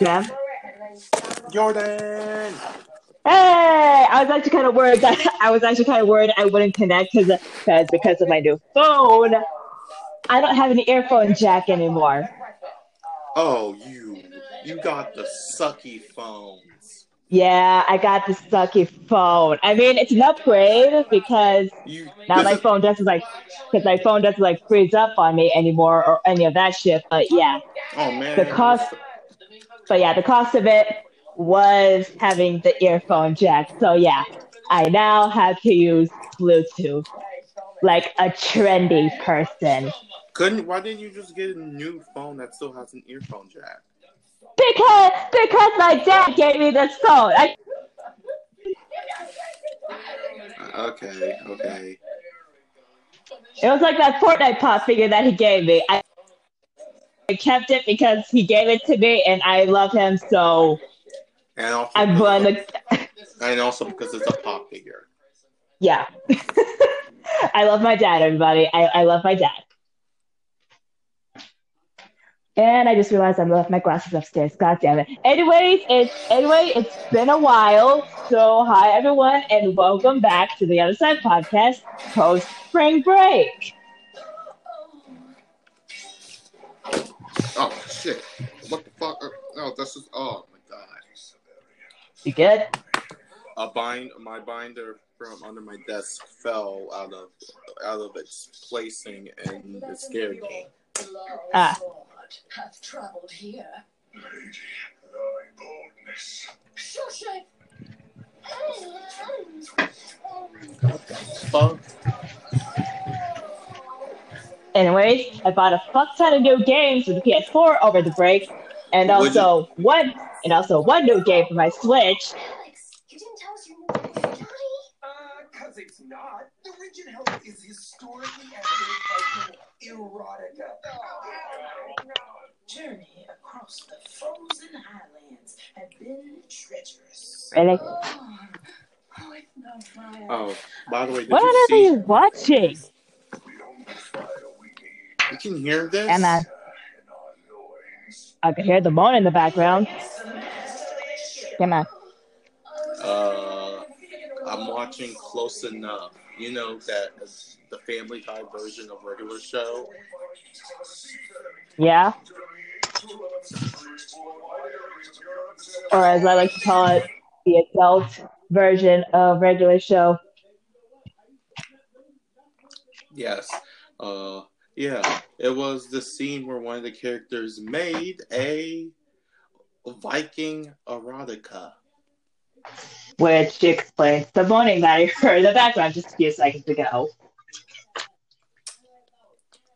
Yeah. Jordan. Hey, I was actually kind of worried that I was actually kind of worried I wouldn't connect because because because of my new phone. I don't have an earphone jack anymore. Oh, you you got the sucky phones. Yeah, I got the sucky phone. I mean, it's an upgrade because You now my is- phone doesn't like because my phone doesn't like freeze up on me anymore or any of that shit. But yeah, Oh man. the cost. But yeah, the cost of it was having the earphone jack. So yeah, I now have to use Bluetooth like a trendy person Couldn't why didn't you just get a new phone that still has an earphone jack? because because my dad gave me this phone. I, Okay, okay. it was like that Fortnite pop figure that he gave me. I, I kept it because he gave it to me, and I love him. So And also I'm because going it's to. a- and also because it's a pop figure. Yeah. I love my dad, everybody. I, I love my dad. And I just realized I left my glasses upstairs. God damn it. Anyways, it's anyway, it's been a while. So hi everyone and welcome back to the Other Side Podcast post spring break. Oh shit! What the fuck? No, this is. Oh my god! You good? A bind. My binder from under my desk fell out of out of its placing, and it scared me. Ah. Have traveled here. Shush it. Fuck. Anyways, I bought a fuck ton of new games for the PS4 over the break. And Would you- also one and also one new game for my Switch. Alex, you didn't tell us your new name, Johnny. Uh, cause it's not. The original is historically accurate erotica. Journey across the frozen highlands had been treacherous. Really? Oh, with no fire. Oh, by the way, did What you are see? you watching? You can hear this. And I, I could hear the moan in the background. Come on. Uh, I'm watching Close Enough. You know that the Family Guy version of regular show. Yeah. Or as I like to call it, the adult version of regular show. Yes. Uh, yeah. It was the scene where one of the characters made a Viking erotica. Which explains the moaning that I heard in the background just a few seconds ago.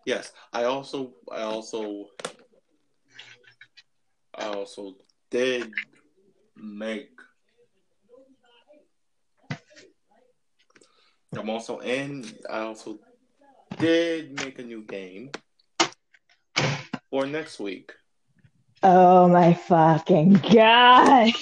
Yes. I also, I also, I also did make. I'm also in. I also did make a new game for next week. Oh my fucking god.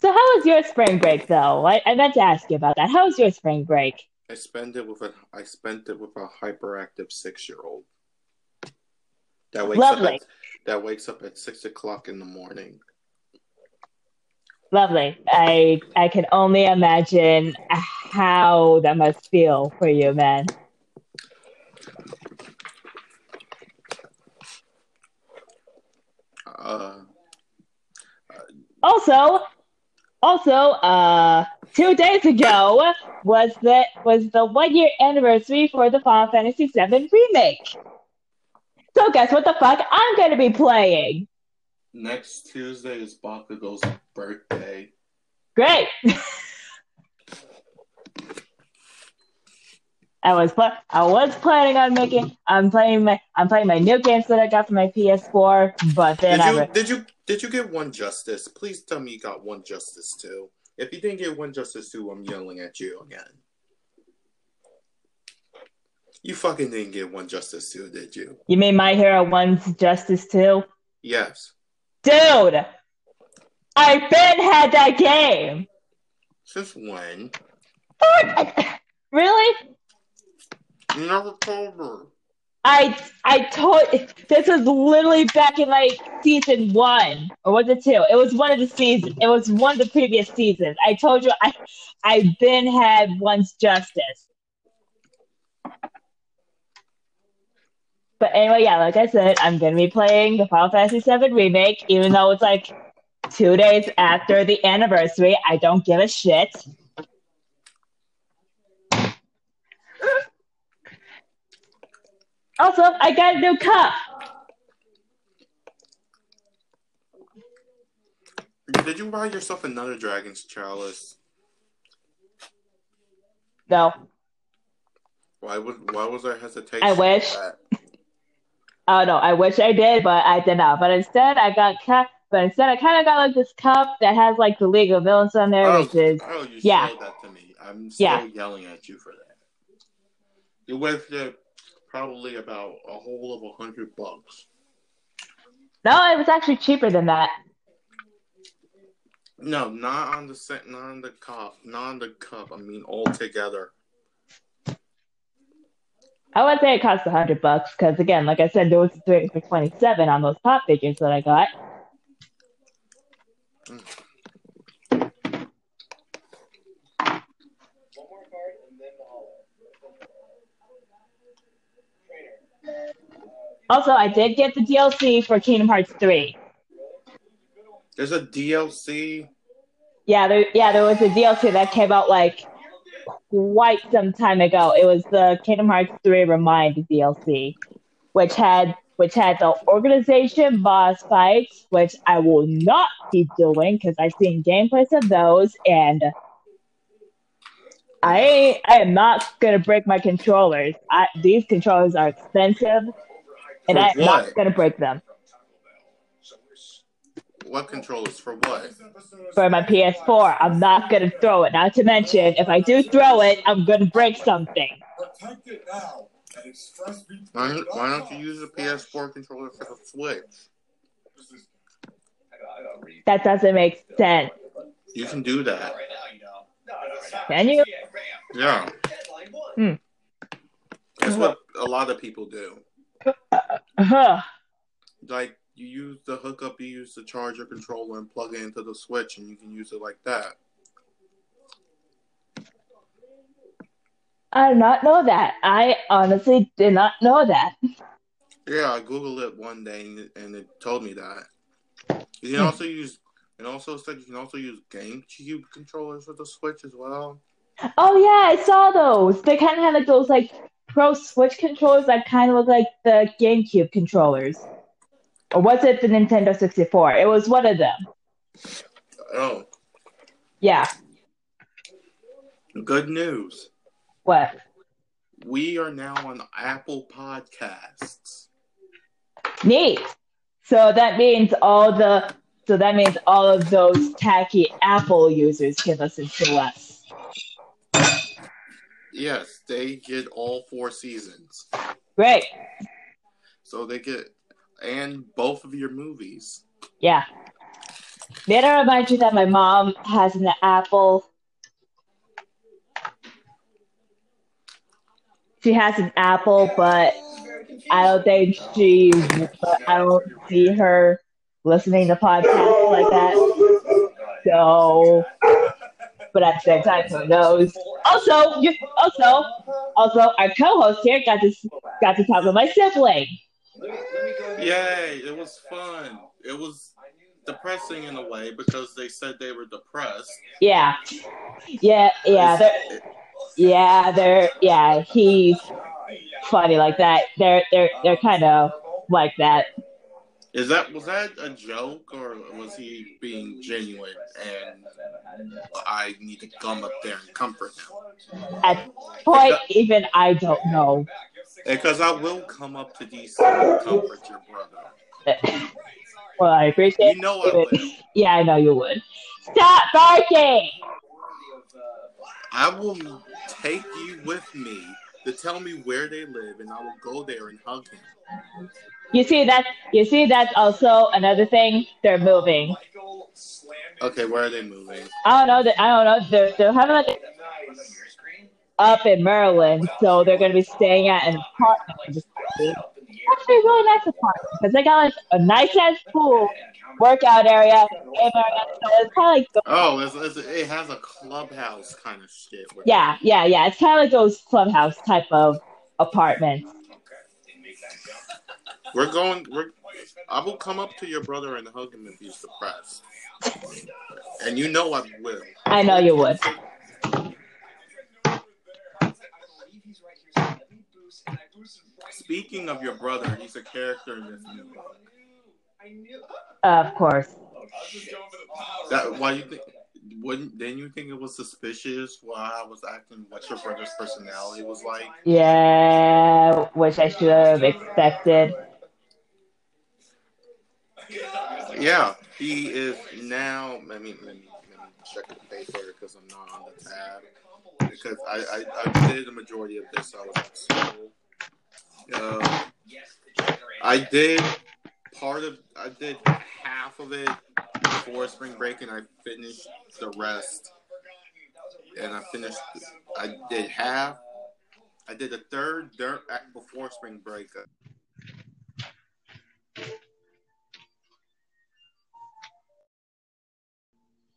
So how was your spring break though? I, I meant to ask you about that. How was your spring break? I spent it with a. I spent it with a hyperactive six year old. That wakes Lovely. up. At, that wakes up at six o'clock in the morning. Lovely. I I can only imagine how that must feel for you, man. Uh, Also, also, uh, two days ago was the was the one year anniversary for the Final Fantasy VII remake. So guess what the fuck I'm gonna be playing? Next Tuesday is Bakugo's birthday. Great. I was pl- I was planning on making I'm playing my I'm playing my new games that I got for my PS4, but then Did I you re- did you did you get one justice? Please tell me you got one justice too. If you didn't get one justice too, I'm yelling at you again. You fucking didn't get one justice too, did you? you mean My Hero One's Justice too? Yes. Dude, I've been had that game. Since when? Fuck. Really? Told her. I I told this was literally back in like season one or was it two? It was one of the seasons. It was one of the previous seasons. I told you I I've been had once justice. But anyway, yeah, like I said, I'm gonna be playing the Final Fantasy VII remake, even though it's like two days after the anniversary. I don't give a shit. Also, I got a new cup. Did you buy yourself another Dragon's Chalice? No, Why would why was I hesitation? I wish. Oh no, I wish I did, but I did not. But instead, I got cup. But instead, I kind of got like this cup that has like the League of Villains on there, that? which is oh, you yeah. showed that to me. I'm still Yeah. yelling at you for that. It was to probably about a whole of a hundred bucks. no, it was actually cheaper than that. No, not on the set, not on the cup, not on the cup. I mean, all together. I would say it cost a hundred bucks because again, like I said, there was three for twenty seven on those pop figures that I got. One more card and then the hollow. Trainer. Also, I did get the DLC for Kingdom Hearts three. There's a DLC. Yeah, there, yeah, there was a DLC that came out like quite some time ago. It was the Kingdom Hearts 3 Remind DLC, which had which had the organization boss fights, which I will not be doing because I've seen gameplays of those, and I I am not gonna break my controllers. I, these controllers are expensive, and I'm not gonna break them What controllers for what? for my PS4. I'm not gonna throw it. Not to mention, if I do throw it, I'm gonna break something. Protect it now at ExpressVPN. Why don't, why don't you use a PS4 controller for the Switch? That doesn't make sense. You can do that. Can you? Yeah. Hmm. That's what a lot of people do. Huh. Like you use the hookup, you use the charger controller and plug it into the Switch, and you can use it like that. I did not know that. I honestly did not know that. Yeah, I googled it one day and it, and it told me that. You can Hmm. also use. It also said you can also use GameCube controllers with the Switch as well. Oh yeah, I saw those. They kind of had like those like Pro Switch controllers that kind of look like the GameCube controllers. Or was it the Nintendo 64? It was one of them. Oh, Yeah. good news! What? We are now on Apple Podcasts. Neat. So that means all the so that means all of those tacky Apple users can listen to us. Yes, they get all four seasons, Great. so they get and both of your movies. Yeah. May I remind you that my mom has an Apple. She has an Apple, but I don't think she. I don't see her listening to podcasts like that. So, but at the same time, who knows? Also, you also also our co-host here got to got to talk with my sibling. Yay! It was fun. It was depressing in a way because they said they were depressed. Yeah, yeah, yeah. They're, yeah, they're yeah. He's funny like that. They're they're they're kind of like that. Is that was that a joke or was he being genuine? And I need to come up there and comfort him At point, even I don't know. Because I will come up to DC and comfort your brother. well, I appreciate You know I it. Yeah, I know you would. Stop barking. I will take you with me to tell me where they live, and I will go there and hug him. You see that? You see that's also another thing. They're moving. Okay, where are they moving? I don't know. I don't know. They're they're having like up in Maryland, so they're going to be staying at an apartment. the. Actually, a really nice apartment because they got like a nice ass pool, workout area, so it's kind of like Oh, it's, it's, it has a clubhouse kind of shit. Yeah, yeah, yeah. It's kind of like those clubhouse type of apartments. We're going. We're. I will come up to your brother and hug him if he's depressed, and you know I will. I know you would. Speaking of your brother, he's a character in this movie. Uh, of course. That why you think? Wouldn't didn't you think it was suspicious why I was acting? What your brother's personality was like? Yeah, which I should have expected. Yeah, he is now. Let me let me let me check the paper because I'm not on the tab because I I, I did the majority of this. I was school. Uh, I did part of I did half of it before spring break, and I finished the rest. And I finished. I did half. I did the third dirt before spring break.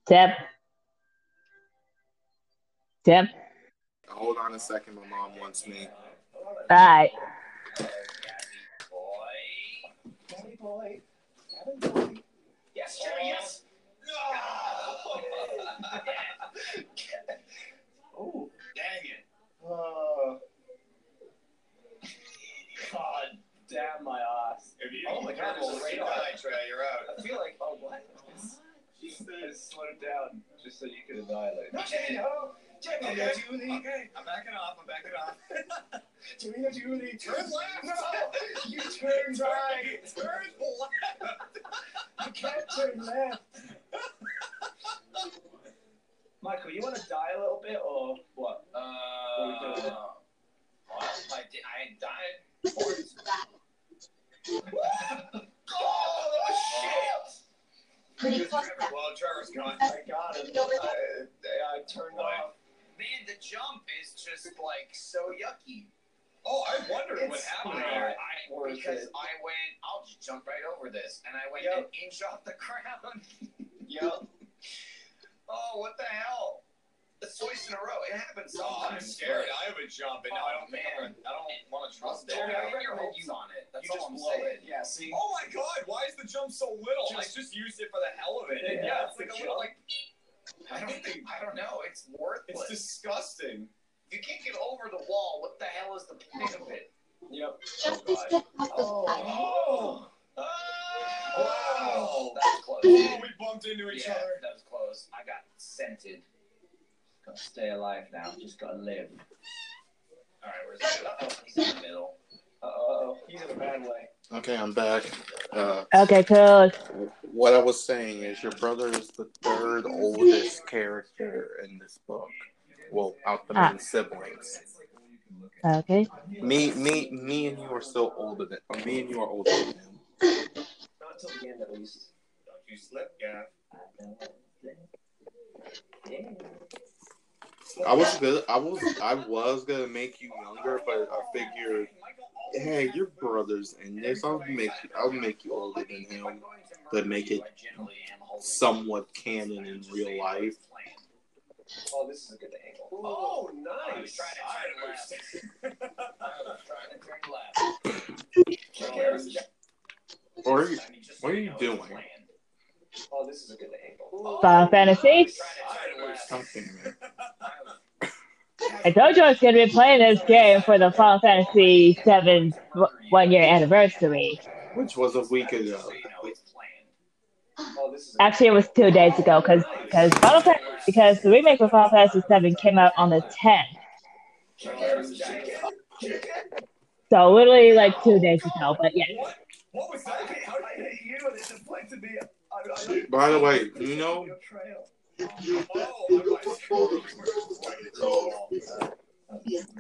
Tim. Tim. Hold on a second. My mom wants me. All right. Daddy boy. Yes, Jerry, yes. Oh. Dang it. Uh, God damn my ass. If you, Oh my God, there's a well, straight right on. eye, Trey, you're out. I feel like, oh, what? She says, slow down just so you can annihilate. No, Jimmy, no. Okay. no, Julie. Okay, I'm backing off. I'm backing off. Jimmy, no, Julie, Turn left. No, you turn right. Turn left. You can't turn left. Michael, you want to die a little bit or what? Uh, What we doing? well, I, did, I died once. oh, that was shit. Pretty close. Well, Trevor's gone. I got it. I, I turned What? off. Man, the jump is just like so yucky. Oh, I wondered what happened there. I, because it. I went, I'll just jump right over this, and I went Yep. an inch off the ground. Yep. Oh, what the hell? It's twice in a row. It happens Oh, I'm sometimes. scared. I have a jump, and now I oh, don't think I'm man. I don't want to trust it. I hang your hopes you- on it. That's you all just I'm blow saying. Yeah, see? Oh my god, why is the jump so little? I Just- just used it for the hell of it. Yeah, yeah, it's like a little like I don't think. I don't know. It's worthless. it's disgusting. you can't get over the wall, what the hell is the point of it? Yep. Just Oh, a step past the Oh, Oh, that was close. oh we bumped into each yeah, other. that was close. I got scented. Gotta stay alive now. Just gotta live. All right, where's that? Uh-oh, he's in the middle. Uh oh. He's in a bad way. Okay, I'm back. Uh, Okay, cool. what I was saying is your brother is the third oldest character in this book. Well, out the main Ah. siblings. Okay. Me, me, me, and you are still older than. Or me and you are older than him. Not till the end, at least. You Gav. I don't think. Yeah. I was good. I was. I was gonna make you younger, but I figured, hey, your brother's in this. I'll make you. I'll make you older than him, but make it somewhat canon in real life. Oh, this is a good angle. Oh, nice. trying to turn left. I was trying to turn left. Or what are you doing? Oh, this is a good angle. Final Fantasy. God damn it. I told you I was going to be playing this game for the Final Fantasy VII one year anniversary. Which was a week ago. This is a Actually, it was two days ago because because Final Fan- because the remake of Final Fantasy VII came out on the 10th. So literally like two days ago. But yeah, What? What was that? How did I hit you? And it deflected me. I, I, By the way, you know,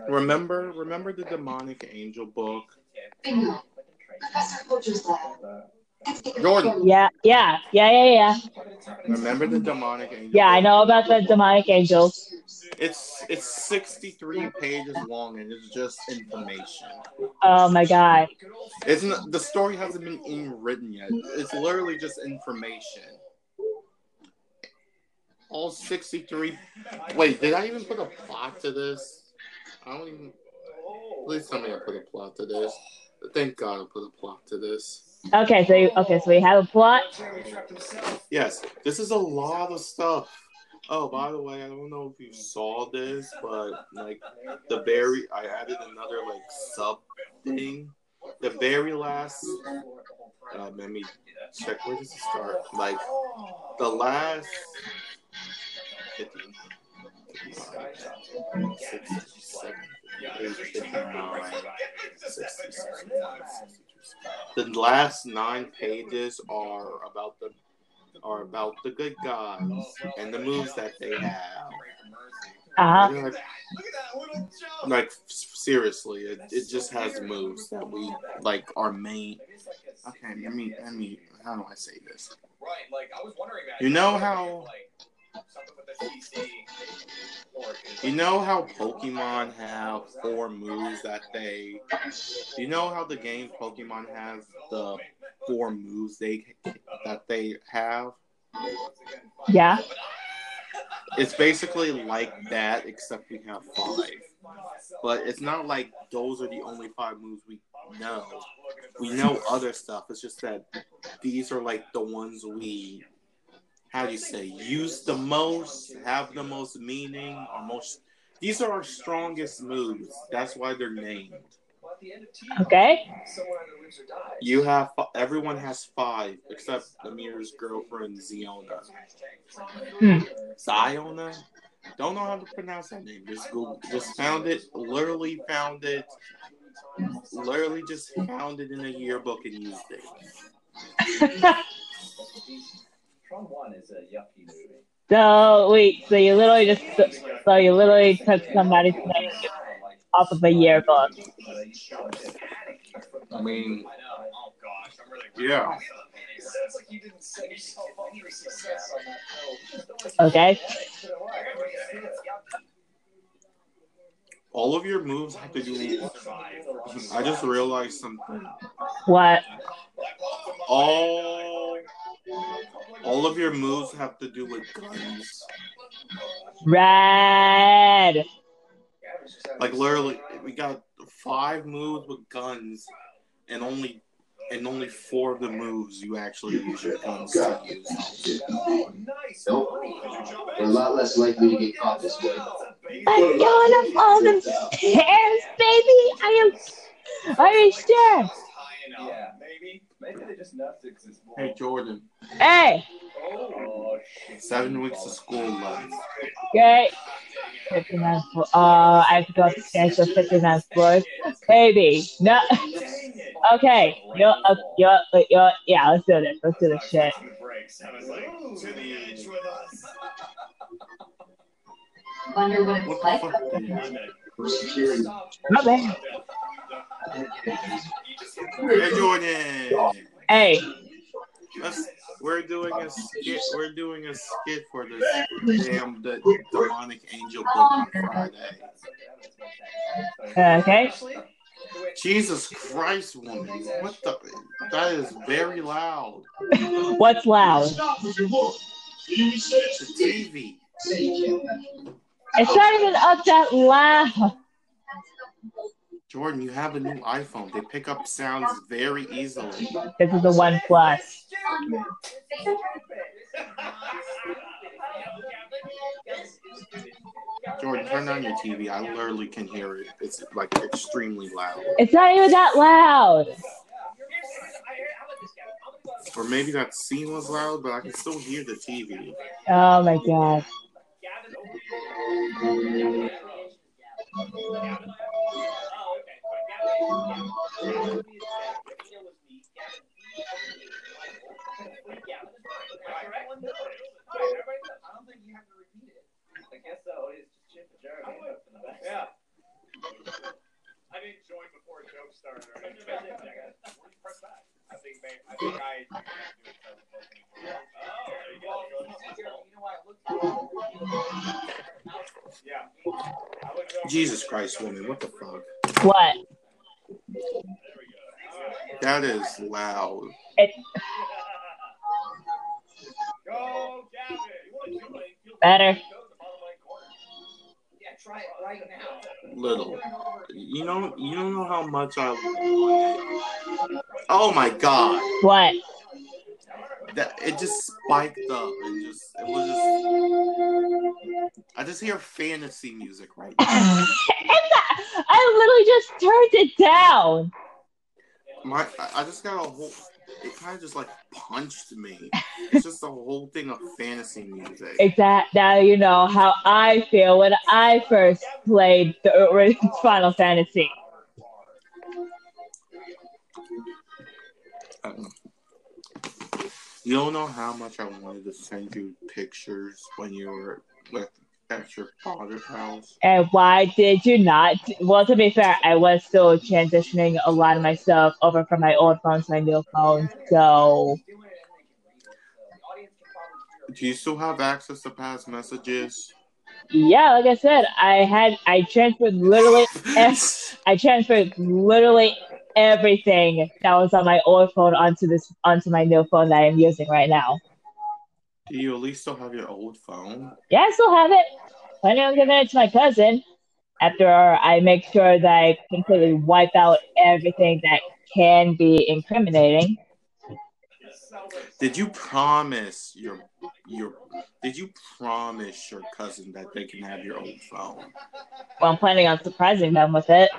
remember, remember the demonic angel book. Bingo. Professor Poacher's lab. Let's get Jordan. yeah, yeah, yeah, yeah, yeah. Remember the demonic angel. Yeah, I know about the demonic angels. It's it's 63 pages long and it's just information. Oh my god. It's not, the story hasn't been even written yet. It's literally just information. All 63. Wait, did I even put a plot to this? I don't even. Please tell me I put a plot to this. Thank God I put a plot to this. Okay, so you, okay, so we have a plot. Yes, this is a lot of stuff. Oh, by the way, I don't know if you saw this, but like the very, I added another like sub thing. The very last, uh, let me check. Where does it start? Like the last 50, 55, 67, 59, 67. The last nine pages are about the are about the good guys and the moves that they have. Uh huh. Like, like, seriously, it, it just has moves that we like our main. Okay, let me let me. How do I say this? Right, like I was wondering that. You know how- Like, You know how Pokemon have four moves that they. You know how the game Pokemon has the four moves they that they have. Yeah. It's basically like that, except we have five. But it's not like those are the only five moves we know. We know other stuff. It's just that these are like the ones we, how do you say, use the most, have the most meaning, or most. These are our strongest moves. That's why they're named. Well, at the end of T, Okay. someone either lives or dies. You have everyone has five except Amir's girlfriend Ziona. Hmm. Ziona? Don't know how to pronounce that name. Just Google. Just found it. Literally found it. Literally just found it in a yearbook and used it. Tron 1 is a yucky movie. So wait, so you literally just so you literally took somebody's name off of a yearbook. I mean, I know. Oh gosh, I'm really. yeah. It sounds like you didn't set yourself up for success on that film. Okay. All of your moves have to do. I just realized something. What? All. All of your moves have to do with guns. Red. Like literally, we got five moves with guns, and only and only four of the moves you actually use your guns to use. Nope. We're a lot less likely to get caught this way. I'm going up all the stairs, baby. I am. I am sure. Yeah, maybe. Maybe they just nuts it 'cause. Hey Jordan, Hey, Oh, seven weeks of school left. great. 59 floor. Uh, I have to go upstairs to 59 floors. Baby, no. Okay, you're, uh, you're, you're, yeah, let's do this. Let's do this shit. Breaks. I was like, to the edge with us. Wonder what it's What like the fuck? dude? for security. My bad. Hey Jordan, Hey, Let's, we're doing a skit. We're doing a skit for this damn the demonic angel book on Friday. okay. Jesus Christ, woman! What the? That is very loud. What's loud? The TV. It's not even up that loud. Jordan, you have a new iPhone. They pick up sounds very easily. This is the OnePlus. Jordan, turn on your TV. I literally can hear it. It's like extremely loud. It's not even that loud. Or maybe that scene was loud, but I can still hear the TV. Oh my god. Jesus Christ, woman, what the fuck? What? That is loud. It, Go, You do it? Better. Go to the bottom right corner. Yeah, try it right now. Little. You know, you don't know how much I. Oh my god, what? That it just spiked up and just it was just. I just hear fantasy music right now. I literally just turned it down. My, I- just got a whole. It kind of just like punched me. It's just a whole thing of fantasy music. Exact. Now you know how I feel when I first played the original Final Fantasy. Um, You don't know how much I wanted to send you pictures when you were with at your father's house. And why did you not? Well, to be fair, I was still transitioning a lot of my stuff over from my old phone to my new phone. So, Do it and they can read it. So the audience can probably hear Do you still have access to past messages? yeah, like I said, I had I transferred literally I transferred literally everything that was on my old phone onto this onto my new phone that I'm using right now. Do you at least still have your old phone? Yeah, I still have it. Planning on giving it to my cousin after I make sure that I completely wipe out everything that can be incriminating. Did you promise your your did you promise your cousin that they can have your old phone? Well, I'm planning on surprising them with it.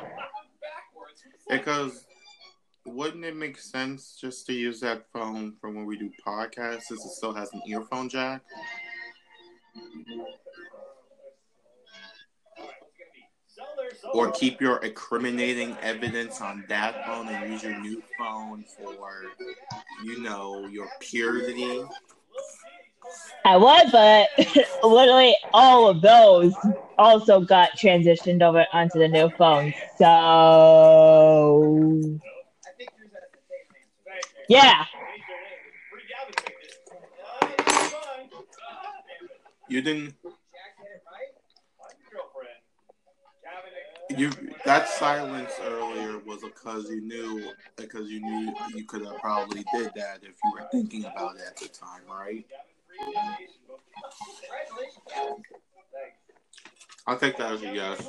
Because wouldn't it make sense just to use that phone from when we do podcasts since it still has an earphone jack? Or keep your incriminating evidence on that phone and use your new phone for, you know, your purity. I would, but literally all of those also got transitioned over onto the new phone. So, I think yours has the same name. Yeah. You didn't you that silence earlier was because you knew because you knew you could have probably did that if you were thinking about it at the time, right? I'll take that as a yes.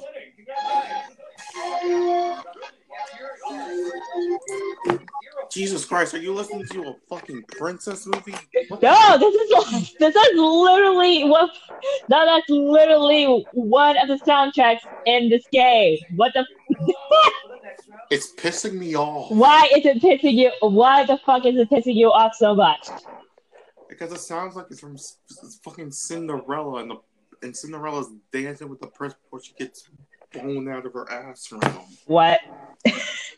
Jesus Christ, are you listening to a fucking princess movie? No, this is this is literally what. No, that's literally one of the soundtracks in this game. What the? It's pissing me off Why is it pissing you? Why the fuck is it pissing you off so much? because it sounds like it's from it's fucking Cinderella and the and Cinderella's dancing with the prince before she gets blown out of her ass room. What?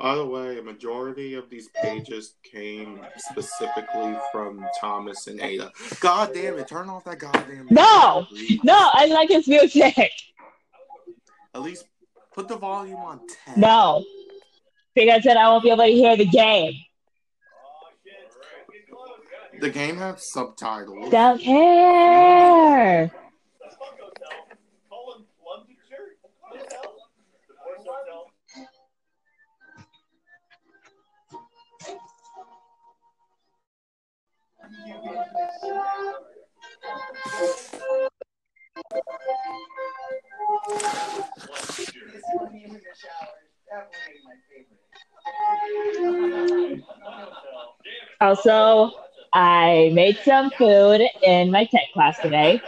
By the way, a majority of these pages came specifically from Thomas and Ada. God damn it, turn off that goddamn No! music. No, I like his music. At least put the volume on 10. No, because then I won't be able to hear the game. The game has subtitles. Don't care. Also, I made some food in my tech class today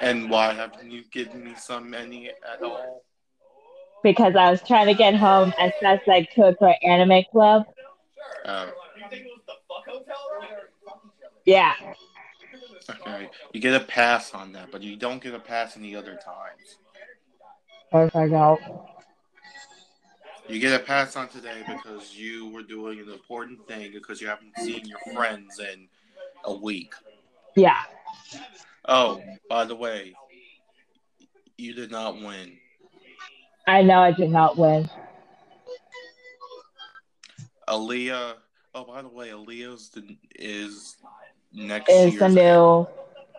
And why haven't you given me some any at all? because I was trying to get home as fast as I could for anime club. Uh, Yeah, okay, you get a pass on that, but you don't get a pass any other times. perfect out. You get a pass on today because you were doing an important thing because you haven't seen your friends in a week. Yeah, Oh, by the way, you did not win. I know I did not win. Aaliyah. Oh, by the way, Aaliyah's the, is next year's the new,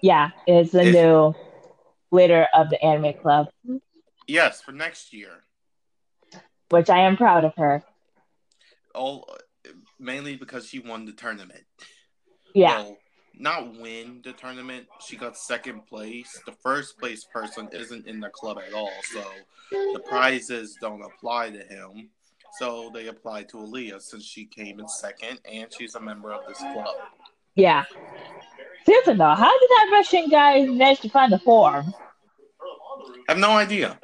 yeah, is the If- new leader of the anime club, Yes, for next year. which I am proud of her. All mainly because she won the tournament. Yeah, Well, not win the tournament. She got second place. The first place person isn't in the club at all, so the prizes don't apply to him. So they apply to Aaliyah since she came in second and she's a member of this club. Yeah. Seriously though, how did that Russian guy manage to find the form? I have no idea.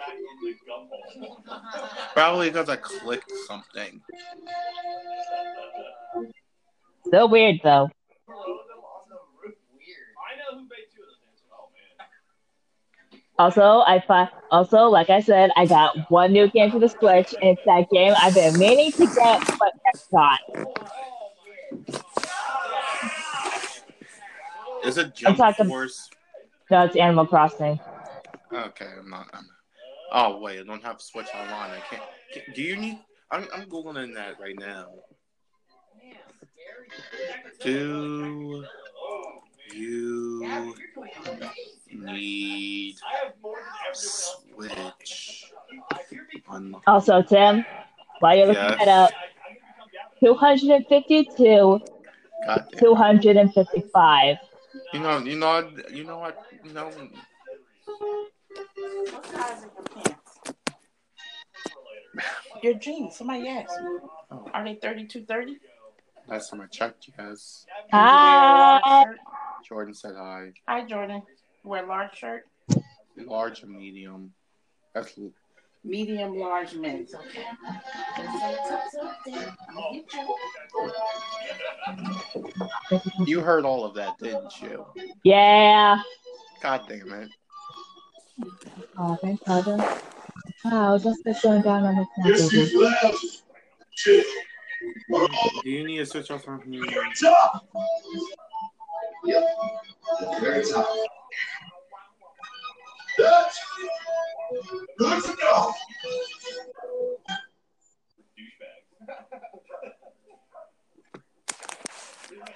Probably because I clicked something. So weird though. I know who made two of those answers. Man. Also, I also like I said, I got one new game for the Switch, and it's that game I've been meaning to get but never got. Is it Jump talking- Force? No, it's Animal Crossing. Okay, I'm not. I'm, oh wait, I don't have Switch online. I can't. can- do you need? I'm, I'm googling that right now. Do you need I have more than everyone. Switch on? Also, Tim, while you're looking Yes. that up, 252, God damn. 255. You know, you know, you know what, you know. What size are your pants? Your jeans. Somebody asked me. Oh. Are they 32 30? Last time I checked, yes. Hi. Jordan said hi. Hi, Jordan. Wear large shirt. Large and medium. That's Medium, large men's. Okay. You heard all of that, didn't you? Yeah. God damn it. Oh, thank God. Wow, just the going down on the Do you need to switch off from here? Very top. That's good to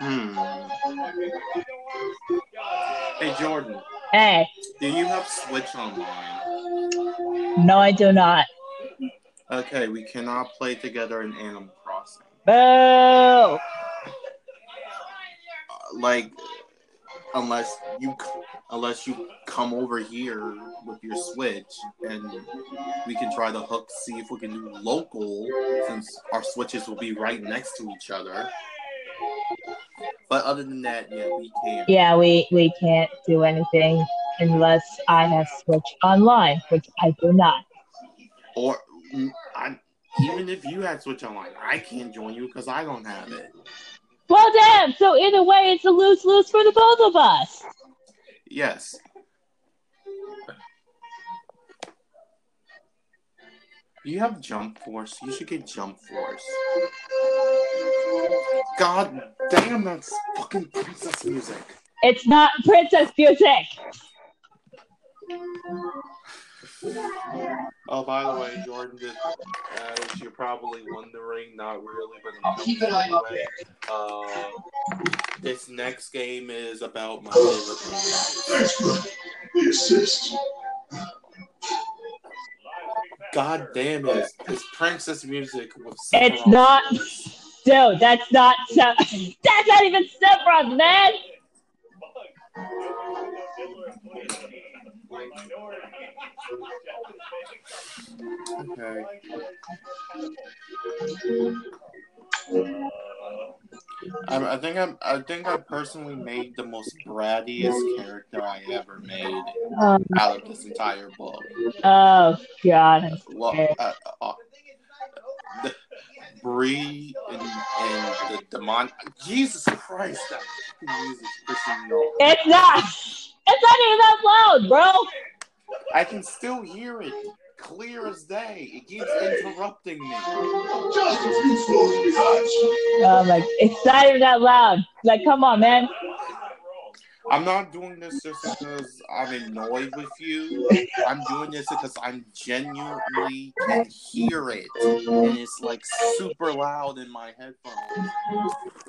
Hmm. Hey Jordan, Hey, do you have Switch online? no, I do not. Okay, we cannot play together in Animal Crossing. Boo! Uh, like, unless you unless you come over here with your Switch and we can try the hook, see if we can do local, since our Switches will be right next to each other. But other than that, yeah, we can't. Yeah, we, we can't do anything unless I have Switch online, which I do not. Or mm, I, even if you had Switch online, I can't join you because I don't have it. Well, damn. So either way, it's a lose lose for the both of us. Yes. You have Jump Force. You should get Jump Force. God damn, that's fucking princess music. It's not princess music. Oh, by the way, Jordan, did, uh, as you're probably wondering, not really, but I'm Keep an eye out anyway. Uh, this next game is about my favorite thing. Thanks, bro. The assist. God damn it! It's princess music with. It's Sephiroth. not- Dude, that's not Sep- that's not even Sephiroth, man. Okay. I, I think I'm. I think I personally made the most brattiest character I ever made Um, out of this entire book. oh God. Well, uh, uh, Bree and, and the demon. Jesus Christ, music pissing. It's not. It's not even that loud, bro. I can still hear it clear as day. It keeps interrupting me. Um, like it's not even that loud. Like, come on, man. I'm not doing this just because I'm annoyed with you. I'm doing this because I'm genuinely can hear it, and it's like super loud in my headphones.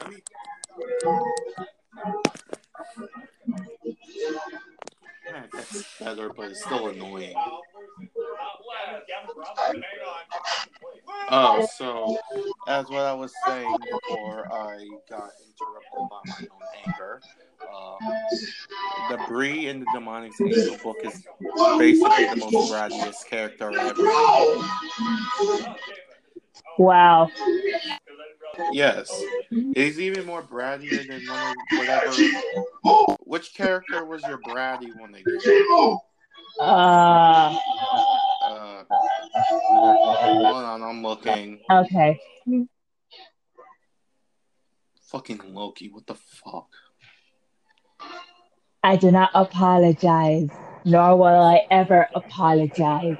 I mean, yeah, that's better, but it's still annoying. Oh, so as what I was saying before I got interrupted by my own anger, uh, the Bree in the Demonic Angel book is basically the most brattiest character I've ever. Wow. Yes, he's even more brattier than whatever. Which character was your bratty one again? Uh, Uh, hold on, I'm looking. okay. Fucking Loki, what the fuck? I do not apologize, nor will I ever apologize.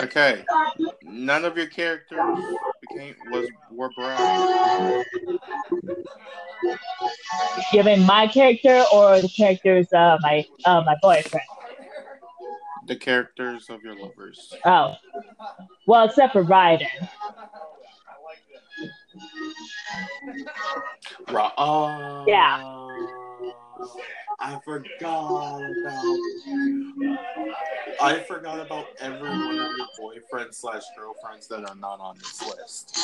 Okay, none of your characters became was were brown. You mean my character or the characters of my uh, my boyfriend? The characters of your lovers. Oh, well, except for Ryder. Ra- oh, Yeah. I forgot about. I forgot about every one of your boyfriends slash girlfriends that are not on this list.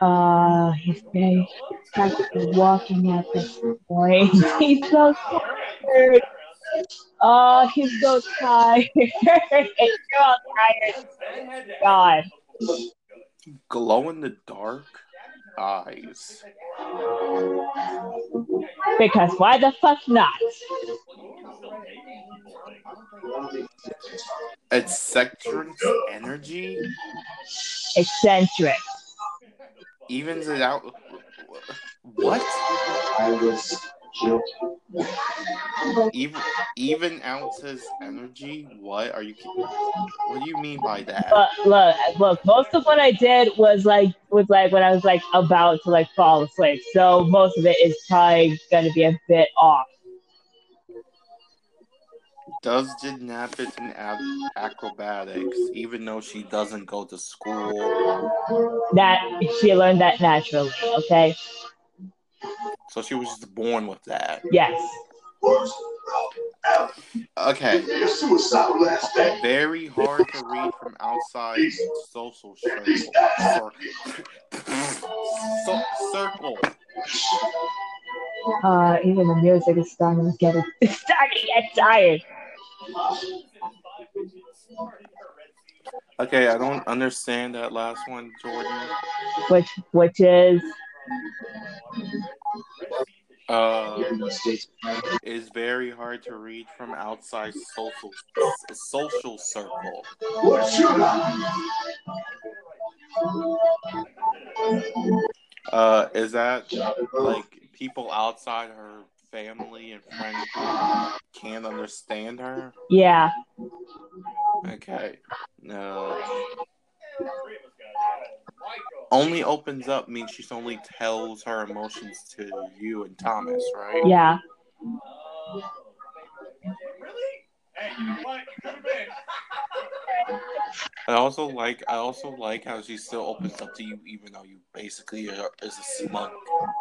Uh, he's very practically walking at this point. He's so tired. Oh, he's so tired. You're tired. God. Glow in the dark eyes. Because why the fuck not? Eccentric energy Eccentric. evens it out. What? Even even out his energy? What are you? What do you mean by that? But look, look, most of what I did was like was like when I was like about to like fall asleep. So most of it is probably gonna be a bit off. Does gymnastics and ab- acrobatics, even though she doesn't go to school, That she learned that naturally, okay? So she was just born with that. Yes. Okay, very hard to read from outside social circle. So- circle. Uh even the music is starting to get it's starting to get tired. Okay, I don't understand that last one, Jordan. Which which is Uh, is very hard to read from outside social social circle. Uh, is that like people outside her family and friends can't understand her? yeah. Okay, no. Only opens up means she only tells her emotions to you and Thomas, right? Yeah. Hey, you know what? You could have been. I also like I also like how she still opens up to you, even though you basically are, is a smug.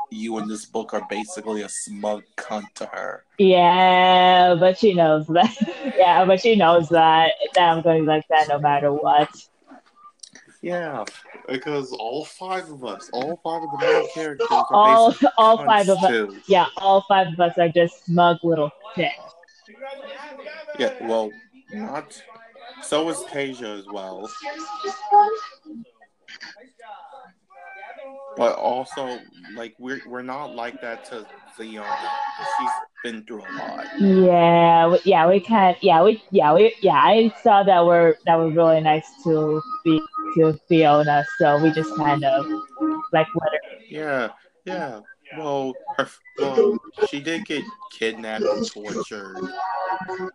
You in this book are basically a smug cunt to her. Yeah, but she knows that. yeah, but she knows that that I'm going to be like that no matter what. Yeah, because all five of us, all five of the main characters are All all five of us. Yeah, all five of us are just smug little shit. Yeah, well, not. So is Tasia as well. but also like we're we're not like that to Leona. She's been through a lot. Yeah, yeah, we can. Yeah, we, yeah, we, yeah. I saw that were that were really nice to be to Fiona, so we just kind of like let her. Yeah, yeah. Well, her, well, she did get kidnapped and tortured,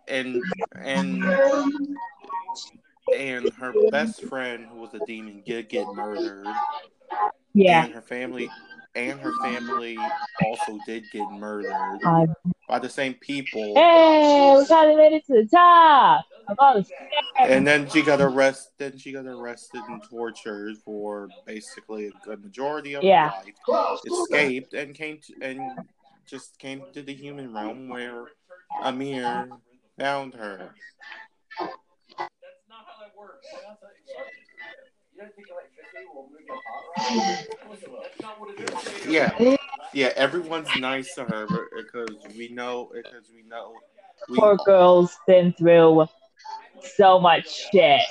and and and her best friend, who was a demon, did get murdered. Yeah, and her family and her family also did get murdered uh, by the same people. hey, we finally made it to the top of all the stairs. And then she got arrested. Then she got arrested and tortured for basically a good majority of Yeah. her life. Escaped and came to, and just came to the human realm where Amir found her. That's not how that works. You don't think electricity will move your heart That's not what it is. Yeah, yeah. Everyone's nice to her because we know because we know. We, Poor girl's been through so much shit.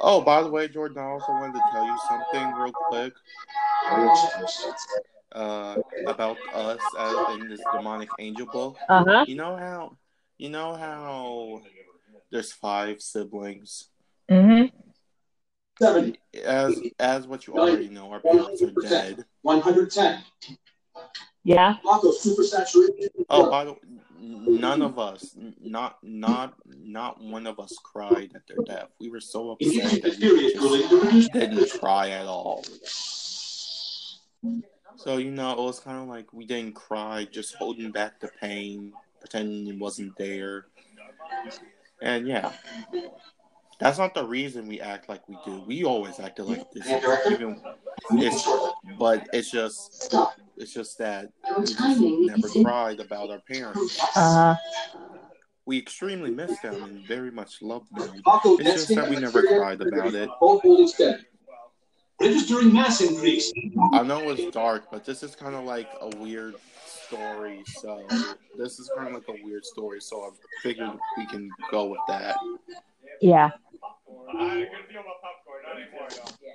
oh, by the way, Jordan, I also wanted to tell you something real quick. uh, about us as in this demonic angel book. Uh huh. You know how, you know how there's five siblings. Mhm. Seventy. As as what you already know, our parents are dead. 110. Yeah. Rocco supersaturated. Oh, by the way, none of us, not not not one of us cried at their death. We were so upset that we just didn't cry at all. So you know, it was kind of like we didn't cry, just holding back the pain, pretending it wasn't there. And yeah, that's not the reason we act like we do. We always acted like this, even it's, but it's just, it's just that we just never cried about our parents. Uh huh. We extremely miss them and very much love them. It's just that we never cried about it. Both holding steady. Registering mass increase. I know it's dark, but this is kind of like a weird story. So this is kind of like a weird story. So I figured we can go with that. Yeah. I couldn't feel my popcorn. Not anymore, though.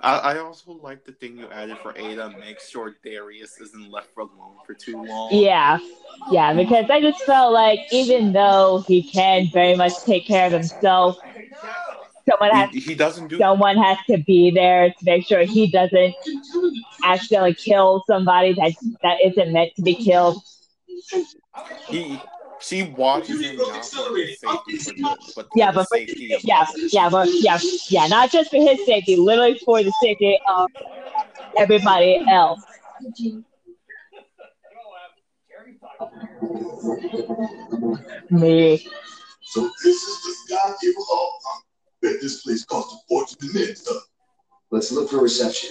I, I also like the thing you added for Ada. Make sure Darius isn't left for alone for too long. Yeah. Yeah. Because I just felt like even though he can very much take care of himself, someone has He, he doesn't do. someone has to be there to make sure he doesn't accidentally kill somebody that that isn't meant to be killed. He she watches him not for his safety, for the, but for Yeah, the but for- safety of Yeah, others. yeah, but yeah, yeah, not just for his safety, literally for the safety of everybody else. Me. So this is the sky people all. Huh? Bet this place cost a fortune to live. Let's look for reception.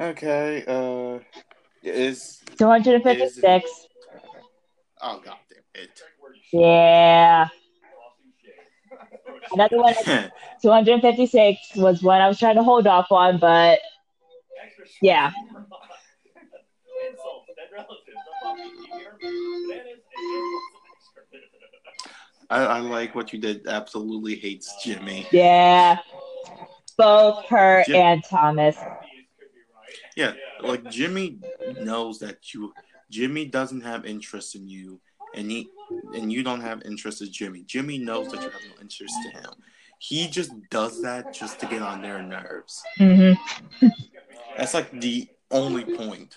Okay. Uh, is 256. oh god damn it. Yeah. Another one, 256 was one I was trying to hold off on, but yeah. Insults, dead relatives. I'm not being here. Bananas and insults. I, I like what you did. Absolutely hates Jimmy. Yeah. Both her Jim- and Thomas. Yeah, like Jimmy knows that you. Jimmy doesn't have interest in you, and he and you don't have interest in Jimmy. Jimmy knows that you have no interest in him. He just does that just to get on their nerves. hmm That's like the only point.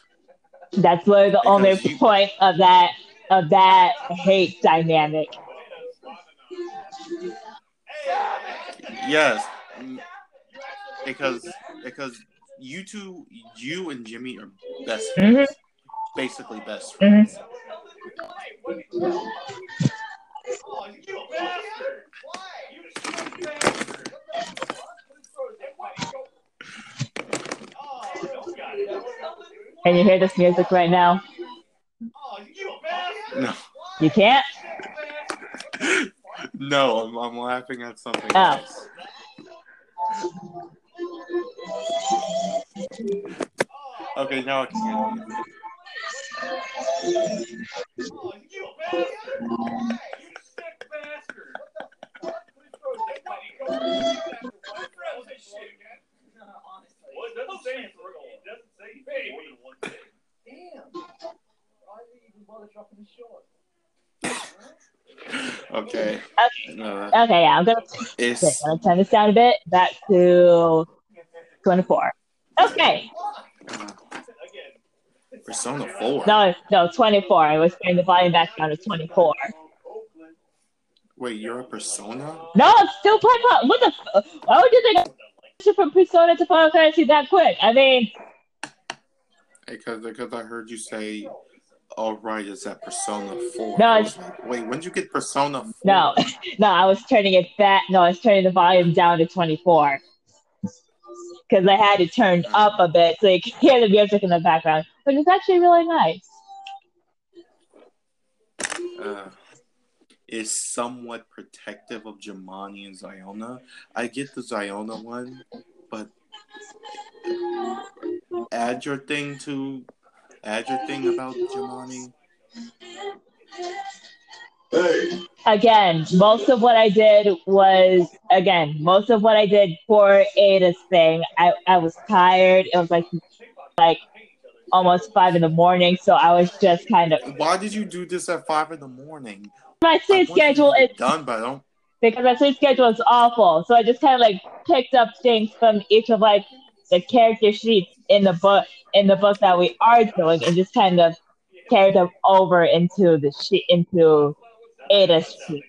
That's literally the only you- point of that of that hate dynamic. Yes, because because you two, you and Jimmy are best mm-hmm. friends, basically best mm-hmm. friends. You bastard! Why? You bastard! Oh, don't got it. Can you hear this music right now? Oh! No, You can't? no, I'm, I'm laughing at something Oh. else. Okay, now I can hear you. Damn. Why did you even bother dropping the short? Okay. Uh, Okay, yeah, I'm gonna, it's okay, I'm gonna turn this down a bit. Back to 24. Okay, uh, Persona 4. no, no, 24. I was turning the volume back down to 24. Wait, you're a Persona? No, I'm still playing. What the? F- why would you think from Persona to Final Fantasy that quick? I mean, Because because I heard you say, "All right, is that Persona 4? No, I was Wait, when did you get Persona 4? no, no, I was turning it back. No, I was turning the volume down to 24 because I had it turned up a bit so you could hear the music in the background, which is actually really nice. uh, is somewhat protective of Jamani and Ziona. I get the Ziona one, but add your thing to add your thing about Jamani. Hey, Again, most of what I did was again, most of what I did for Ada's thing. I, I was tired. It was like like almost five in the morning, so I was just kind of Why did you do this at five in the morning? my sleep schedule is done, but I don't. because my sleep schedule is awful. So I just kind of like picked up things from each of like the character sheets in the book in the book that we are doing, and just kind of carry them over into the sheet into Ada's sheet.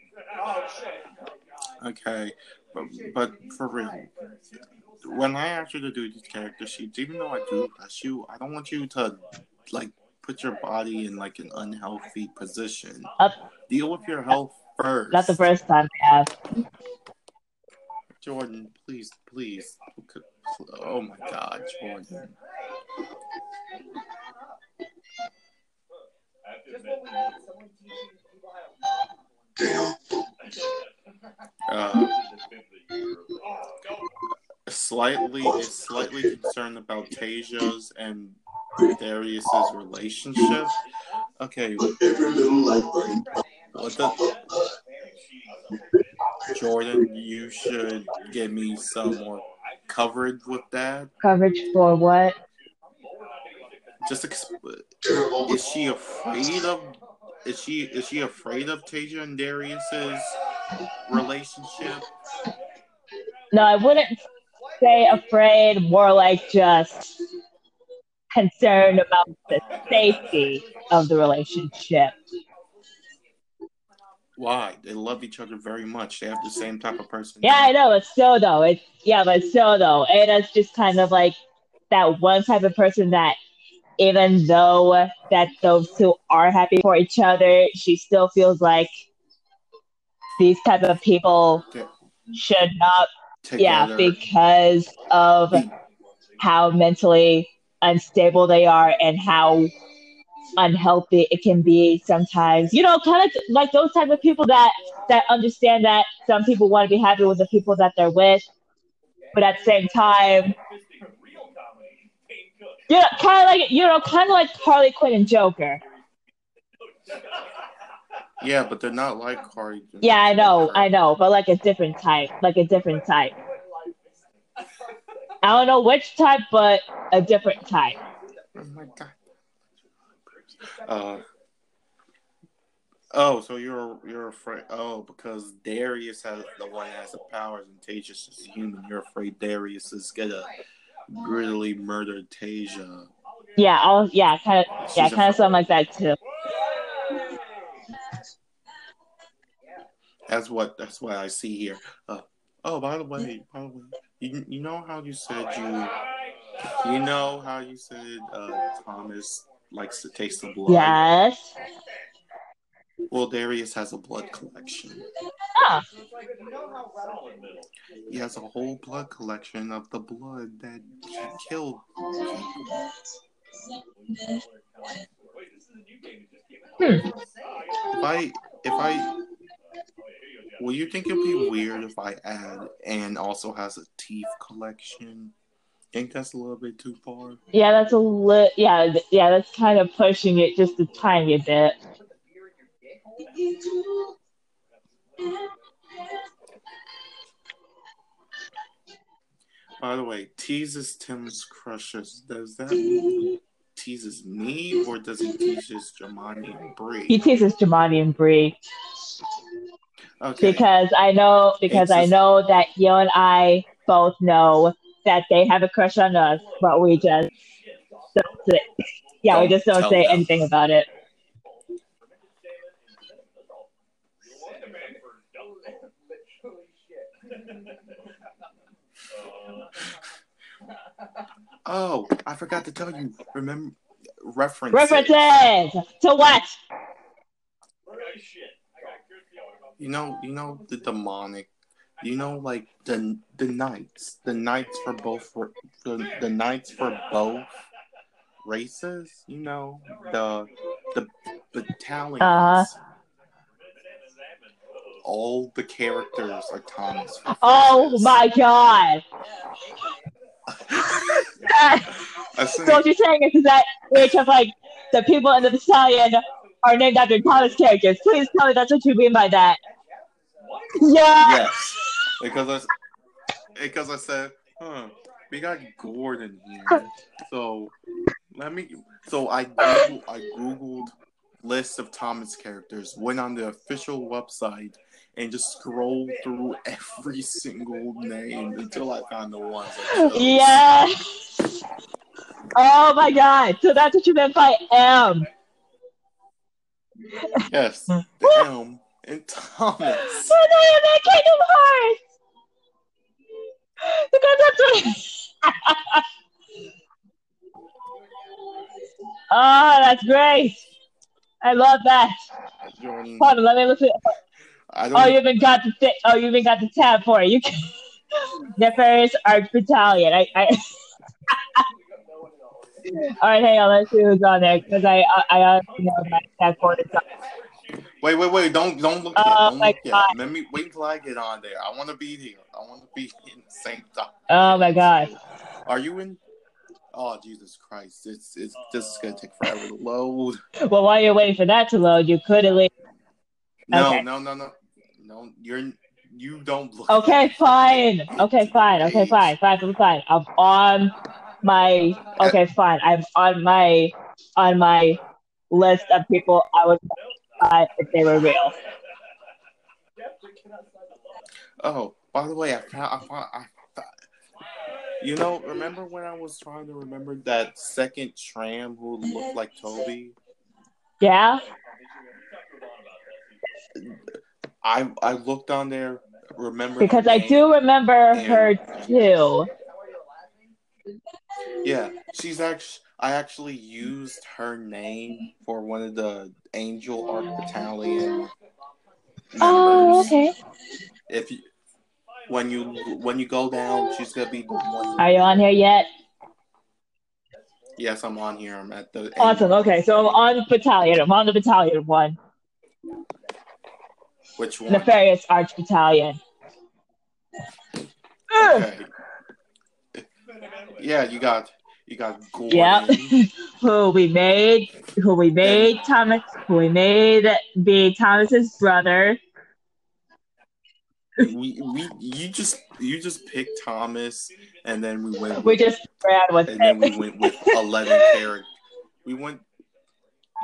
Okay, but, but for real, when I ask you to do these character sheets, even though I do rush you, I don't want you to like put your body in like an unhealthy position. Up. Deal with your health first. Not the first time I have. Jordan, please, please. Oh my God, Jordan. Damn. Uh, slightly, is slightly concerned about Tasia's and Darius's relationship. Okay, what the Jordan? You should give me some more coverage with that. Coverage for what? Just ex- Terrible. is she afraid of? Is she is she afraid of Tasia and Darius's relationship? No, I wouldn't say afraid, more like just concerned about the safety of the relationship. Why? They love each other very much. They have the same type of person. Yeah, I know, but still though, it's yeah, but still though, Ada's just kind of like that one type of person that even though that those two are happy for each other, she still feels like these type of people should not yeah, because of how mentally unstable they are and how unhealthy it can be sometimes. You know, kind of like those type of people that that understand that some people want to be happy with the people that they're with, but at the same time, you know, kind of like you know, kind of like Harley Quinn and Joker. Yeah, but they're not like Harley. Yeah, I know, I know, but like a different type, like a different type. I don't know which type, but a different type. Oh my god. Uh. Oh, so you're you're afraid? Oh, because Darius has the one that has the powers, and Tasia's just a human. You're afraid Darius is gonna brutally murder Tasia. Yeah, I'll, yeah, kind of, yeah, kind of something like that too. That's what that's what I see here. Uh, oh, by the way, by the way, you you know how you said you you know how you said uh, Thomas likes to taste the blood. Yes. Well, Darius has a blood collection. Ah, He has a whole blood collection of the blood that he killed people. Hmm. If I if I will you think it'd be weird if I add and also has a teeth collection? Think that's a little bit too far. Yeah, that's a li- yeah, yeah, that's kind of pushing it just a tiny bit. By the way, teases Tim's crushes. Does that mean teases me or does he teases Jamani and Bree? He teases Jamani and Bree Okay. because I know because It's I just- know that you and I both know that they have a crush on us, but we just don't say, yeah, we Don't just don't say them. anything about it. Oh, I forgot to tell you. Remember references. References to what? You know, you know the demonic. You know, like the the knights, the knights for both the the knights for both races. You know the the battalions. Uh-huh. All the characters are Thomas. Oh my god! So what you're saying is that which of like the people in the battalion are named after Thomas characters. Please tell me that's what you mean by that. Yeah. Yes, because I because I said, huh, we got Gordon here. So let me. So I Googled, I googled list of Thomas characters, went on the official website, and just scrolled through every single name until I found the one. Yes. Oh my god. So that's what you meant by M. Yes, the M and Thomas. Oh so now you meant Kingdom Hearts. Because that's what. oh, that's great. I love that. Hold on, let me listen. I don't. Oh, you even got the thi- oh, you even got the tab for it. You can- Nefarious Arch Battalion. I, I... All right, hang on. Let's see who's on there because I I, I honestly know my tab for it. Wait, wait, wait! Don't don't look Oh yet. Don't look yet. Let me wait until I get on there. I want to be here. I want to be in the same. Oh my god. Are you in? Oh Jesus Christ! It's it's this is gonna take forever to load. Well, while you're waiting for that to load, you could at least. No, Okay. no, no, no, no. You're you don't look. Okay, fine. Okay, fine. Okay, fine. Fine. Fine. Fine. I'm on my. Okay, fine. I'm on my on my list of people I would buy if they were real. Oh, by the way, I found. I found. I found you know, remember when I was trying to remember that second tram who looked like Toby? Yeah. I I looked on there. Remember Because I do remember her too. Yeah, she's actually. I actually used her name for one of the Angel Arc Battalion oh, members. Oh, okay. If you, when you when you go down, she's gonna be the one. Are you on here yet? Yes, I'm on here. I'm at the. Awesome. Okay, so I'm on battalion. I'm on the battalion one. Which one? Nefarious Arch Battalion. Okay. Yeah, you got you got Gordon. Yep. who we made, who we made Thomas, who we made be Thomas's brother. We we you just you just picked Thomas, and then we went. We just ran with and then we went with eleven characters. We went.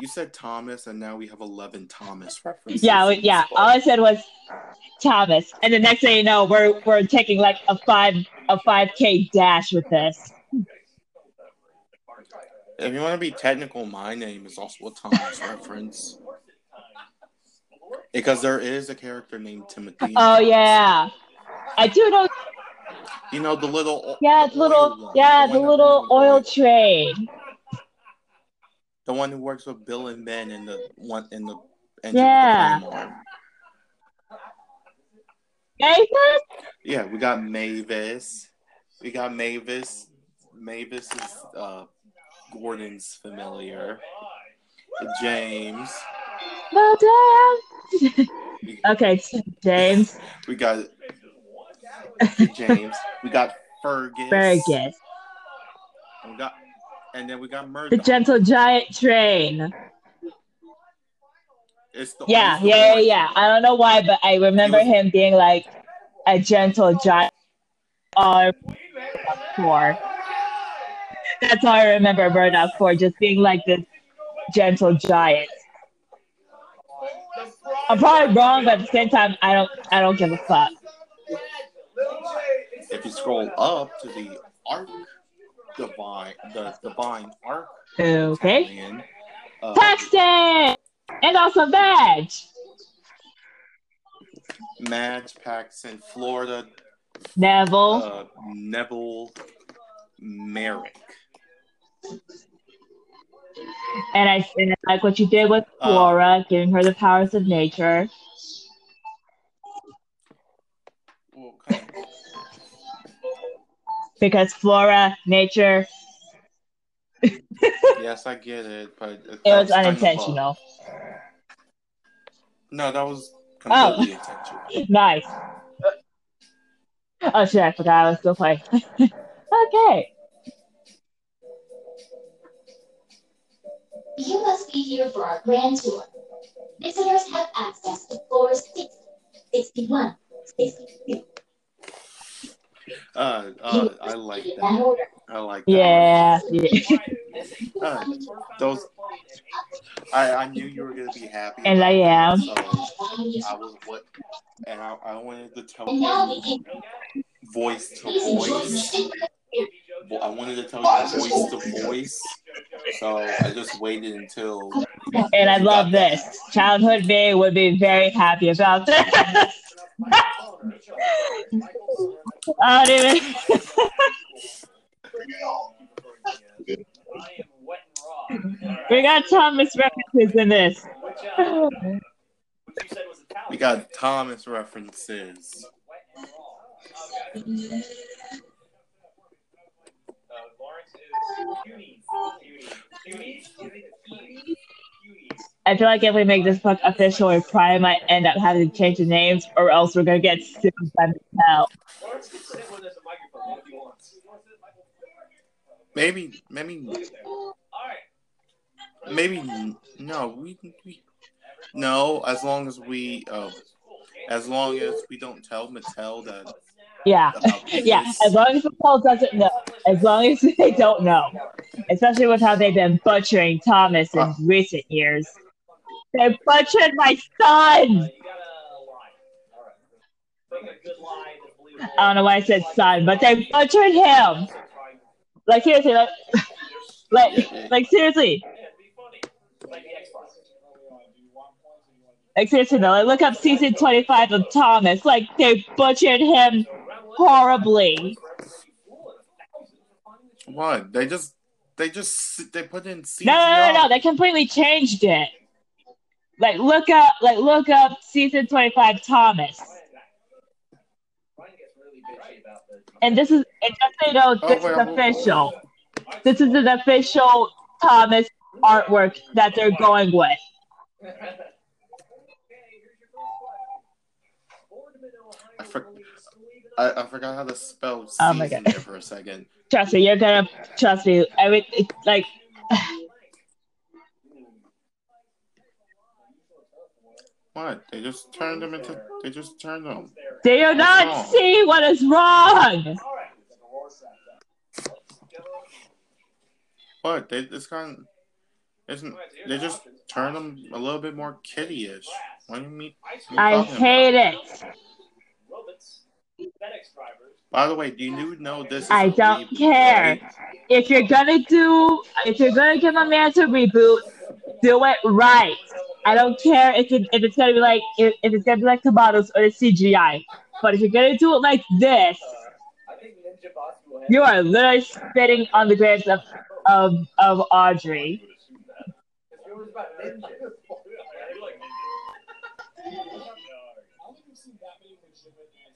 You said Thomas, and now we have eleven Thomas references. Yeah, yeah. All I said was Thomas, and the next thing you know, we're we're taking like a five a five k dash with this. If you want to be technical, my name is also a Thomas reference. Because there is a character named Timothy. Oh yeah, I do know. You know the little. Yeah, the the little oil one, yeah the the one little oil train. The one who works with Bill and Ben in the one in the engine Yeah. the flame Yeah, we got Mavis. We got Mavis. Mavis is uh, Gordon's familiar. James. Well done. okay, James We got James. We got Fergus. Fergus. And we got, and then we got The Gentle Giant Train. It's the Yeah, yeah, yeah, yeah. I don't know why, but I remember was- him being like a gentle giant. Or for. That's all I remember Murdoch for, just being like this gentle giant. I'm probably wrong, but at the same time, I don't, I don't give a fuck. If you scroll up to the arc divine, the divine arc Okay. uh, Paxton! And also Veg! Madge, Paxton, Florida, Neville. uh, Neville, Merrick. And I, and I like what you did with Uh, Flora, giving her the powers of nature. Of- Because Flora, nature, yes, I get it, but it was kind of a- unintentional. no, that was Oh. completely intentional. Nice. Oh shit, I forgot I was still playing. okay. You must be here for our grand tour. Visitors have access to floors 60, 61, 62. Uh, uh, I like that. that. I like that. Yeah. yeah. Uh, those, I, I knew you were gonna be happy. And I am. So I was what, and I, I wanted to tell you voice to Please enjoy the voice. Stick Well, I wanted to tell you voice to voice. So I just waited until. And I love this. Childhood me would be very happy about this. I don't we got Thomas references in this. We got Thomas references. I feel like if we make this book official, we probably might end up having to change the names, or else we're gonna get sued by Mattel. Maybe, maybe, maybe no. We, we no. As long as we, uh, as long as we don't tell Mattel that. Yeah, yeah. As long as Mattel doesn't know, as long as they don't know, especially with how they've been butchering Thomas in recent years. They butchered my son. I don't know why I said son, but they butchered him. Like seriously, like, like, like seriously, like seriously though. Like look up season twenty-five of Thomas. Like they butchered him horribly. What? They just, they just, they put in CGI. No, no, no, no. They completely changed it. Like look up, like look up season twenty-five Thomas. And this is, and just so you know, Oh, this wait, is wait, wait. official. This is an official Thomas artwork that they're going with. I, for, I, I forgot how to spell Oh my season God. there for a second. Trust me, you're gonna trust me. I mean, it's like What? They just turned them into. They just turned them. they do wrong? not see what is wrong. What? They it's kind. Of, Isn't they just turn them a little bit more kiddie-ish? What do you mean? what are you I hate about? it. By the way, do you know this? Is I don't reboot, care. right? If you're gonna do, if you're gonna give a man to reboot, do it right. I don't care if it, if it's gonna be like if, if it's gonna be like tomatoes or the CGI. But if you're gonna do it like this, you are literally spitting on the graves of of of Awdry.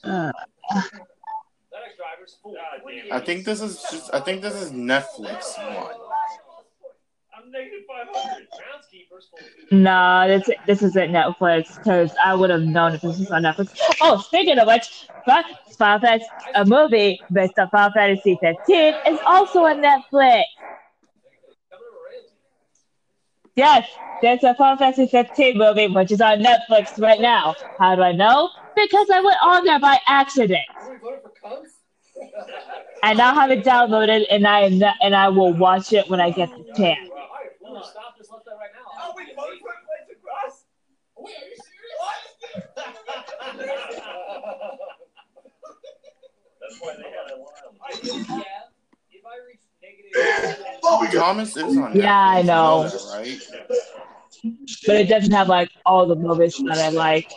I think this is just. I think this is Netflix one. negative 500. Groundskeepers full of No, this this isn't Netflix because I would have known if this was on Netflix. Oh, speaking of which, Fi- Final Fantasy, a movie based on Final Fantasy 15 is also on Netflix. Yes, there's a Final Fantasy 15 movie which is on Netflix right now. How do I know? Because I went on there by accident. I now have it downloaded, and I not, and I will watch it when I get the chance. Yeah, if I reach negative. Oh, we got Thomas is on. Yeah, I know. that, right? But it doesn't have like all the movies that I like.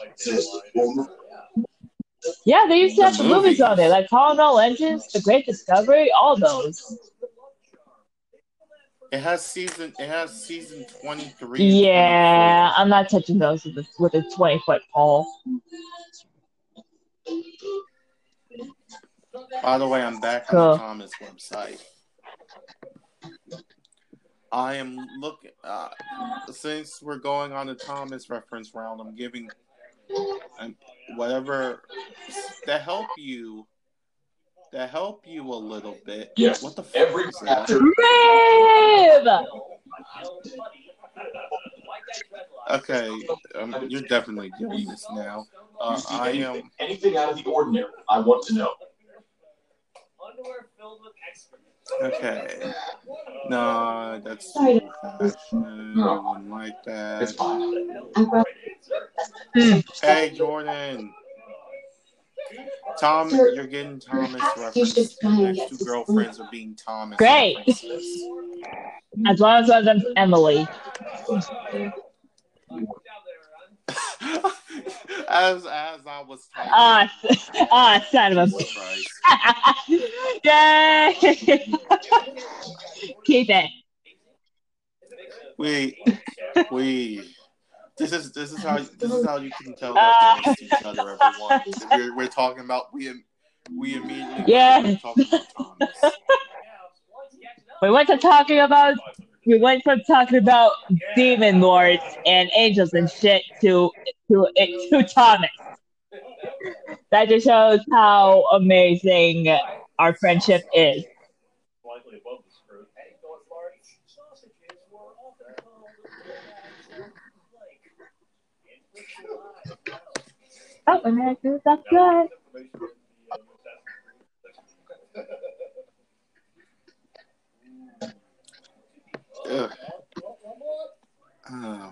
Yeah, they used to have The the movies on there, like Calling All Engines, The Great Discovery, all those. It has season. It has season twenty three. Yeah, I'm not touching those with a, with a 20 foot pole. By the way, I'm back on the Thomas website. I am looking. Uh, since we're going on the Thomas reference round, I'm giving um, whatever to help you. To help you a little bit. Yes, What the fuck every is that? chapter. Rib! Okay, um, you're definitely doing this now. Uh, You see I anything, am. anything out of the ordinary, I want to know. Underwear filled with excrement. Okay. No, that's Sorry. too fashion. I wouldn't like It's that. fine. I Hey, Jordan. Tom, Sir, you're getting Thomas perhaps references. try Next get two girlfriends are being Thomas Great. references. As long as it wasn't Emily. as as I was typing. Ah, s- ah, son of a. Yay! Keep it. We we this is this is how this is how you can tell that missed each other, everyone. We're, we're talking about we we immediately Yeah. we're talking about We went to talking about. We went from talking about demon lords and angels and shit to to to Thomas. That just shows how amazing our friendship is. Slightly above the screw. Hey, go as large. Sausages were often called like. Oh, and that's good. Uh,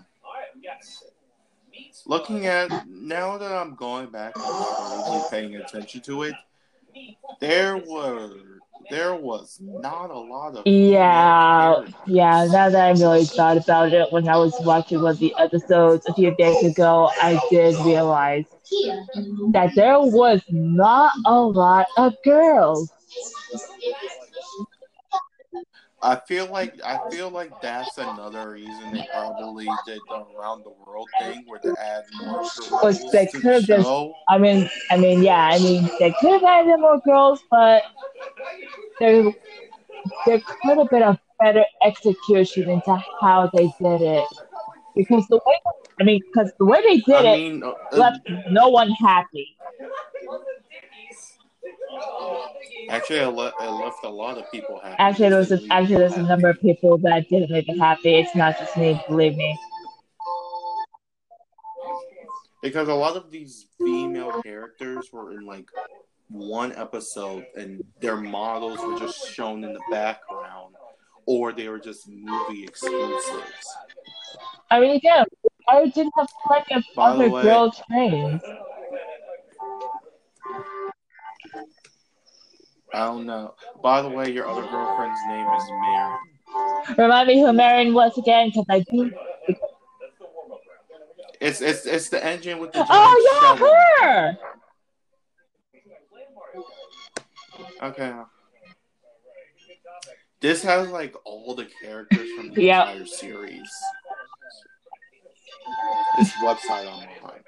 looking at now that I'm going back and paying attention to it, there were there was not a lot of Yeah, yeah. Now that I really thought about it, when I was watching one of the episodes a few days ago, I did realize Kia in the that there was not a lot of girls. I feel like I feel like that's another reason they probably did the around the world thing where they add more girls they to could the have just- show. I mean, I mean, yeah. I mean, they could have added more girls, but there, there could have been a better execution into how they did it. Because the way, I mean, because the way they did I it uh, left no one happy. Actually, I, le- it left a lot of people happy. Actually, there was a, actually there's a number of people that didn't make me happy. It's not just me, believe me. because a lot of these female characters were in like one episode and their models were just shown in the background or they were just movie exclusives I mean, again, I didn't have plenty of By the other way- girl trains. I don't know by the way your other girlfriend's name is mary Remind me who Marion was again, because I do. it's it's it's the engine with the Oh yeah, her. okay this has like all the characters from the Yep. entire series this website online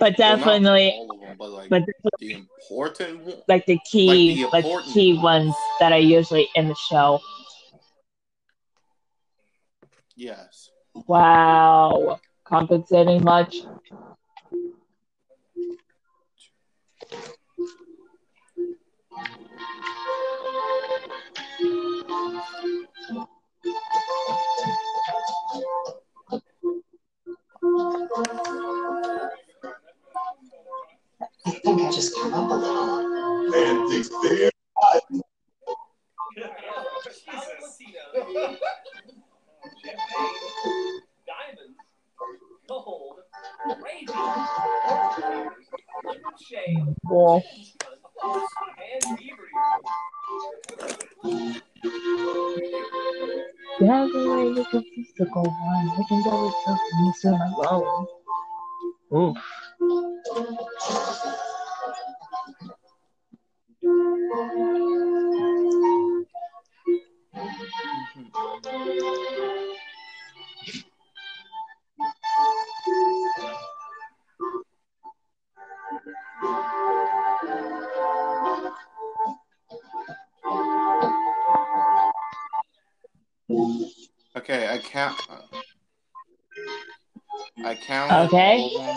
But definitely, them, but like but the important one. like the key, Like like the the key ones. ones that are usually in the show. Yes. Wow. Compensating much? I think I just came up a little. Man thinks they're Champagne, diamonds, gold, raging, liquid shade, and beaver that's the way you can physical one. I can go with something soon alone. Oof. Okay, I count. I count. Okay. them.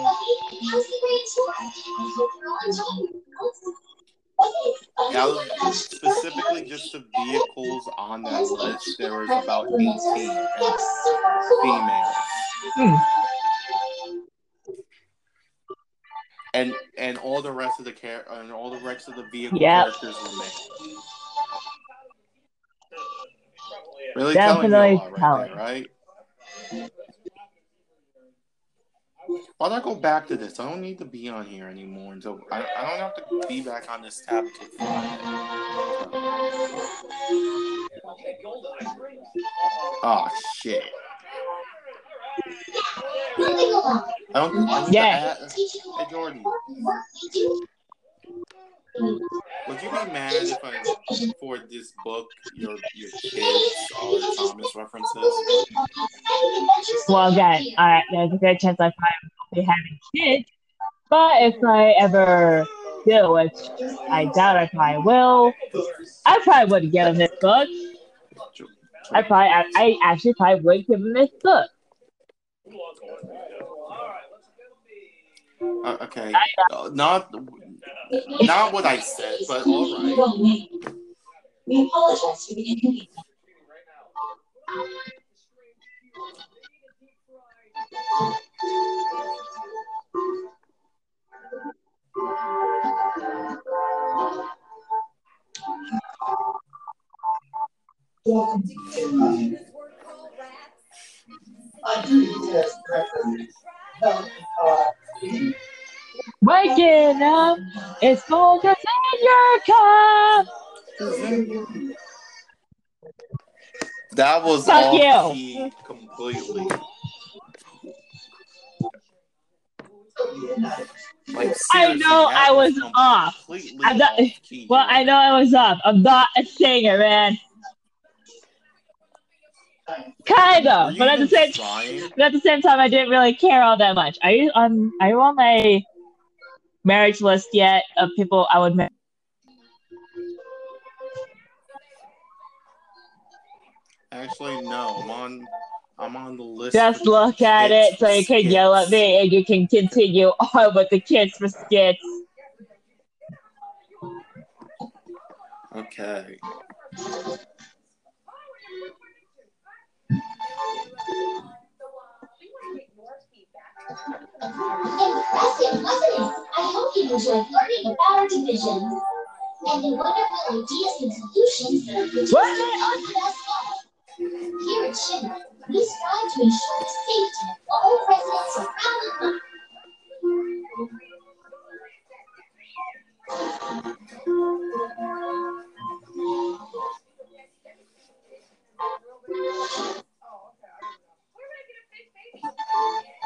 Yeah, specifically just the vehicles on that list, there was about 18 and females. Hmm. And and all the rest of the char- and all the rest of the vehicle Yep. characters were male. Really telling Definitely you a lot right there, right? Why don't I go back to this? I don't need to be on here anymore until I, I don't have to be back on this tab Oh shit. I don't I Yeah. add, Hey Jordan, do. Would you be mad if I for this book your your kids are Thomas references? Well, again, I, there's a good chance I probably be having kids. But if I ever do, which I doubt I probably will, I probably would get him this book. I probably, I, I actually probably would give him this book. Uh, okay, uh, not not what I said, but all right. We apologize for the inconvenience. welcome to Kid I do test breakfast. Waking up, it's focus in your cup. That was Fuck off you. completely. Like I know I was com- off. I'm not- off key. Well, I know I was off. I'm not a singer, man. Kind of, but at the same trying? but at the same time, I didn't really care all that much. Are you on? Are you on my marriage list yet of people I would marry? Actually, no. I'm on. I'm on the list. Just look at it so you can yell at me and you can continue on with the kids for skits. Okay. Impressive, wasn't it? I hope you enjoyed learning about our divisions and the wonderful ideas and solutions that are produced on us all. Here at Shinra, we strive to ensure the safety of all residents around the clock. Moving along, next we will teach you all about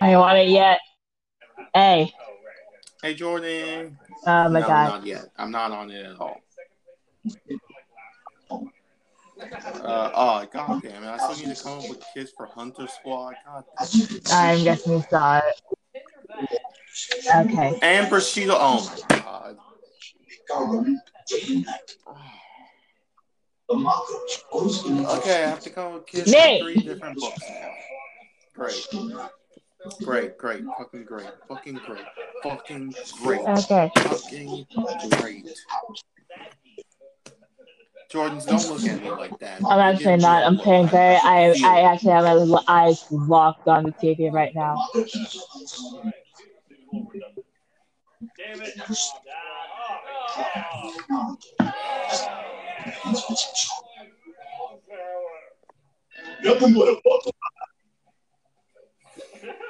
I want it yet. Hey, Hey, Jordan. oh my no, god. not yet. I'm not on it at all. Uh, oh, god damn it. I still need to come up with kids for Hunter Squad. God I'm guessing you saw it. Okay. And Brashida. Oh my god. Okay, I have to come up with kids Nate. for three different books now. Great. Great, great, fucking great, fucking great, fucking great, Okay. fucking great. Jordans, don't look at me like that. I'm actually not. I'm paying very. I I actually have my little eyes locked on the TV right now. Nothing but a buckle.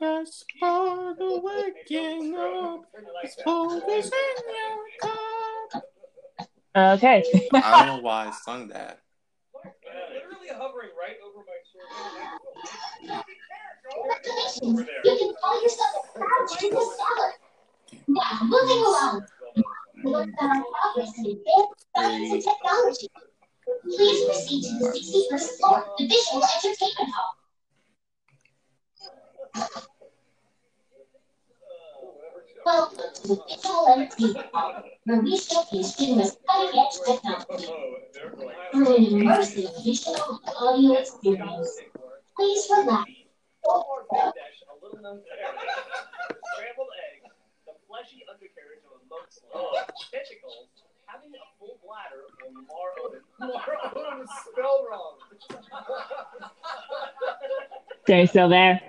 Best part of waking up is focus in your cup. Okay. I don't know why I sung that. Literally hovering right over my shoulder. Congratulations, you can call yourself a proud triple scholar. Now, moving along, look at our progress in advanced science and technology. Please proceed to the 61st floor, the Visual Entertainment Hall. Welcome to Hall, where we showcase Gina's cutting-edge technology through an immersive visual and audio experience. Please relax. Scrambled eggs, the fleshy undercarriage of a tentacles, having a full bladder, or Mar Odin. Mar Odin is wrong. Stay still there.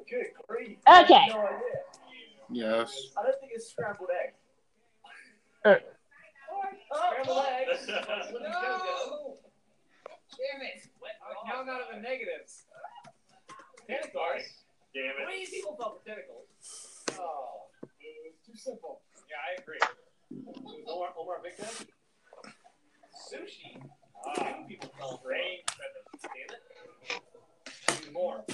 okay, great. Okay. No idea. Yes. I don't think it's scrambled eggs. Uh. Scrambled eggs. no. Damn it. Now I'm out of the negatives. Tentacles. Damn it. Three people fell for tentacles. Oh, it's too simple. Yeah, I agree. Omar, Omar Big Ben? Sushi. Ah, people fell for rain feathers. Damn it. Two more.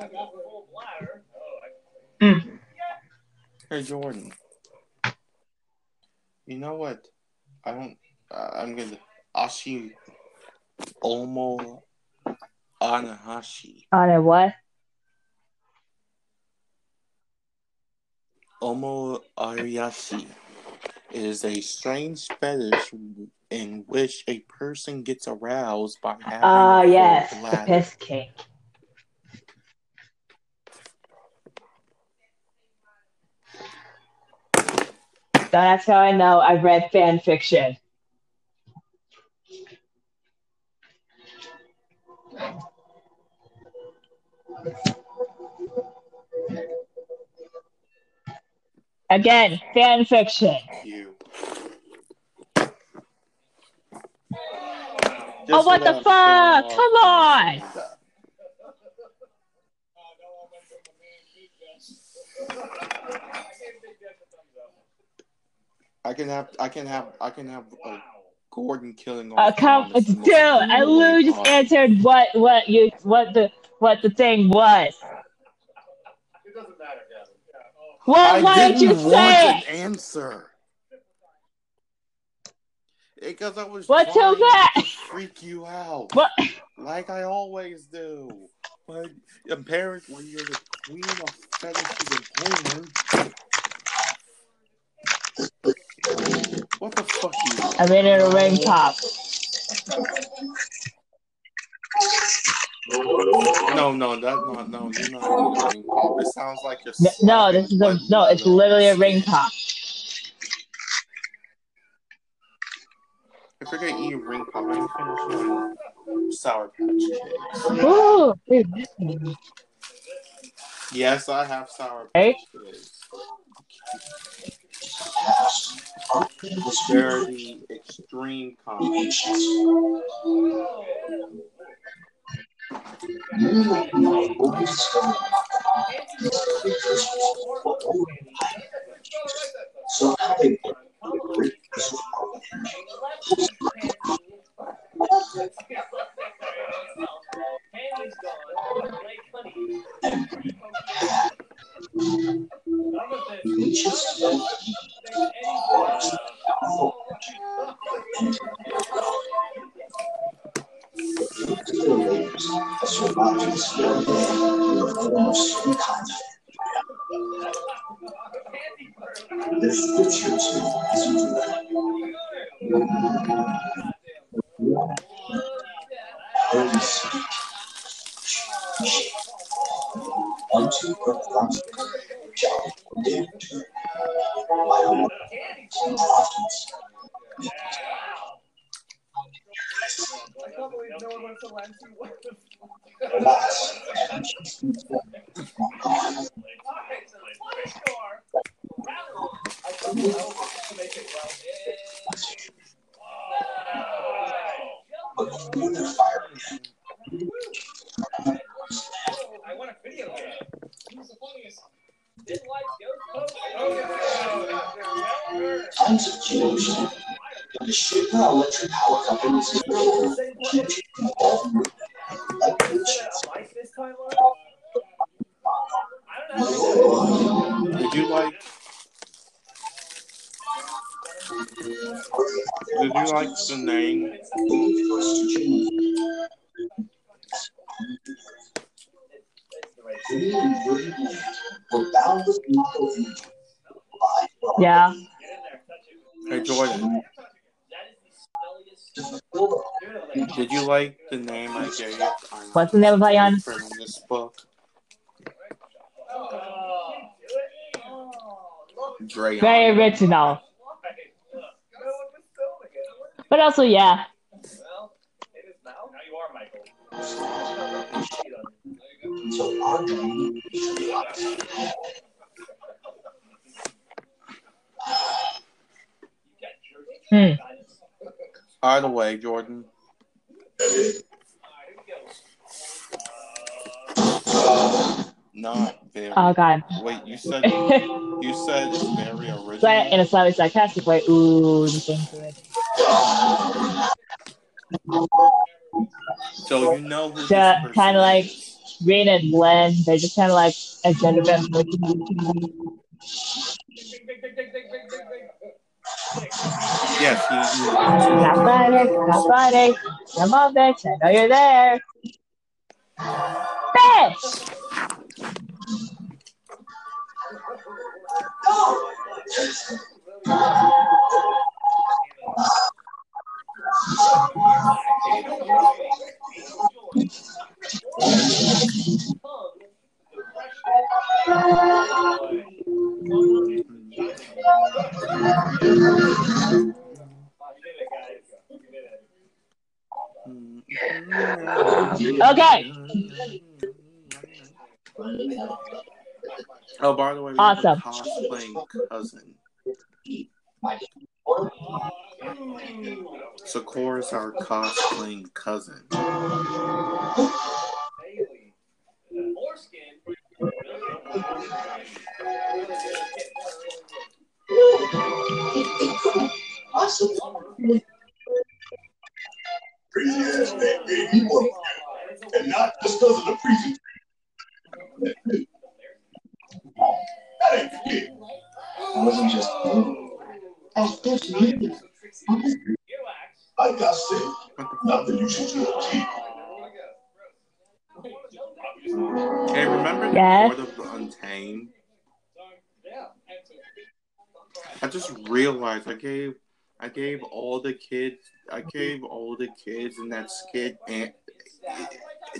I went for a full bladder. Oh, I Hey, Jordan. You know what? I don't. Uh, I'm gonna. Ashi Omo Anahashi. On a what? Omo Ariyashi is a strange fetish in which a person gets aroused by having Ah, a yes, the piss king. That's how I know I read fan fiction. Again, fan fiction. You. Oh, what the fuck? Come on! I can have. I can have. I can have uh, Gordon killing. Uh, off come, Thomas, dude, I literally just answered what what you what the what the thing was. It doesn't matter, Gavin. Yeah. Oh. Well, I why did you didn't want say an answer. Because I was What's trying that? to freak you out, What? like I always do. But apparently, when you're the queen of fetishes and porn. What the fuck you? I'm in a ring pop. No, no, that no, no, you're not ring pop. It sounds like you're. No, slapping this is a no. It's literally a ring pop. If you're gonna eat a ring pop, let me finish mine. Sour Patch Kids. Ooh, Yes, I have Sour. Patch Kids. They're the extreme kind. So how they Handy's one went to Alright, so final score. Round one. I can't believe I was to make it well. I want a video game. Who's the funniest? Did lights go? Times of change. And the Shinra Electric Power Company is Same play. involved with Is it a mic this time, Laura? Oh. I don't. Did you like? Did you like the name? Yeah. Hey Jordan, did you like the name I gave? um, What's the name of Ion? From this book, Dre. Very original. But also, yeah. Well, it is now. Now you are Michael. So our dream is to be honest. Hmm. By the way, Jordan, not very. Oh god. Wait, you said you said it's very original. in a slightly sarcastic way. Ooh, the thing good. So you know who this Yeah, kinda like- is. Rain and Len, they're just kind of like a gender. Yes. Not Friday, not Friday. Come on, bitch. I know you're there. Bitch! Okay. Oh, by the way, we Awesome. cosplaying cousin. Sakura's our cosplaying cousin. And not just because of the presentation. That ain't. I wasn't just I was supposed to got sick. Not that you should cheap. Hey, remember the Yes. Court of the Untamed? I just realized I gave I gave all the kids I gave all the kids in that skit an,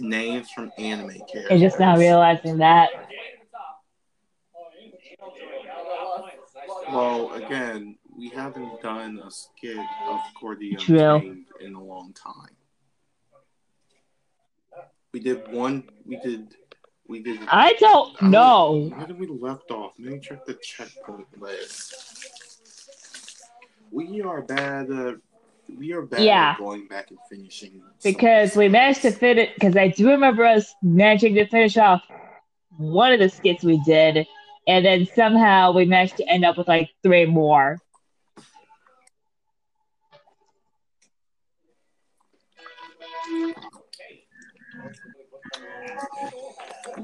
names from anime characters. You're just now realizing that. Well, again, we haven't done a skit of Court of the True. Untamed in a long time. We did one. We did. We did. I don't know. Where did we left off? Let me check the checkpoint list. We are bad. Uh, we are bad Yeah. at going back and finishing. Because we managed to fit it, because I do remember us managing to finish off one of the skits we did, and then somehow we managed to end up with like three more.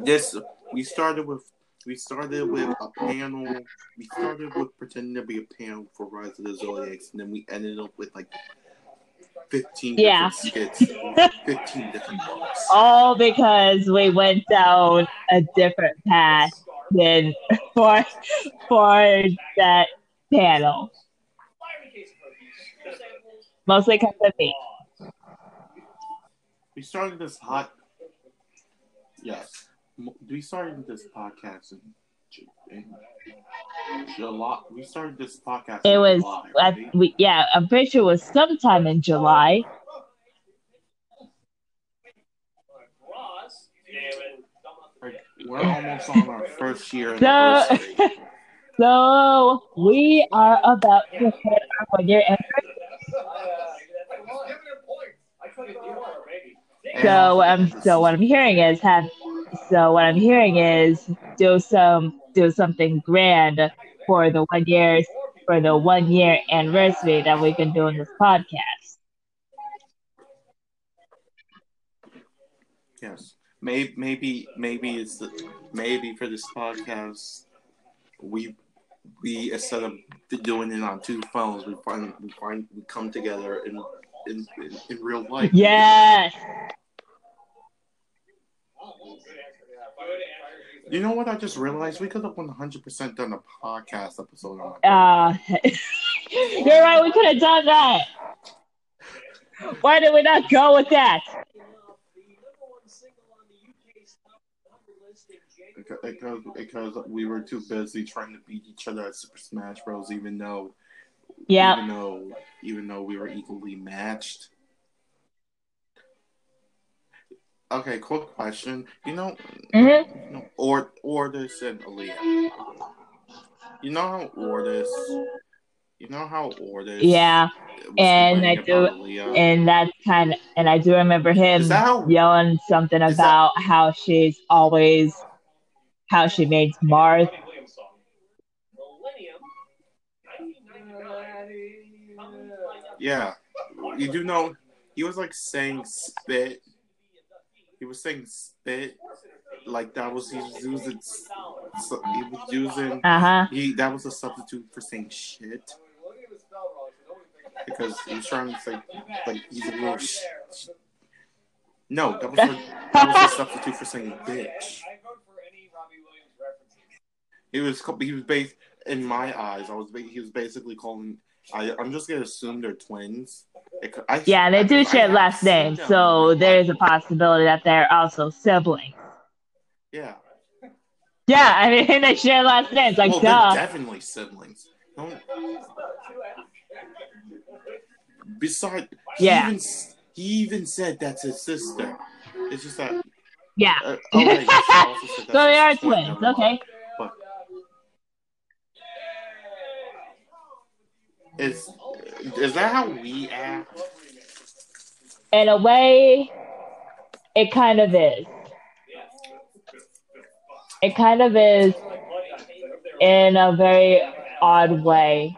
This we started with we started with a panel we started with pretending to be a panel for rise of the zodiacs and then we ended up with like 15 Yeah. different skits 15 different books All because we went down a different path than for for that panel. Mostly because of me. we started this hot yes we started this podcast in, in July we started this podcast It in was, July, I, right? we, yeah, I'm pretty sure it was sometime in July. Ross, damn it. Like, we're almost on our first year So- So we are about to hit our one year anniversary. I couldn't do it already. So um, so what I'm hearing is have, so what I'm hearing is do some do something grand for the one year for the one year anniversary that we've been doing this podcast. Yes. Maybe maybe maybe it's the, maybe for this podcast we we instead of doing it on two phones we find we find we come together in in, in, in real life. Yes. You know what I just realized? We could have one hundred percent done a podcast episode on it. Uh, you're right. We could have done that. Why did we not go with that? Because, because because we were too busy trying to beat each other at Super Smash Bros. Even though Yeah. even though even though we were equally matched. Okay, quick question. You know, Mhm. you know or Ordis and Aaliyah. You know how Ordis, you know how Ordis, Yeah. And I do- about Aaliyah? And that's kind of, and I do remember him how- yelling something Is that- about how she's always, how she makes Mars. Millennium. Yeah, you do know he was like saying spit. He was saying spit, like that was he was using. so- He was using. Uh huh. He that was a substitute for saying shit because he was trying to say like he's a little. Sh- no, that was a, that was a substitute for saying bitch. I vote for any Robbie Williams references. He was he was based in my eyes. I was he was basically calling. I I'm just gonna assume they're twins. It I- Yeah, they do I- share I last them so there is a possibility that they're also siblings. Yeah. Yeah, I mean they share last names, like well, duh. definitely siblings. Don't... Besides, he Yeah. even he even said that's his sister. It's just that. Yeah. Uh, also said So they are twins. Okay. Is is that how we act? In a way, it kind of is. It kind of is in a very odd way.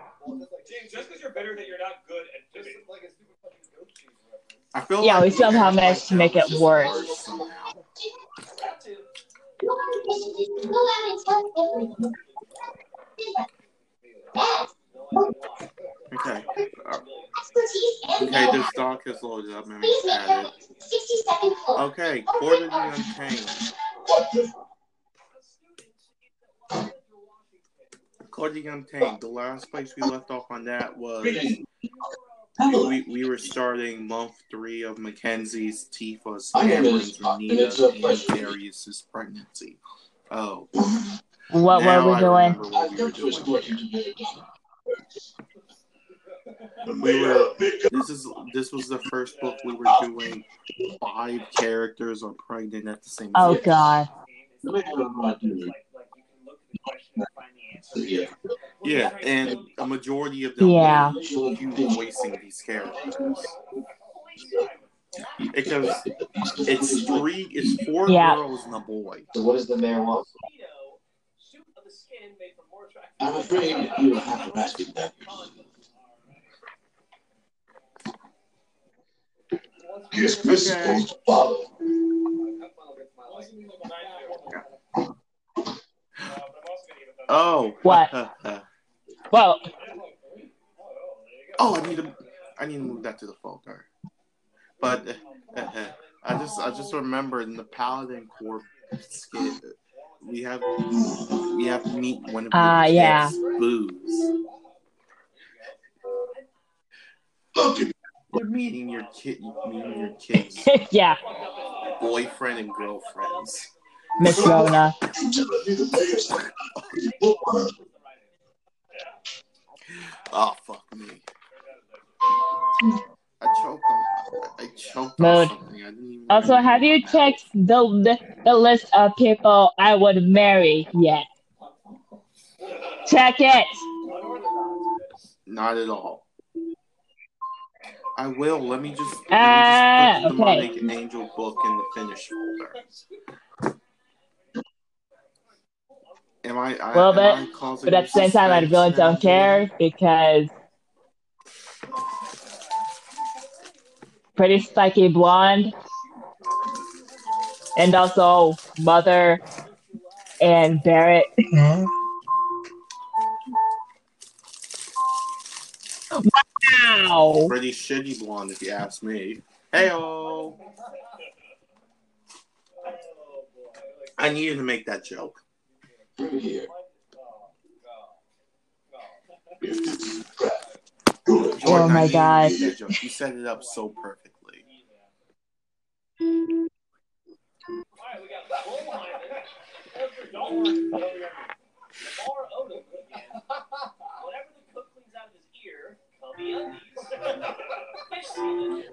James, just because you're bitter that you're not good at just like a stupid fucking goat cheese reference. I feel Yeah, like we somehow managed to make it worse. Somehow. Got to. You want to just go out and tell everything. That's Okay. Uh, okay, know-how. this doc has loaded up. Let me Please make add your it. 60 second. Okay, Court of the Untamed. Court of the Untamed. The last place we left off on that was we, we, we were starting month three of Mackenzie's, Tifa's, My name Cameron's, is Doc, and Renita's, and. Darius's pregnancy. Oh, What were we I doing? remember what we were come to a doing. Solution we were this is this was the first book we were doing five characters are pregnant at the same time. Oh time. god. Yeah. Yeah, and a majority of them Yeah. were you voicing these characters. Because it's three it's four Yeah. girls and a boy. So what does the mayor want? Suit of the skin made from more attractive. I'm afraid you will have to ask me that. Yes, Chris is supposed to follow. Oh What? Well, oh I need to I need to move that to the folder. But uh, I just I just remembered in the Paladin Corp skit we have we have to meet one of the Ah, kids, yeah. Booze. Look at You're meeting your kid meeting your kids yeah, boyfriend and girlfriends. Miss Rona. you telling me the mayor's like, oh, fuck me. I choked on I choked Mood. on something. I didn't Also, have you checked the, the the list of people I would marry yet? Check it. Not at all. I will. Let me just, let me Ah, just put the okay. demonic angel book in the finish folder. Am I? I Well, but- I causing But at the same time, I really don't care because pretty spiky blonde, and also mother and Barret. Wow. Pretty shitty blonde, if you ask me. Heyo. I needed to make that joke. through here. If this is crap, good. Jordan, Oh my I needed to God. make that joke. You set it up so perfectly.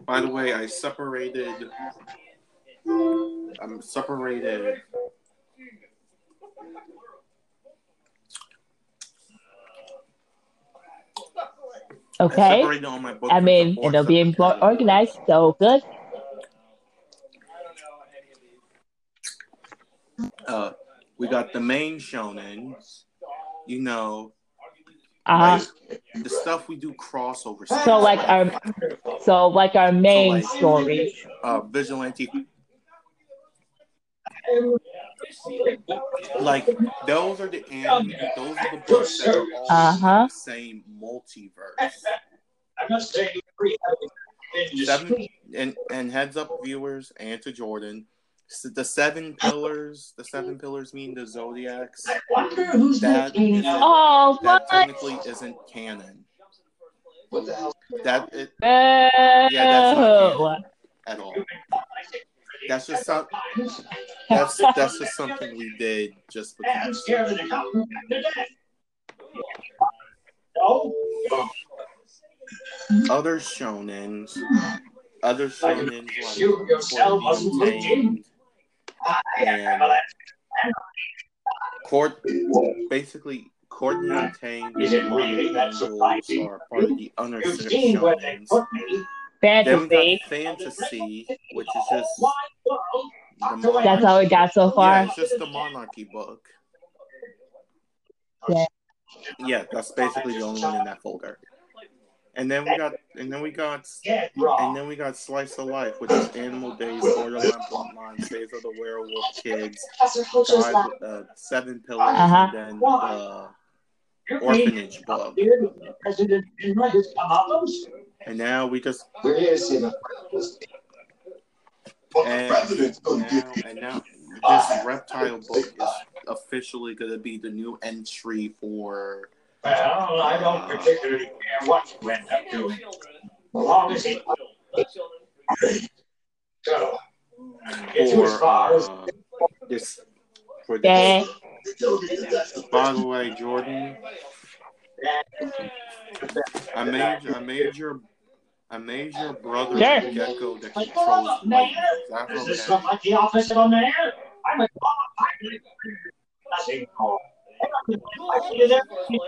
By the way, I separated. I'm separated. Okay. separated all my books I mean, it'll be more organized, so good. Uh, we got the main shonen. You know, Uh huh. like the stuff we do crossover. So like our, so like our main So, like- stories. uh, vigilante. Like those are the anime, those are the books that are all Uh-huh. the same multiverse. Seven and and heads up viewers and to Jordan. S- The seven pillars, the seven pillars mean the zodiacs. I Wonder who's That making isn't, Oh, that what? technically isn't canon. What the hell? That it that's not Oh. at all. That's just some, that's that's just something we did just because. Other shonens, other shonens You yourself like wasn't Court Untamed and Court, basically Court Untamed Is it really that Angels surprising? are part of the You've unassisted seen what they shonens. put. Then we Fantasy. got fantasy, which is just Wide That's monarchy. all we got so far. Yeah, far. it's just the monarchy book. Yeah. Yeah, that's basically the only one in that folder. And then we got, and then we got, and then we got Slice of Life, which is Animal Days, Borderline Bloodlines, Days of the Werewolf Kids, Professor Hojo's Five, lab. uh, Seven Pillars, Uh-huh. and then the Orphanage book. Here, the president and right his commandos. And now we just, We're here see and the president's gonna now, and now this Reptile book is officially going to be the new entry for Well, I don't particularly care what you end up doing. As long as it so. Get you as for far as uh, this for Okay. this. By the way, Jordan, I made I made your I made your brother Sure. a gecko that controls lightning. Is Is this that like the office of a mayor? I'm a qualified nothing more. I did everything.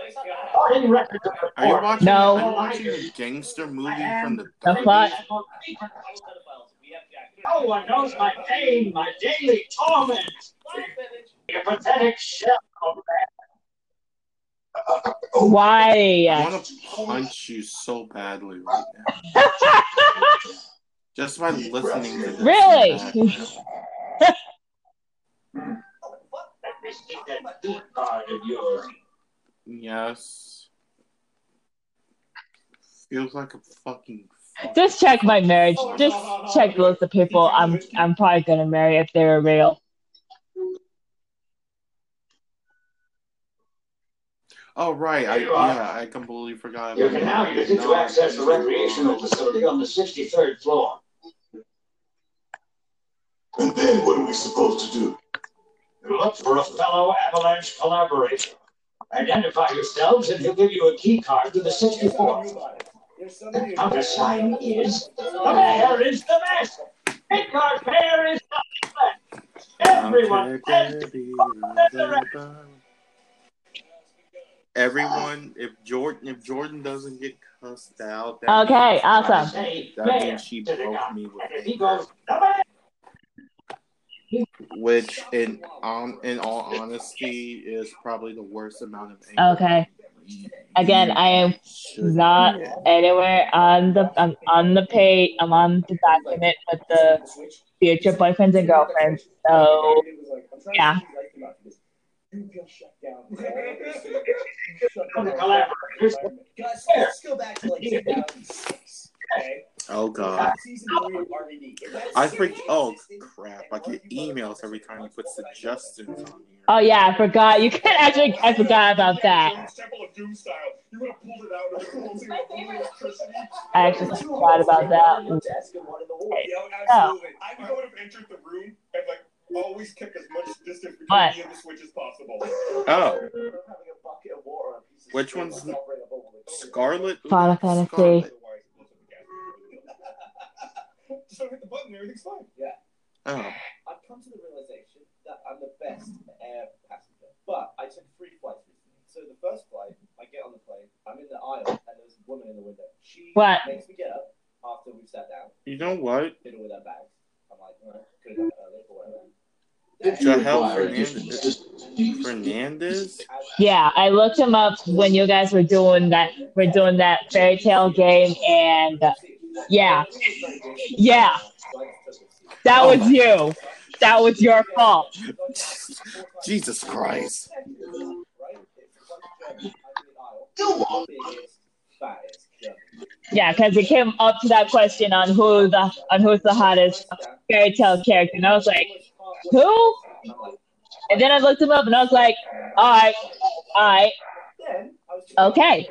Starting records of the Are you watching? No. Are you watching a gangster movie from the The 30s? fuck? No one knows my pain, my daily torment. Your pathetic shell of that. Uh, oh, I Why? want to punch you so badly right now. Just by listening to this. Really? in the background. let me see that good card of yours. Yes. Feels like a fucking. Just check my marriage. Just check the list of people I'm I'm probably gonna marry if they're real. Oh right, I There you are. yeah, I completely forgot. You about can now use it to access the recreational facility on the 63rd floor. And then what are we supposed to do? Look for a fellow Avalanche collaborator. Identify yourselves and he'll give you a key card to the 64th. The countersign is the mayor is the best. Because mayor is nothing less. Everyone says Everyone, if Jordan, if Jordan doesn't get cussed out, that Okay, means, awesome. That means she broke me with he anger. Goes, the mayor. which, in um, in all honesty, is probably the worst amount of anger. Okay. Again, I am not anywhere on the I'm on the page. I'm on the document with the future boyfriends and girlfriends. So yeah. From the collaborators. Guys, let's go back to like 2006. Okay? Oh god. Season three of RVD. If that I series freaked. Oh crap! I get emails every time you put suggestions on here. Oh yeah, I forgot. You can actually I forgot about that. Temple of Doom style. You would have pulled it out of the closing of electricity. I actually forgot about that. Yeah, Oh. I would have entered the room and like always kept as much distance between What? me and the switch as possible. Oh, oh. Which one's Scarlet? Final Fantasy. Scarlet. Just don't hit the button, everything's fine. Oh, I've come to the realization that I'm the best air passenger, but I took three flights recently. So the first flight, I get on the plane, I'm in the aisle, and there's a woman in the window. She What? makes me get up after we've sat down, you know what? fiddle with her bags. I'm like, all right, could have done it earlier, or whatever. Jahel Fernandez. Fernandez? Yeah, I looked him up when you guys were doing that. We're doing that fairy tale game, and uh, yeah, yeah, that Oh was my- you. That was your fault. Jesus Christ. Yeah, because it came up to that question on who the on who's the hottest fairy tale character, and I was like, who? And then I looked him up, and I was like, all right, all right, Okay.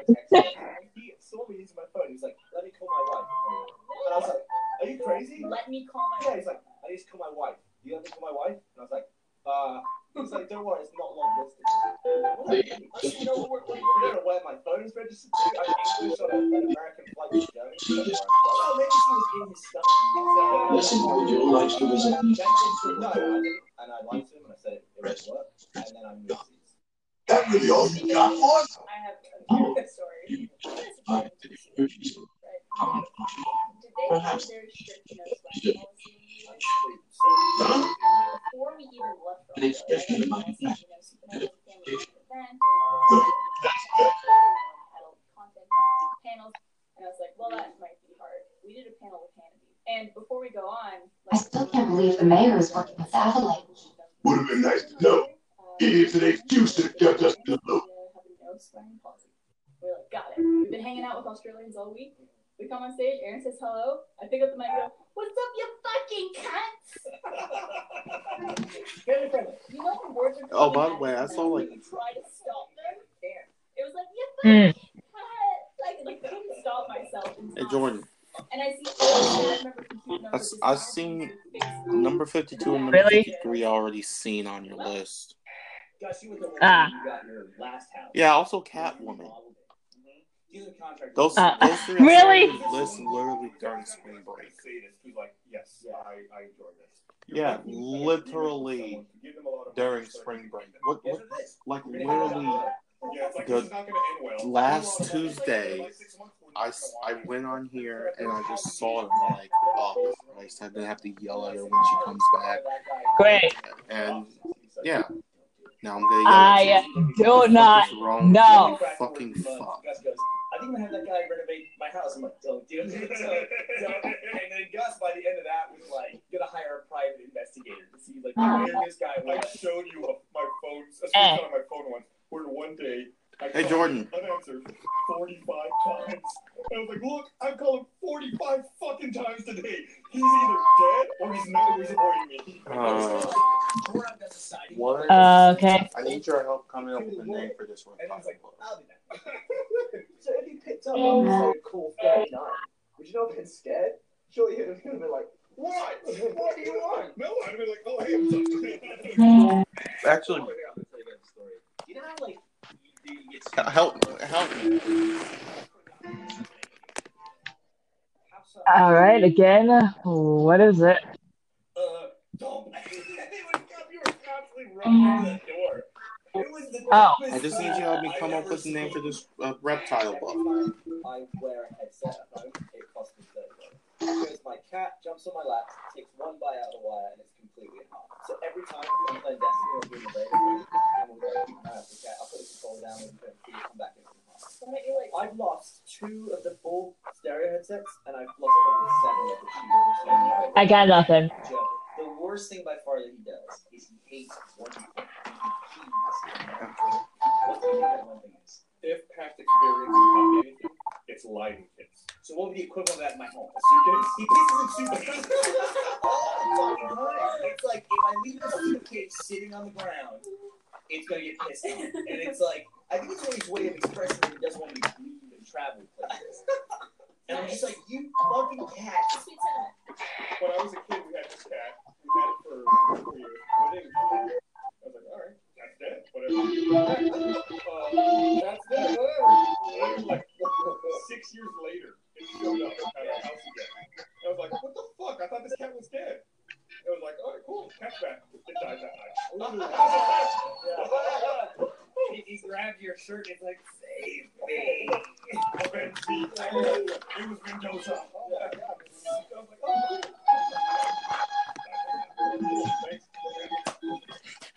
And I was like, "Are you crazy?" Let me call my Yeah, he's like, "I need to call my wife. You let me call my wife?" And I was like, "Uh." He's like, "Don't worry, it's not long distance." What? I said, "You know where, where, you don't know where my phone is registered to? I'm English on an American flight to Germany." So, oh, maybe she was in his stuff. So, This individual likes to visit these no, I didn't. And I lied to him and I said it, it would work. And then I moved these. That really all you got for? I have a story. I Did they have their strict no sweat policy? Huh? Before we even left An expression of my you know, Supernova family event, That's good. panels, and I was like, well, that might be hard. We did a panel with Hannity, and before we go on, I still can't believe the mayor is working with Avalanche. Would have been nice to know. Idiots at HQ should have kept us in the loop. Have a no swearing policy. We're like, got it. We've been hanging out with Australians all week. We come on stage, Aaron says hello. I pick up the mic and go, What's up, you fucking cunts? You know when words are Oh, by the way, I saw, like- you try to stop them. There. It was like, you Mm. fucking cunt. Like, like, I couldn't stop myself. Hey. Jordan, And I see, I remember I, numbers. I seen number fifty-two and number Really? fifty-three already seen on your list. Guys, you were the one Ah. got your last house. Yeah, also Catwoman. He's in a contract. Those, Uh, those three really? I list literally during spring break. Sadist like, yes, I, I enjoy this. Yeah, literally during spring break. What, what like You're gonna have literally Yeah, it's like, The this is not going to end well. last Tuesday, I, I went on here and I just saw it and I'm like, oh Christ, I didn't have to yell at her when she comes back. Great. And yeah, now I'm gonna yell I you. do What the not fuck is wrong with you, fucking fuck. Gus I think I'm gonna have that guy renovate my house. I'm like, don't do it. Don't, don't. And then Gus, by the end of that, was like, gonna hire a private investigator to see like where this guy I showed you my phone, a Eh. screenshot on my phone once, where one day I Hey, called Jordan. unanswered 45 times. I was like, look, I've called him 45 fucking times today. He's either dead or he's not or he's avoiding me. Uh, We're on Gus's side. He what? Uh, okay. I need your help coming up with a name for this one. And he's like, I'll do that. so if he picked up on this like cool 39, would you not have been scared? Surely he'd have been like, What? what do you want? No, I'd have been like, oh, hey, what's up? Actually, You know how like help, me help me. All right. Again, what is it? Uh, don't. it was you were constantly running to the door. It was the Oh. I just need you to help me come up with a name for this uh, reptile Every buff. I wear a headset at home, it costs me thirty dollars. Because my cat jumps on my lap, takes one bite out of the wire, and it's completely in half. So every time I'm playing Destiny or doing the radio, and we're going to keep an eye out for the cat, I'll put the controller down and put it come back in from half. Why don't you like I've lost two of the full stereo headsets, and I've lost probably seven of the two. I got nothing. Joe, the worst thing by far that he does is he hates one thing. What do you think that one thing is? If past experience has taught anything, it's lighting kits. So what would be the equivalent of that in my home? A suitcase? He pisses in suitcases all the fucking time. It's like if I leave a suitcase sitting on the ground, it's gonna get pissed on. And it's like I think it's one of his way of expressing that he doesn't want me to leave and travel places. And I'm just like, you fucking cat. sweet? When I was a kid, we had this cat. We had it for four years. Right, that's dead. Whatever. uh, that's dead. Whatever. It like six years later, it showed up at our house again. I was like, what the fuck? I thought this cat was dead. It was like, all right, cool. Cat's back. It died that night. He, he grabbed your shirt and it's like, save me. Avenge me. It was Mendoza.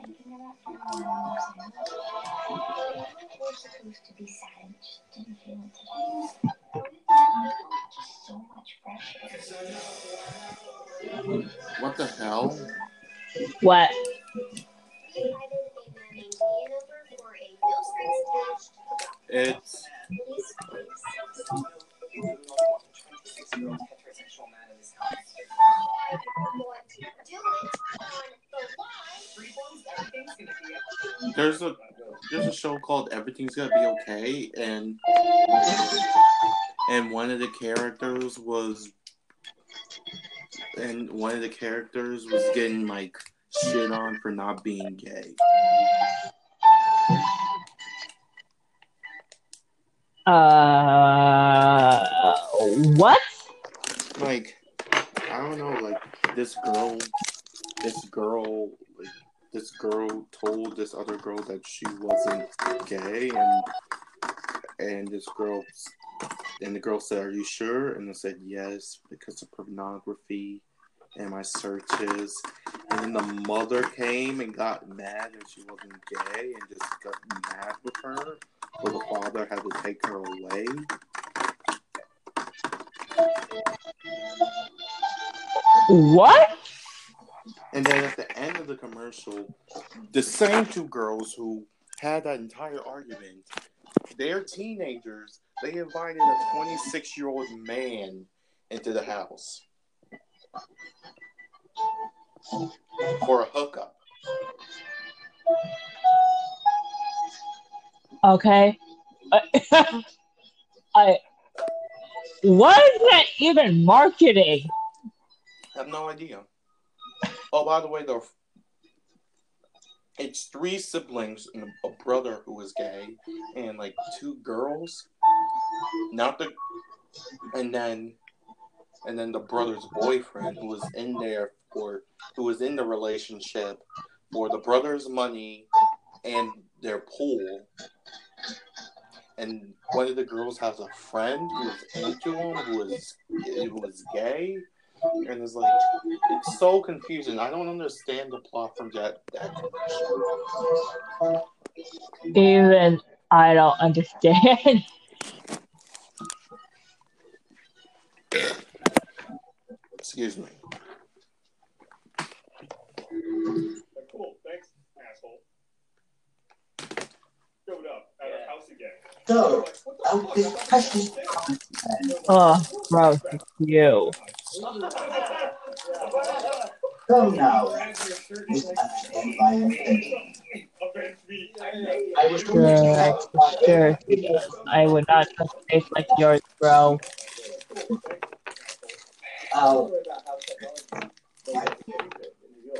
know you're not attracted to it? Pornography. Or Why did I have to be born straight? Antiphysical mistress. What's going on? You're not queer? Sometimes good things have to fall apart for better things to come together. What are you thinking about? We're supposed to be sad and just didn't feel it today. Just so much pressure. What the hell? What? We there's a there's a show called Everything's Gonna Be Okay, and and one of the characters was and one of the characters was getting like shit on for not being gay. Uh, girl that she wasn't gay, and and this girl and the girl said, "Are you sure?" And I said, "Yes, because of pornography and my searches." And then the mother came and got mad that she wasn't gay and just got mad with her. So the father had to take her away. What? And then at the end of the commercial, the same two girls who had that entire argument, they're teenagers. They invited a 26 year old man into the house for a hookup. Okay. I. What is that even marketing? I have no idea. Oh, by the way, though, it's three siblings and a brother who is gay, and like two girls. Not the, and then, and then the brother's boyfriend who was in there for, who was in the relationship for the brother's money and their pool. And one of the girls has a friend who is into him, who is who is gay, and it's like it's so confusing. I don't understand the plot from that that. Even I don't understand. Excuse me. Like, cool, thanks, asshole. Showed up at our house again. So, Like, what the out fuck? this precious you were Oh, gross. It's you. Come now, Mr. Understand my intention. Avenge. I was Sure, to sure. I would not trust a face like yours, bro. I'll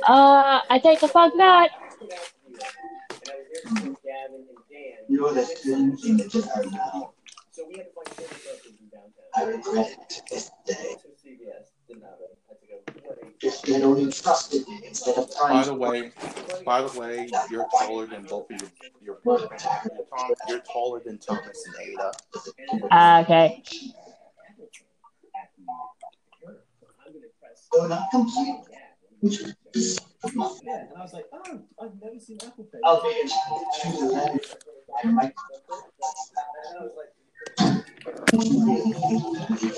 Uh, I take the fuck not. You're the twin images are now. So we had to find shorter services in downtown. I regret it to this day. To CVS, didn't have it. I had to go. what a- If they'd only trusted me instead of By the way, by the way, you're taller than both of your your brothers. You're, you're taller than Thomas and Ada. Ah, okay. I'm though not complete. Which is Yeah, and I was like, oh, I've never seen Apple Pay. I'll choose the letter. And I was like,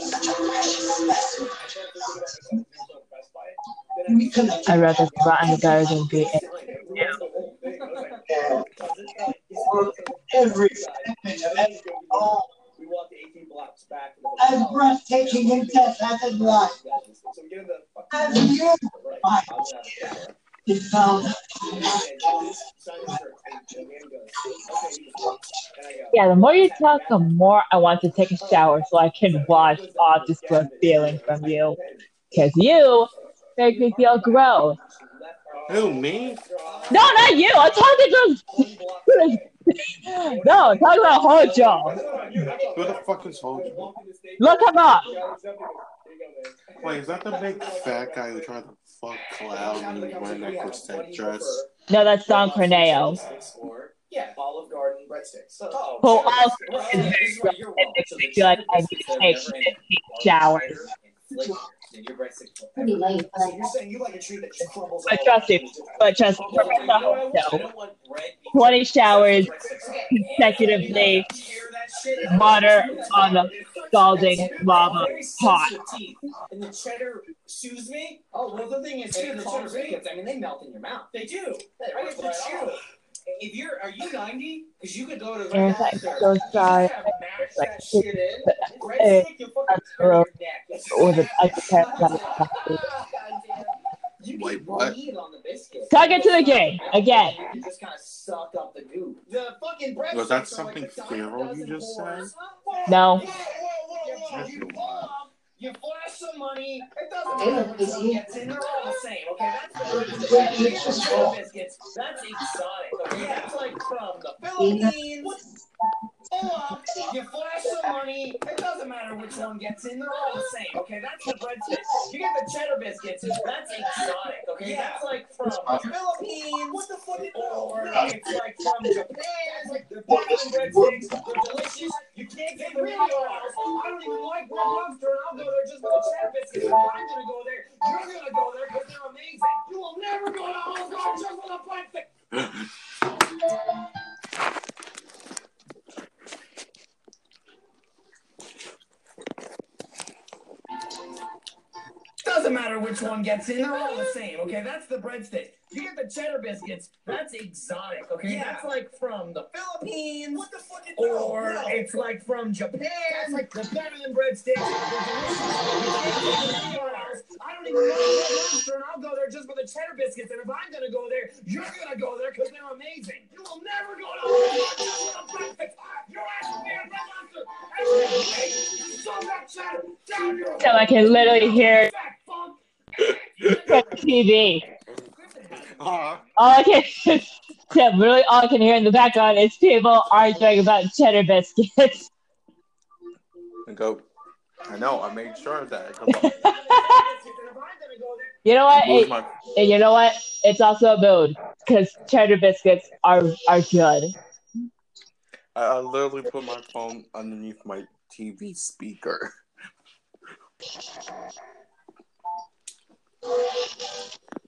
such a precious lesson. Then Reconnect I'd rather rot in the gutter than be for every image every all We walked 18 blocks back. as hotel. breathtaking and death as it was. So we get in the As fucking. you Right. I was out of there. it found And this sign the shirt. And the man goes, okay, you can walk. And I go, Yeah, the more you talk, the more I want to take a shower so I can wash off this gross feeling from you. Because you make me feel gross. Who me? No, not you. I'm talking to. No, talking about Hojo. Who the fuck is Hojo? Look him up. Wait, is that the big fat guy who tried to fuck Cloud and wearing that corset dress? No, that's Don Corneo. Yeah, Olive Garden breadsticks. Oh, Who also is yeah, this is where you're wrong. makes So me the feel like cheddar I need to take never 15 ending. showers. Cheddar and flake, then your breadsticks Pretty late, So you're saying you like a tree that just crumbles But trust over me, just- but trust me, you know what I want? I no. don't want bread. 20 showers Breadsticks. consecutively, Hear water on the scalding lava Very pot. And the cheddar soothes me. Oh, well, the thing is, too, the cheddar biscuits, I mean, they melt in your mouth. They do. Right? But you, if you're, are you 90? Because you could go to the Yes, I'm so sorry. Like, shit in. Breadstick, you fucking tear your neck. Or the I can't You Wait, what? on the biscuit. Talk it to the game again. You just kind of suck up the goop. The fucking breadsticks Was that something like feral you just said? No. You you bomb, you flash some money. It doesn't matter which is one gets in. They're all the same. Okay, that's the Wait, it's just biscuits. That's exotic. Okay, that's like from the- Philippines. Roll up, you flash some money. It doesn't matter which one gets in; they're all the same. Okay, that's the breadsticks. You get the cheddar biscuits. That's exotic. Okay, yeah. that's like from the Philippines. What the fuck? Or it's like from Japan. It's like they're than breadsticks. They're delicious. You can't get them anywhere else. I don't even like Red Lobster, and I'll go there just for the cheddar biscuits. If I'm gonna go there, you're gonna go there because they're amazing. You will never go to Olive Garden just for the breadsticks. Doesn't matter which one gets in; they're all the same. Okay, that's the breadstick. You get the cheddar biscuits. That's exotic. Okay, that's like from the Philippines. What the fuck? Or it's like from Japan. That's like they're better than breadsticks. They're delicious. You can't get them anywhere else. I don't even know Red Lobster, and I'll go there just for the cheddar biscuits. And if I'm gonna go there, you're gonna go there because they're amazing. You will never go to ah, Olive Garden just for the breadsticks. Your ass will be at Red Lobster. Every week, you shove that cheddar down your So I can literally hear from TV. All I can, yeah, really, all I can hear in the background is people arguing about cheddar biscuits. and go. I know. I made sure of that. You know what? It- my- and you know what? It's also a mood because cheddar biscuits are are good. I, I literally put my phone underneath my TV speaker.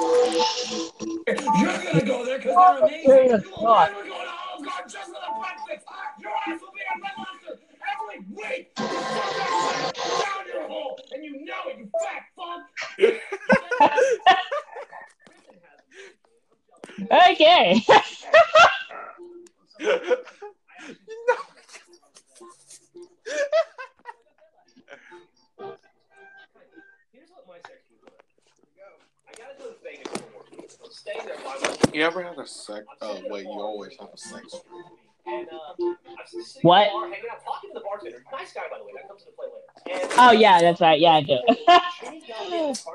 You're gonna go there because they're amazing. Serious You will thought. never go to Olive Garden just for the breakfast. Your ass will be at Red Lobster every week. You shove that down your hole, and you know it, you fat fuck. Okay. Here's You ever had a sex? Oh wait, you always have a sex. dream. Uh, I'm What? at the bar, hanging out, talking to the bartender. Nice guy, by the way. That comes into play later. Oh yeah, that's right. Yeah, I do.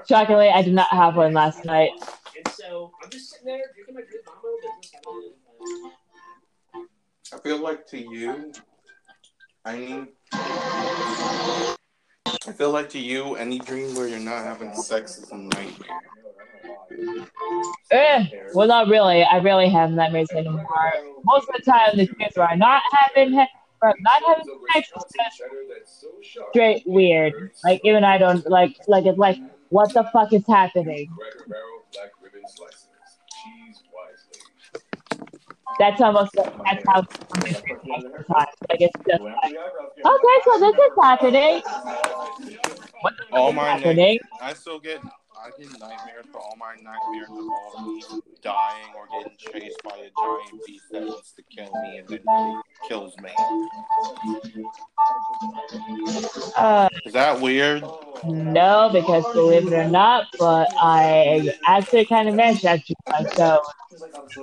Shockingly, I did not have one last night. So I'm just sitting there drinking my drink, minding my own business. having a- I feel like to you, I mean, I feel like to you, any dream where you're not having sex is a nightmare. Eh, well, not really. I really have nightmares anymore. Most of the time, the where I'm not having not having sex straight weird. Like even I don't like like it's like what the fuck is happening? Cracker Barrel black ribbon slices. Cheese wisely. That's almost that's how something feels most of the time. Like it's just like okay, so this is happening. What the All is my happening? I still get. I get nightmares, but all my nightmares involve me dying or getting chased by a giant beast that wants to kill me and then kills me. Uh, Is that weird? no, because believe it or not, but I actually kind of managed that dream myself. He's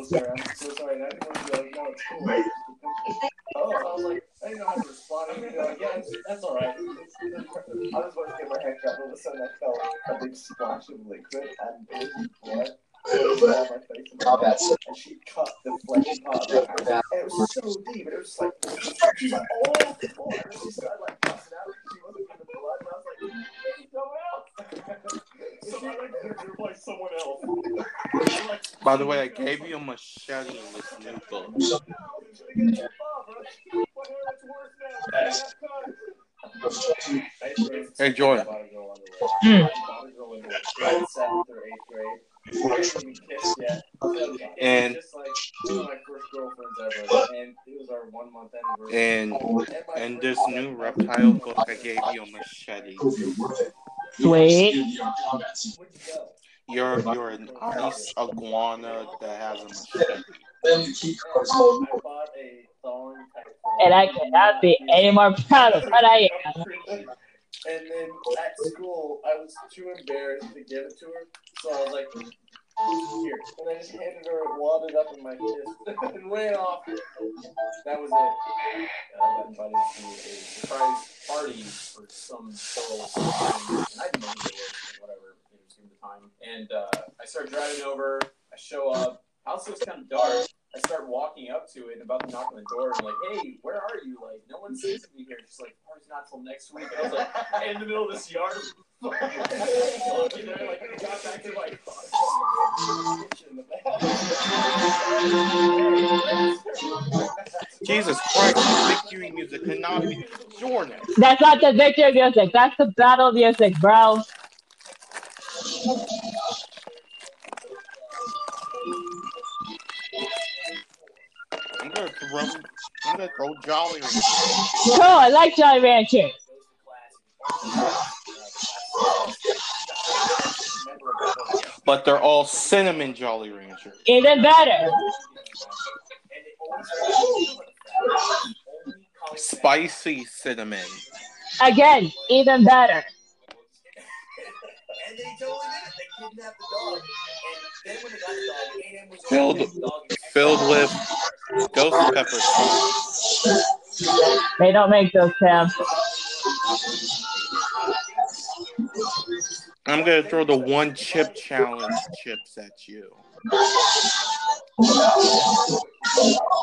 like, I'm so sorry. I'm so sorry. And I didn't want to be like, no, it's cool. Oh, I was like, I didn't know how to respond. And you're like, yeah, that's all right. I was about to get my hair cut, but all of a sudden I felt a big splash of liquid and it was blood. Was all on and, my neck, and she cut the fleshy part of her hand. And it was so deep, and it was just like, she's like, oh, oh. And she started like busting out. She wasn't getting the blood, and I was like, someone else. Like someone else. By the way, I gave you a machete in this new book. Hey, Jordan. Yet. And- and. And this new reptile book, I gave you a machete. Sweet. Where'd you go? You're you're an ice iguana that has a machete. I bought a thong type thing. And I cannot be any more proud of what I am. And then at school, I was too embarrassed to give it to her, so I was like, "Here," and I just handed her it up in my fist, and ran off. That was it. And I got invited to a surprise party for some girl. I didn't know who it was, whatever. It was gonna time, and uh, I start driving over. I show up. House looks kind of dark. I start walking up to it and about to knock on the door. I'm like, "Hey, where are you? Like, no one seems to be here." She's like, "Party's not till next week." And I was like, in the middle of this yard. and then, like, I got back to my Jesus Christ, victory music cannot be Jordan. That's not the victory music. That's the battle music, bro. I'm gonna I'm gonna throw Jolly Rancher. Cool, I like Jolly Rancher. But they're all cinnamon Jolly Rancher. Even better. Spicy cinnamon. Again, even better. And they totally did it. They kidnapped the dog. And then when they got the dog, A&M was Filled dog filled with ghost peppers. They don't make those, Sam. I'm gonna throw the one chip challenge chips at you.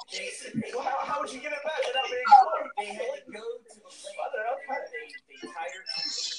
Jason, how, how would you get it back without being caught? They had to go to the lake.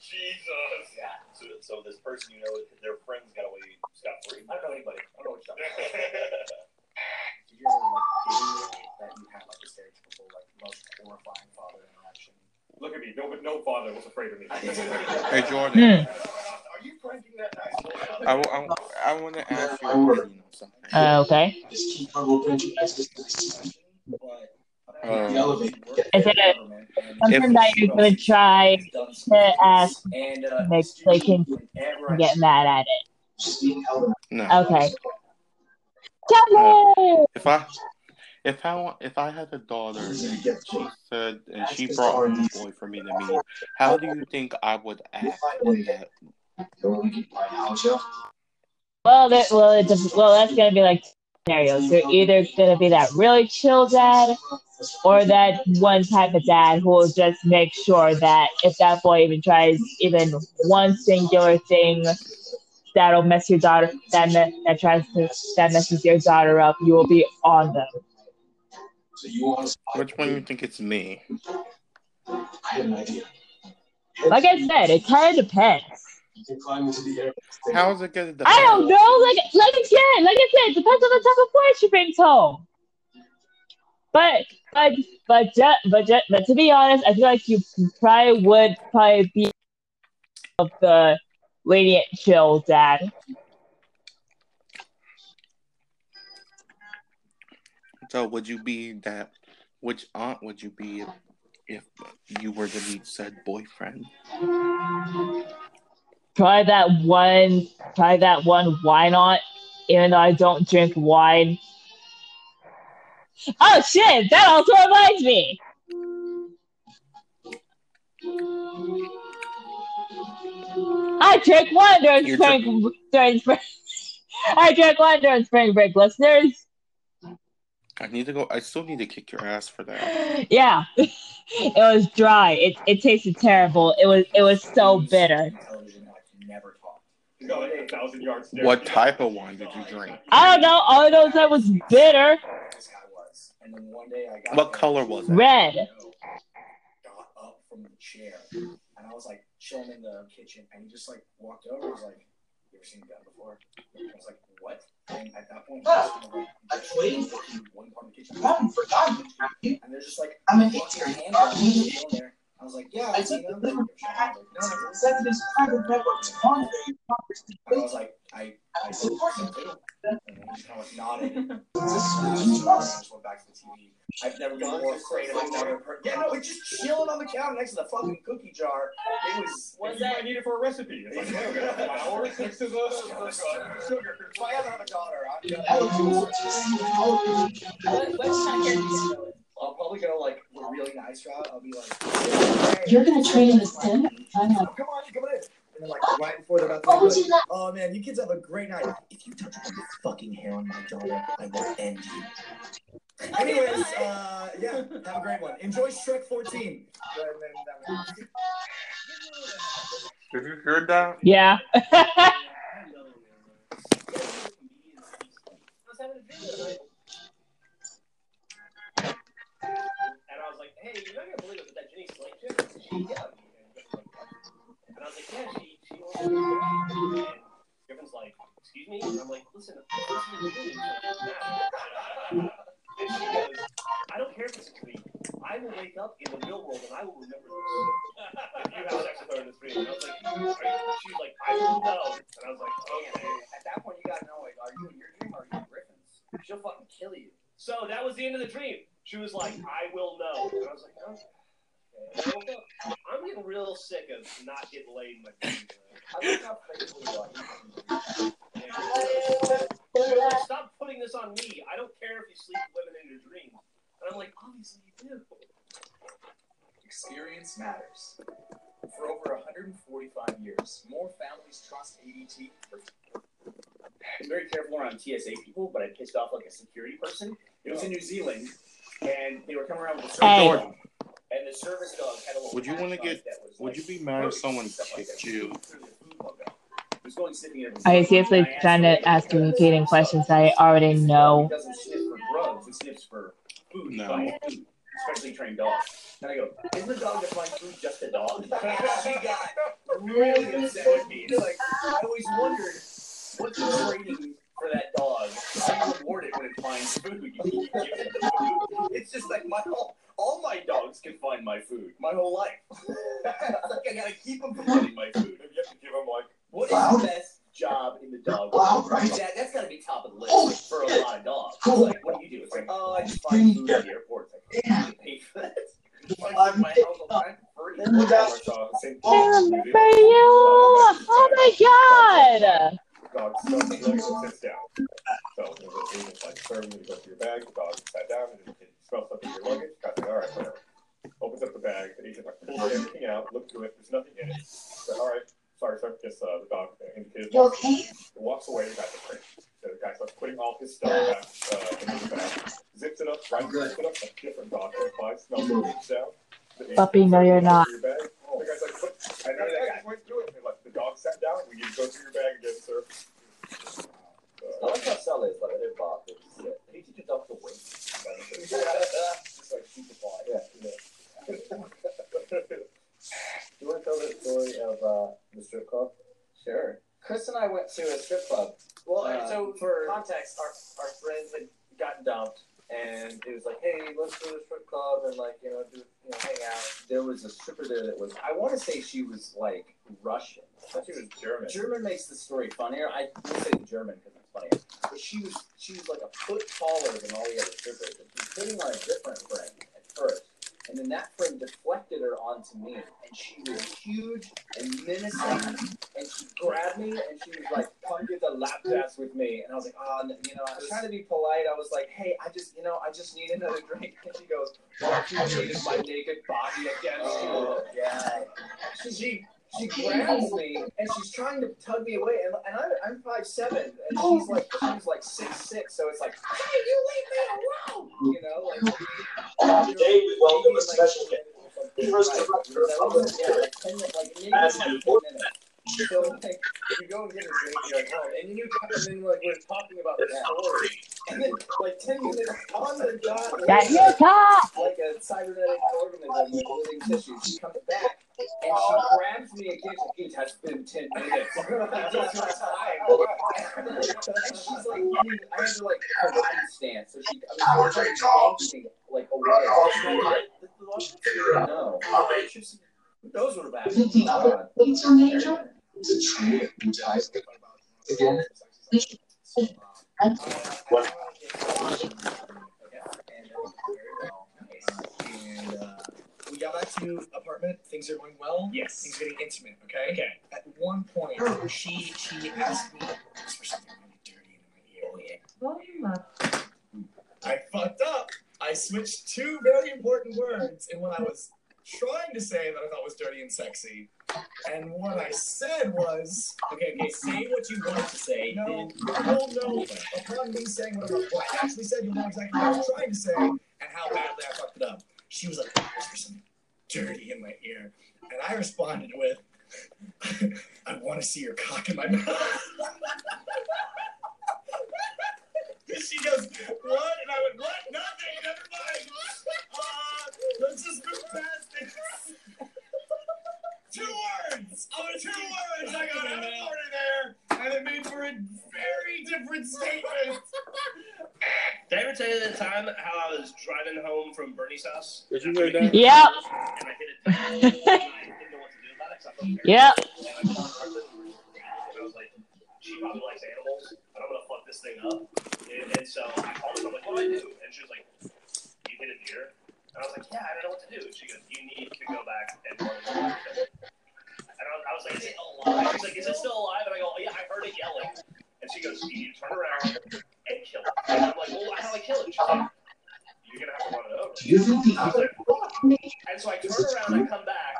Jesus. Yeah. So, so this person you know, their friends got away scot free. I don't know anybody. I don't know what you're talking about. Did you ever, like, date that you had, like, a stereotypical, like, most horrifying father interaction? Look at me. No, but no father was afraid of me. Hey Jordan, Hmm. Are you pranking that nice? I, I, I want to ask you a question something. Uh, okay. Just keep on open But Uh, the elevator. Is it a, something that you're gonna try to ask and, uh, Nick they can get mad at it? Just being held no. Okay. Tell If I if I want if I had a daughter and she said and she brought a boy for me to meet, how do you think I would act in that? Or we can buy a house, yeah. Well, that, well, it's a, well, that's gonna be like scenarios. You're either gonna be that really chill dad, or that one type of dad who will just make sure that if that boy even tries even one singular thing that'll mess your daughter that me, that tries to that messes your daughter up, you will be on them. So you want Which one you think it's me? I have an idea. Like I said, it kind of depends. You can climb into the air. How is it gonna depend? I don't know. Like like again, like I said, it depends on the type of boy she brings home. But but but but ju- but to be honest, I feel like you probably would probably be of the lenient chill dad. So would you be that? Which aunt would you be if, if you were to meet said boyfriend? Probably that one. Probably that one. Why not? Even though I don't drink wine. Oh shit! That also reminds me. I drank wine during You're spring during spring. I drank wine during spring break, listeners. I need to go. I still need to kick your ass for that. Yeah, it was dry. It it tasted terrible. It was it was so bitter. Television, like, never talked. You got like a thousand yards there. What type of wine did you drink? I don't know. All I know is that was bitter. This guy was. And then one day I got What color was it? Red. got up from the chair, and I was like chilling in the kitchen, and he just like walked over. He was like, "You ever seen a gun before?" I was like, "What?" And at that point, he just kind of like just waiting for one part of the kitchen, and they're just like, I'm "I'm an walking your hand around, and he's going there." I was like, "Yeah, I've seen them." Like, I was like, no, no, no. Executives private networks on And I was like, I, I said so too. And then he just kind of like nodded. And I just went back to the TV. I've never been more afraid of another person. Yeah, no, it's just chilling on the counter next to the fucking cookie jar. It was. What you might need it for a recipe. It's like, hey, we got flour next to the, the sugar. If I ever have a daughter, I'm gonna. What, what kind of character do you go with? I'll probably go like the really nice route. I'll be like, You're gonna train in the sim? I know. Come on, come on in. And like right before they're about to What leave, you like, oh man, you kids have a great night. If you touch one fucking hair on my daughter, I will end you. Anyways, uh, yeah, have a great one. Enjoy Shrek 14. And then that was- Have you heard that? Yeah. was having a dream the other night. And I was like, hey, you're not gonna believe it, but that Jenny Slate chick, yeah. And I was like, yeah, Griffin's like, excuse me? And I'm like, listen, listen dream. so it doesn't matter." And she goes, I don't care if it's a dream. I will wake up in the real world and I will remember this. If you have sex with her in this dream. And I was like? She's like, I will know. And I was like, okay. At that point, you gotta know, like, are you in your dream or are you in Griffin's? She'll fucking kill you. So that was the end of the dream. She was like, I will know. And I was like. And I'm getting real sick of not getting laid in my dreams. I like how faithful you are. She was like, Stop putting this on me. I don't care if you sleep with women in your dreams. And I'm like, obviously you do. Experience matters. For over 145 years, more families trust ADT. I'm very careful around TSA people, but I pissed off like a security person. It was in New Zealand, and they were coming around with a Hey. Dog, and the service dog had a little. Would you wanna get- that Would like, you be mad if someone stuff like kicked you? It was going Are you seriously And I asked trying to ask communicating questions I already know? It doesn't sniff for drugs, it sniffs for food. No. Especially trained dogs. And I go, isn't the dog that finds food just a dog? she got really upset with me. Like, I always wondered, what's the training for that dog? How do you reward it when it finds food? You give it the food. It's just like my whole, all my dogs can find my food my whole life. like I gotta keep them from getting my food. You have to give them like What is the best job in the dog world? That, that's got to be top of the list for a lot of dogs. It's like, what do you do? It's like, oh, I just find food at the airport. It's like, you pay for that? Like my the time free St. I Paul's remember you. Oh my god. dog stuff the leg and sits down. So it was, it was like serving you go through your bag, the dog sat down and it smells something in your luggage. Got like, all right, whatever. Opens up the bag, the agent like pulls everything out, looks through it, there's nothing in it. So, all right, sorry, sir, just uh, the dog indicated. You okay? Walks away, the guy's like, so the guy starts putting all his stuff back uh, into the bag, zips it up, right, zips it up, a different dog comes by, smells it, reaches down. The agent Puppy, no, you're not. your bag. The guy's like, what? And then the guy went through it, and like, the dog sat down, we need to go through your bag again, sir. I like how Sally is like, they're Bob. They teach your dog to wait. Just like keep the ball. Yeah, yeah. Do you want to tell the story of uh, the strip club? Sure. Chris and I went to a strip club. Well, Uh, so for context, our, our friends had gotten dumped, and it was like, hey, let's go to the strip club and like you know do you know hang out. There was a stripper there that was I want to say she was like Russian. I thought she was German. German makes the story funnier. I will say German because it's funnier. But she was she was like a foot taller than all the other strippers, and she was hitting on a different friend at first. And then that friend deflected her onto me, and she was huge and menacing. And she grabbed me, and she was like, "Come get the lap dance with me." And I was like, "Ah, oh, you know." I was trying to be polite. I was like, "Hey, I just, you know, I just need another drink." And she goes, "What you my naked body against you." Yeah. She, she she grabs me and she's trying to tug me away, and, and I, I'm five seven, and she's like she's like six six, so it's like, hey, you leave me alone, you know, like. Today we welcome a special guest. The first director of the Yeah, like ten minutes, like maybe As an 10 minutes. So like, you go and get a drink, you're like, oh, and you and then like we're talking about the story, and then like ten minutes on the dot, Got your top. like a cybernetic organism with living tissue. She comes back and she grabs me again. It has been ten minutes. Just her time. and she's like, I mean, I had to like karate stance, so she, I mean, she was like yanking me like away. No, those would have happened. Fifteen other plates are major. It's a tree of ties. Again, what? got back to apartment. Things are going well. Yes. Things are getting intimate. Okay. Okay. At one point, she she asked me for something really dirty in my ear. Well, you. I fucked up. I switched two very important words, and what I was trying to say that I thought was dirty and sexy, and what I said was Okay, okay, say what you wanted to say. no, no, know upon me saying what, I- actually said. You'll know exactly what I was trying to say and how badly I fucked it up. She was like, "Whisper something dirty in my ear," and I responded with, "I want to see your cock in my mouth." she goes, "What?" And I went, "What? Nothing. Never mind. Uh, let's just move past this." Two words. Oh, two words. I got out of order there, and it made for a very different statement. Did I ever tell you the time how I was driving home from Bernie's house? Did you hear that? Yep. And I hit it down, and I didn't know what to do about it. 'cause I felt. Yep. And I and I was like, she probably likes animals, and I'm gonna fuck this thing up. And, and so I called her, I'm like, what do I do? And she was like, you hit a deer? And I was like, yeah, I don't know what to do. She goes, you need to go back and run the dog. And I was, I was like, is it alive? She's like, is it still alive? And I go, oh, yeah, I heard it yelling. And she goes, you need to turn around and kill it. And I'm like, well, how do I kill it? And she's like, you're gonna have to run it over. Do you think I was like, fuck. And so I turn around, I come back,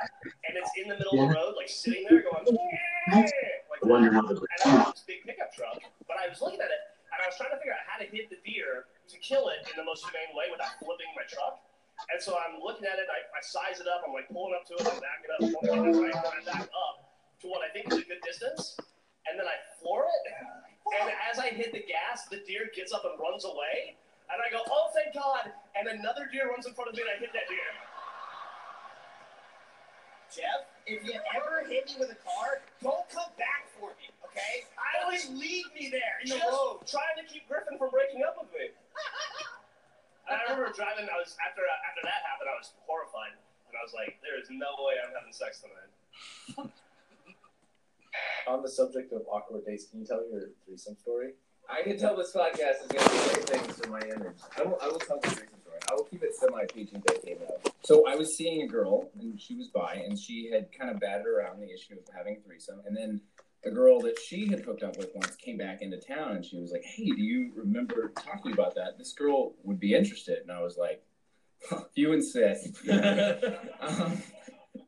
and it's in the middle of the road, like sitting there going, yeah, like I wonder how the And I this big pickup truck, but I was looking at it, and I was trying to figure out how to hit the deer to kill it in the most humane way without flipping my truck. And so I'm looking at it, I, I size it up, I'm like pulling up to it, I back it up, pulling it right, and I back up to what I think is a good distance, and then I floor it, and as I hit the gas, the deer gets up and runs away, and I go, oh, thank God, and another deer runs in front of me, and I hit that deer. Jeff, if you ever hit me with a car, don't come back for me, okay? I always leave me there in the Just road. trying to keep Griffin from breaking up with me. And I remember driving. I was after after that happened. I was horrified, and I was like, "There is no way I'm having sex tonight." On the subject of awkward dates, can you tell your threesome story? I can tell this podcast is going to be great things for my image. I will, I will tell the threesome story. I will keep it semi PG-13 though. So I was seeing a girl, and she was by, and she had kind of batted around the issue of having a threesome, and then the girl that she had hooked up with once came back into town, and she was like, "Hey, do you remember talking about that? This girl would be interested." And I was like, huh, "You insist." um,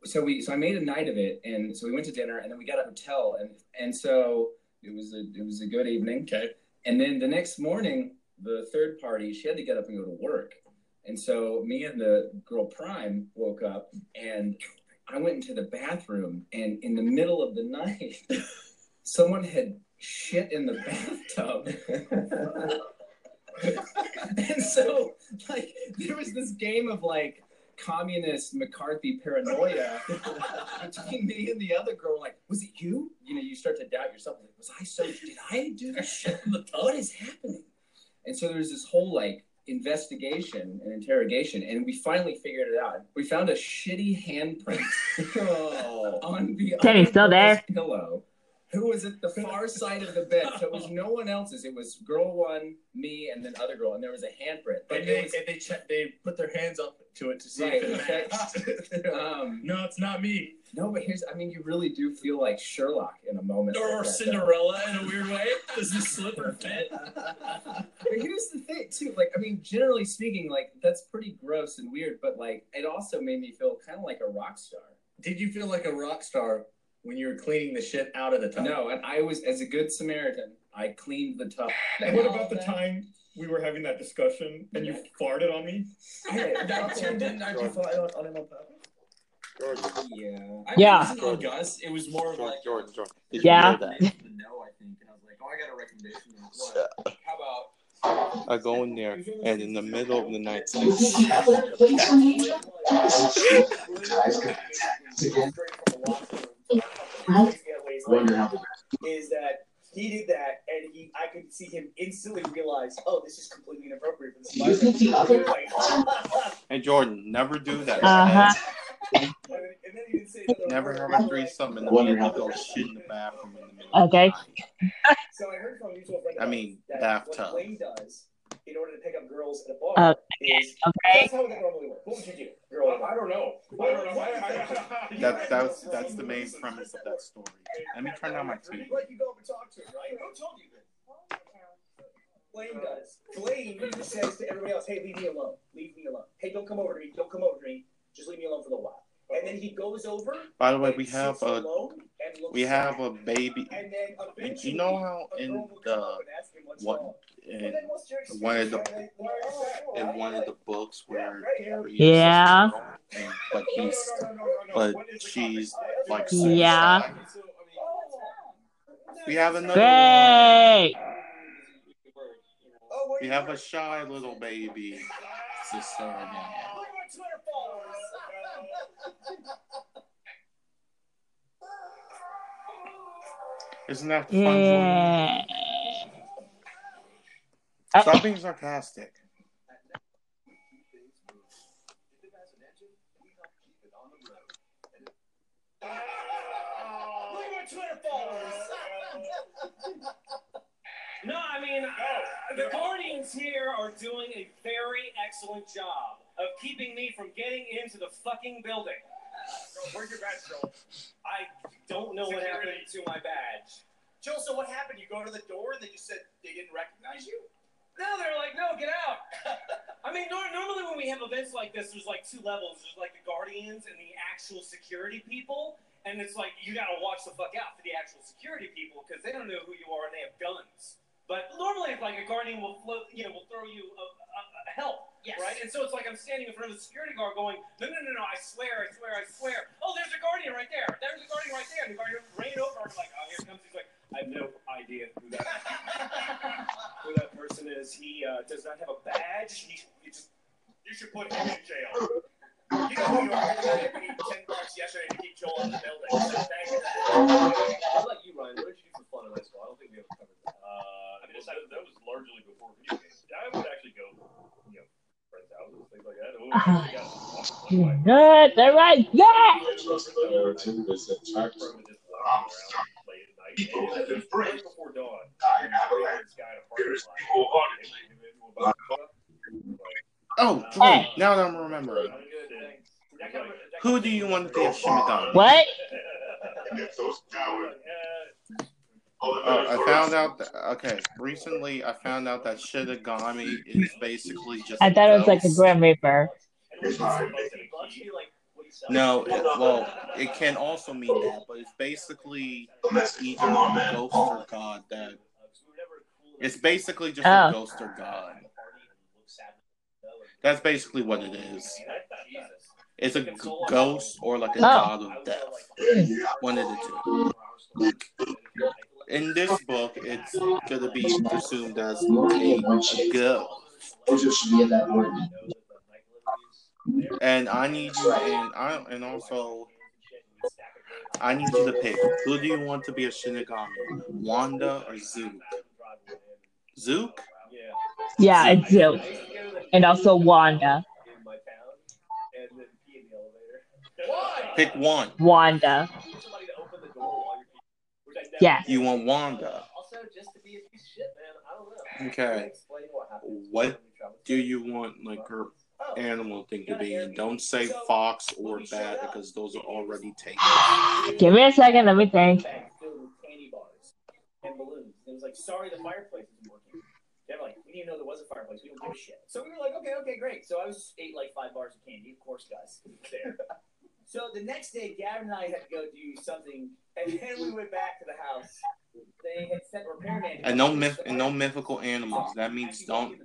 so we so I made a night of it, and so we went to dinner, and then we got a hotel, and and so it was a it was a good evening. Okay. And then the next morning, the third party she had to get up and go to work, and so me and the girl Prime woke up, and I went into the bathroom, and in the middle of the night, someone had shit in the bathtub. and so, like, there was this game of like communist McCarthy paranoia between me and the other girl. Like, was it you? You know, you start to doubt yourself. Like, was I so? Did I do this shit in the tub? What is happening? And so there's this whole like investigation and interrogation, and we finally figured it out. We found a shitty handprint oh. on the Danny's still there. girl's pillow. Who was at the far side of the bed? So it was no one else's. It was girl one, me, and then other girl, and there was a handprint. But And they, was and they check, they put their hands up to it to see Right, if it okay. matched. um, no, it's not me. no, but here's I mean, you really do feel like Sherlock in a moment. Or like that, though. Cinderella in a weird way. Does this slipper fit? But here's the thing too, like I mean, generally speaking, like that's pretty gross and weird, but like it also made me feel kind of like a rock star. Did you feel like a rock star when you were cleaning the shit out of the tub? No, and I was as a good Samaritan, I cleaned the tub. And what about the time we were having that discussion and you farted on me? that turned in after you on, on him on? George, Yeah. I Yeah. It wasn't on Gus. It was more of like George, George. Did Yeah. you know that? No, I think, and I was like, oh, I got a recommendation. What? How about I go in there and in the middle of the night, it's like, Wonder how the is that he did that, and he I could see him instantly realize, oh, this is completely inappropriate for this Do you think the other- He was like, hey Jordan, never do that. Uh-huh. and then and then he say Never have a threesome and Wonder then how go the- shit in the bathroom in the middle of Okay. the night. So I heard from a mutual friend. I mean, ours that bathtub. What Blaine does in order to pick up girls at a bar. Uh, is okay. that's how that normally works. What would you do, girl? I don't know. I don't know. I, I, I, That that's that's the main premise of that story. Let me turn down my TV. Like you go up and talk to him, right? Who told you this? Blaine does. Blaine says to everybody else, "Hey, leave me alone. Leave me alone. Hey, don't come over to me. Don't come over to me. Just leave me alone for a little while." And then he goes over. By the way, we have a alone and looks we have a baby. And then You, know how in girl will come the up and ask him what's what in And then what's your one of the And they- they're like, "Oh, in one of the books where Yeah. is a girl, and, but he's but she's like Yeah. We have another one. We have a shy little baby sister again. Isn't that fun? Yeah. Stop being sarcastic. No, I mean, uh, the Guardians here are doing a very excellent job of keeping me from getting into the fucking building. Where's your badge, Joel? I don't know what happened to my badge. Joel, so what happened? You go to the door and they just said they didn't recognize you? No, they're like, no, get out. I mean, nor- normally when we have events like this, there's like two levels. There's like the Guardians and the actual security people. And it's like, you gotta watch the fuck out for the actual security people because they don't know who you are and they have guns. But normally, it's like a Guardian will float, you know, will throw you a, a, a help. Yes. Right? And so it's like I'm standing in front of the security guard going, no, no, no, no, I swear, I swear, I swear. Oh, there's a Guardian right there. There's a Guardian right there. And the Guardian ran over. I'm like, oh, here it comes. He's like, I have no idea who that, who that person is. He uh, does not have a badge. He, he just, You should put him in jail. You know who you are. I gave you 10 bucks yesterday to keep Joel in the building. So thank you. How about you, Ryan? What did you do for fun in high school? I don't think we ever covered that. Uh, I that, that was largely before video games. I would actually go, you know, friends' houses, things like that. Oh, uh-huh. I actually got one of my Good. They're right there. from just walking around late at night. And it was before dawn. And this guy in a parking lot. Like, Oh, wait, now that I'm remembering. Who do you want to be a Shinigami? What? Oh, I found out that, okay, recently I found out that Shinigami is basically just. I thought it was like a. Grim Reaper. No, it, well, it can also mean that, but it's basically either a ghost or god that. It's basically just Oh. a ghost or god. That's basically what it is. It's a g- ghost or like a Oh. god of death. One of the two. In this book, it's gonna be presumed as a ghost. And I need you, and I, and also, I need you to pick. Who do you want to be a Shinigami? Wanda or Zook? Zook? Yeah, it's Zook. And also Wanda. Pick one. Wanda. Yes. You want Wanda. Also, just to be a piece of shit, man. I don't know. Okay. What. What do you want like her oh, animal thing to be? And don't say fox or bat because those are already taken. Give me a second. Let me think. Bag filled with candy bars and balloons. It was like, sorry, the fireplace isn't working. They were like, we didn't know there was a fireplace. We don't give a shit. So we were like, okay, okay, great. So I was ate like five bars of candy, of course, guys. There. So the next day, Gavin and I had to go do something, and then we went back to the house. They had sent repairman. And no myth and no mythical animals. That means don't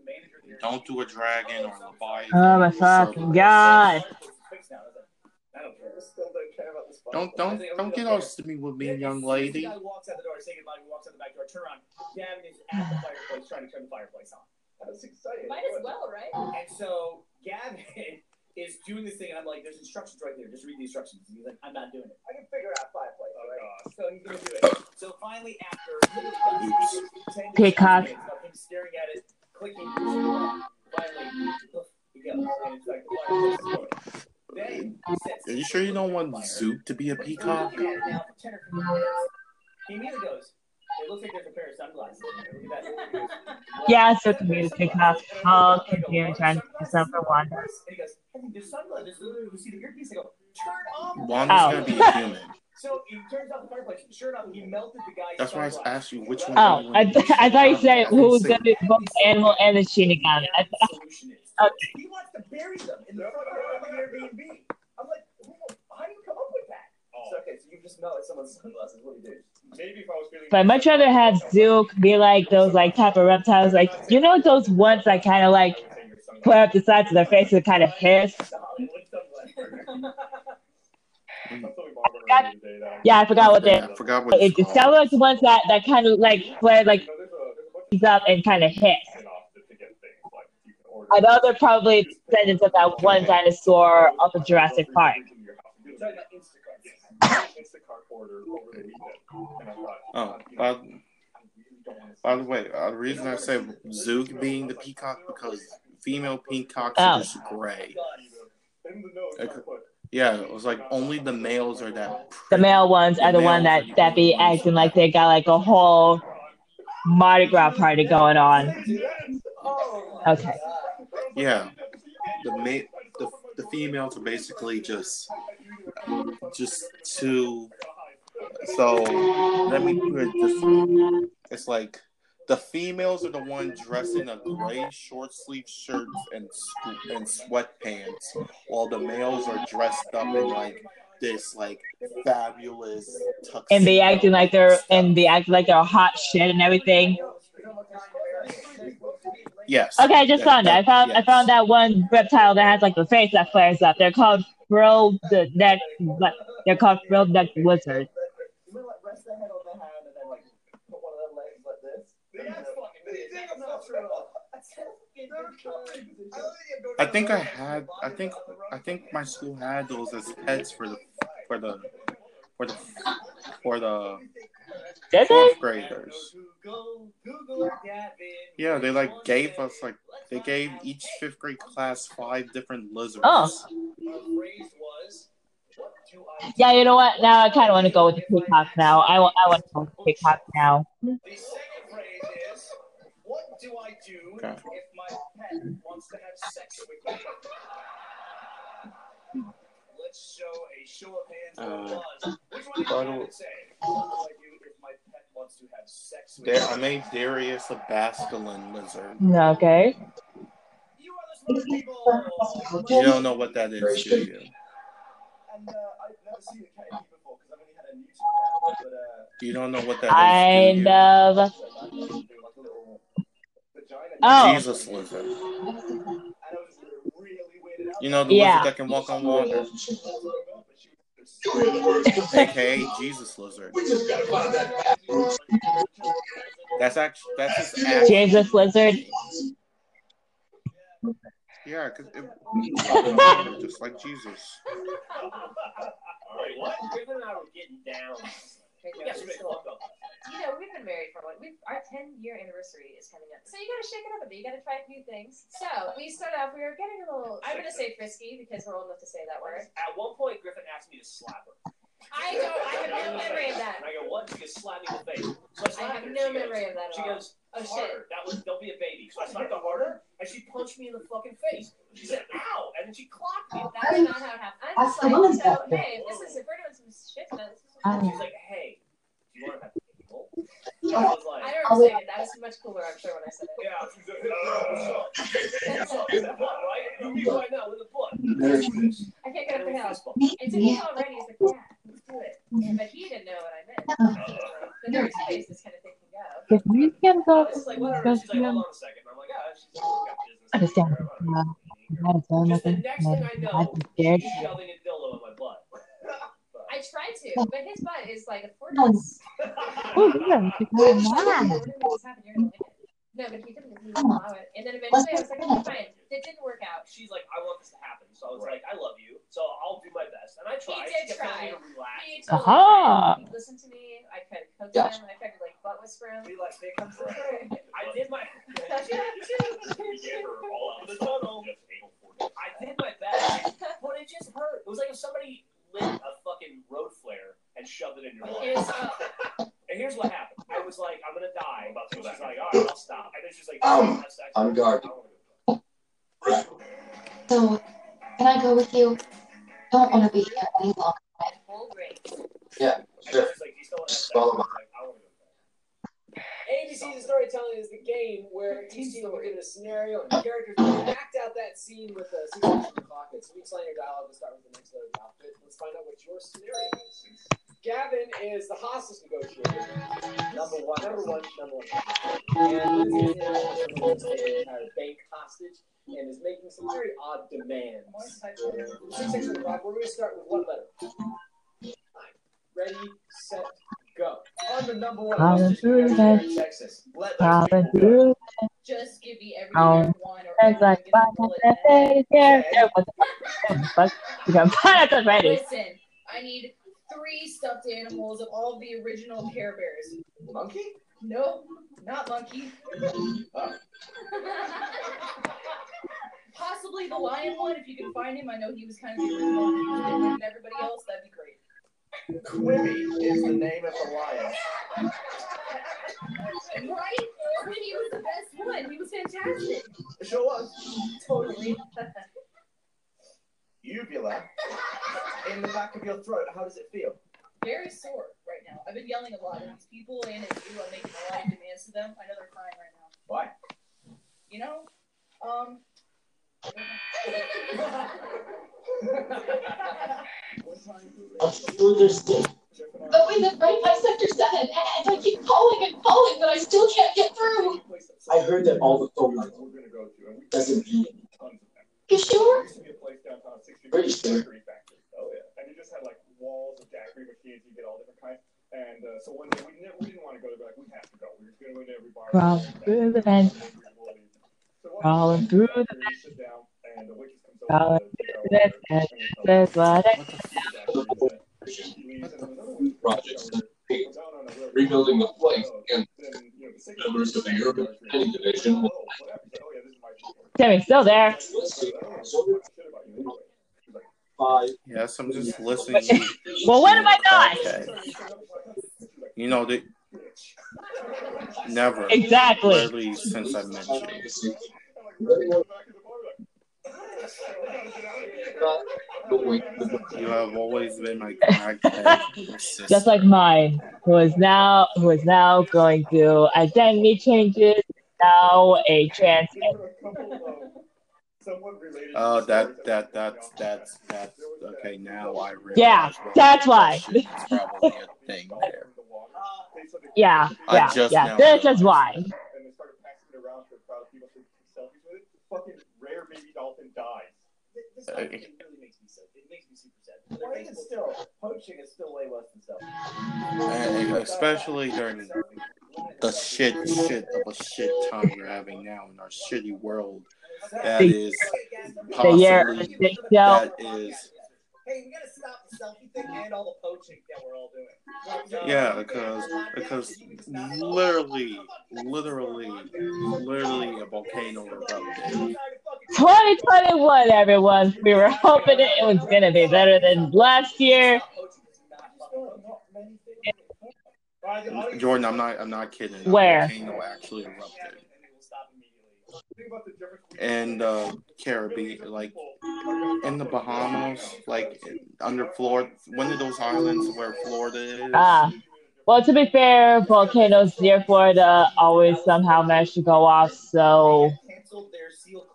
don't do a dragon or a oh, leviathan. Oh my fucking god. Fixed now. I was like, I don't care. I still don't care about this. Don't don't don't get all sticky with me, young lady. The guy walks out the door to say goodbye. He walks out the back door. Turn around. Gavin is at the fireplace trying to turn the fireplace on. I was excited. Might as well, right? And so Gavin is doing this thing, and I'm like, there's instructions right there. Just read the instructions. And he's like, I'm not doing it. I can figure out fireplace. Oh, right? God. So he's gonna do it. So finally, after Peacock. Minutes of him staring at it, clicking, finally, he goes, and it's like the Are you sure you don't want Zoop to be a peacock? He immediately goes, it looks like there's a pair of sunglasses. yeah, so to me, the TikTok, all comparing trends to December 1 fucking sunglasses. sunblock. Just see the earpiece. I go, turn on. Wanda's gonna be a human. So he turns out the fireplace. Sure enough, he melted the guy. That's why I asked you which one. Oh, I, th- I thought you said who was gonna be both the animal and the Shinigami. I thought. Okay. He wants to bury them in the front of the Airbnb. I'm like, how do you come up with that? Oh. So, okay, so you just melted someone's sunglasses. What do you do? Maybe if I was feeling. But I'd much rather have Duke be like those like type of reptiles. Like you know those ones that kind of like put up the sides of their face and kind of hiss. Yeah, I forgot what they. Yeah, I forgot what It, it's called. sounded like the ones that that kind of like flare like these up and kind of hiss. I know they're probably descendants of that one dinosaur of the Jurassic Park. Instacart order over the weekend, and I thought, Oh, by, by the way, uh, the reason I say Zook being the peacock because female peacocks Oh. are just gray. in the notes, I Okay. put, Yeah, it was like only the males are that. The male ones are the one that that be acting like they got like a whole Mardi Gras party going on. Okay. Yeah, the ma- the the females are basically just just two. So let me put it this way: it's like the females are the one dressed in a gray short sleeve shirts and and sweatpants, while the males are dressed up in like this like fabulous tuxedo. And they acting like they're and they act like they're hot shit and everything. Yes. Okay, I just That- found it. I that- found I found that one reptile that has like the face that flares up. They're called frilled neck. They're called frilled neck lizards. You know what? Rest the head on the hand and then like put one of their legs like this. I think I had. I think. I think my school had those as pets for the for the for the for the Did they? fourth graders. Yeah, they like gave us like they gave each fifth grade class five different lizards. Oh. Yeah, you know what? Now I kind of want to go with the peacock now. I want I want to go with the peacock now. The second phrase is, what do I do Okay. if my pet wants to have sex with me? Let's show a show of hands Uh, buzz. Which one by did you way- say? What do I do if my pet wants to have sex with There, I me? made Darius a basilisk lizard. Okay. You are the smart people. You don't know what that is, do you? And uh, I've never seen a cat before because I've only had a new cat. But uh, You don't know what that Kind is, do of. like a little vagina. Oh. Jesus lizard. And I was really weirded out. You know the Yeah. lizard that can walk on water, aka Jesus lizard. That's actually that's his actual Jesus lizard. Yeah, because it just like Jesus. Wait, what? Griffin and I were getting down. We got straight fucked up. You know, we've been married for like we've our 10 year anniversary is coming up. So you gotta shake it up a bit. You gotta try new things. So we started off, we were getting a little I'm gonna say frisky because we're old enough to say that word. At one point, Griffin asked me to slap her. I don't I have no memory of that. And I go, what? She goes, slap me in the face. So I I slapped have her. no She goes- memory of that at She all. goes, Oh, shit. harder. That was, don't be a baby. So I slapped her harder, and she punched me in the fucking face. She said, ow, and then she clocked me. That's not how it happened. I'm just like, so hey, this is if we're doing some shit tonight, this is And she's like, hey, do you want to have people? I like, I don't understand it. That was much cooler, I'm sure, when I said it. yeah, she's like, hey, what's up? What's up? In the butt, right? You be right now in the butt. Let's do this. I can't get up the hill. Fist bump. It took me already. He's like, yeah, let's do it. But he didn't know what I meant. The nerdy space, this kind of thing can go. If we can go, was just like, whatever. She's like, hold on a second. I'm like, ah, she's got business. understand. Whatever. I had a Just the next thing I know, I'd be scared. she's shoving a dildo in my butt. I tried to, oh. but his butt is like a fortress. Oh. oh, yeah. it's Why not mad. would this happen? You're gonna like it. Oh, no, but he didn't. He didn't allow it. And then eventually, I was like, okay, fine. It didn't work out. She's like, I want this to happen. So I was like, I love you. So I'll do my best. And I tried. He tried. did She try. to relax. He totally Aha. tried. He listened to me. I tried to coach Gotcha. him. I tried to like butt whisper him. Be like, here comes the. I did my. the tunnel. I did my best, but it just hurt. It was like if somebody lit a fucking road flare and shoved it in your It was, butt. uh, And here's what happened. I was like, I'm gonna die. She's like, all right, I'll stop. And then she's like, Um, on guard. So, can I go with you? Don't want to be here any longer. Yeah, sure. Just follow my. ABC's of storytelling is the game where each team will get a scenario and characters will act out that scene with a situation in pocket. So each line of dialogue will start with the next letter of outfit. Let's find out what your scenario is. Gavin is the hostage negotiator. Number one, number one, number one. And Lindsay is the entire bank hostage and is making some very odd demands. Six seconds on the clock. We're going to start with one letter? Ready, set, go. On the number one Colin hostage negotiator Truman. in Texas. Let Colin Truman. Just give me every Um, one or it's like everyone five get a bullet. character. What the fuck? What the fuck? You got pineapple ready. Listen, I need three stuffed animals of all of the original Care Bears. Monkey? No, not monkey. Oh. Possibly the lion one, if you can find him. I know he was kind of the original. Different than everybody else. That'd be great. Quimmy is the name of the lion. Right? Quinny was the best one. He was fantastic. It sure was. Totally. Uvula. In the back of your throat. How does it feel? Very sore right now. I've been yelling a lot at these people, and it's you. I'm making a lot of demands to them. I know they're crying right now. Why? You know, um. I'm sure there's still. But we live right by Sector 7, and I keep calling and calling, but I still can't get through. I heard that all the phone lines doesn't mean You sure? Pretty sure. Oh yeah, and you just had like walls of daiquiri machines. You get all different kinds. And uh, so one day we, ne- we didn't want to go. But like, we have to go. We were going to go to every bar. Crawl through the vents. Crawling through the So we sit down, and the waitress comes over. Crawling through the vents. And says what I projects. Rebuilding the flight and members of the urban planning division will Timmy's still there. five. Yes, I'm just listening. Well, what have I done? Okay. You know, they never. Exactly. Literally since I met you. You have always been my crackhead. Just like mine, who is now who is now going through identity changes, now a trans man. Oh, that that that's that's that's okay. Now I realize. Yeah, that's why. Probably a thing there. Yeah, yeah, just yeah. now This is why. This guy really makes me so. It makes me super sad. Or even still, poaching is still way less than self. And especially during the shit shit of a shit time we're having now in our shitty world. That The- is The year of possibly the shit show. that is Hey, we gotta stop the selfie thing and all the poaching that we're all doing. yeah because because literally literally literally a volcano erupted. 2021, everyone. We were hoping it was gonna be better than last year. Jordan, I'm not I'm not kidding. A Where? volcano actually erupted. And uh, Caribbean, like in the Bahamas, like under Florida, one of those islands where Florida is. Ah, well, to be fair, volcanoes near Florida always somehow manage to go off. So,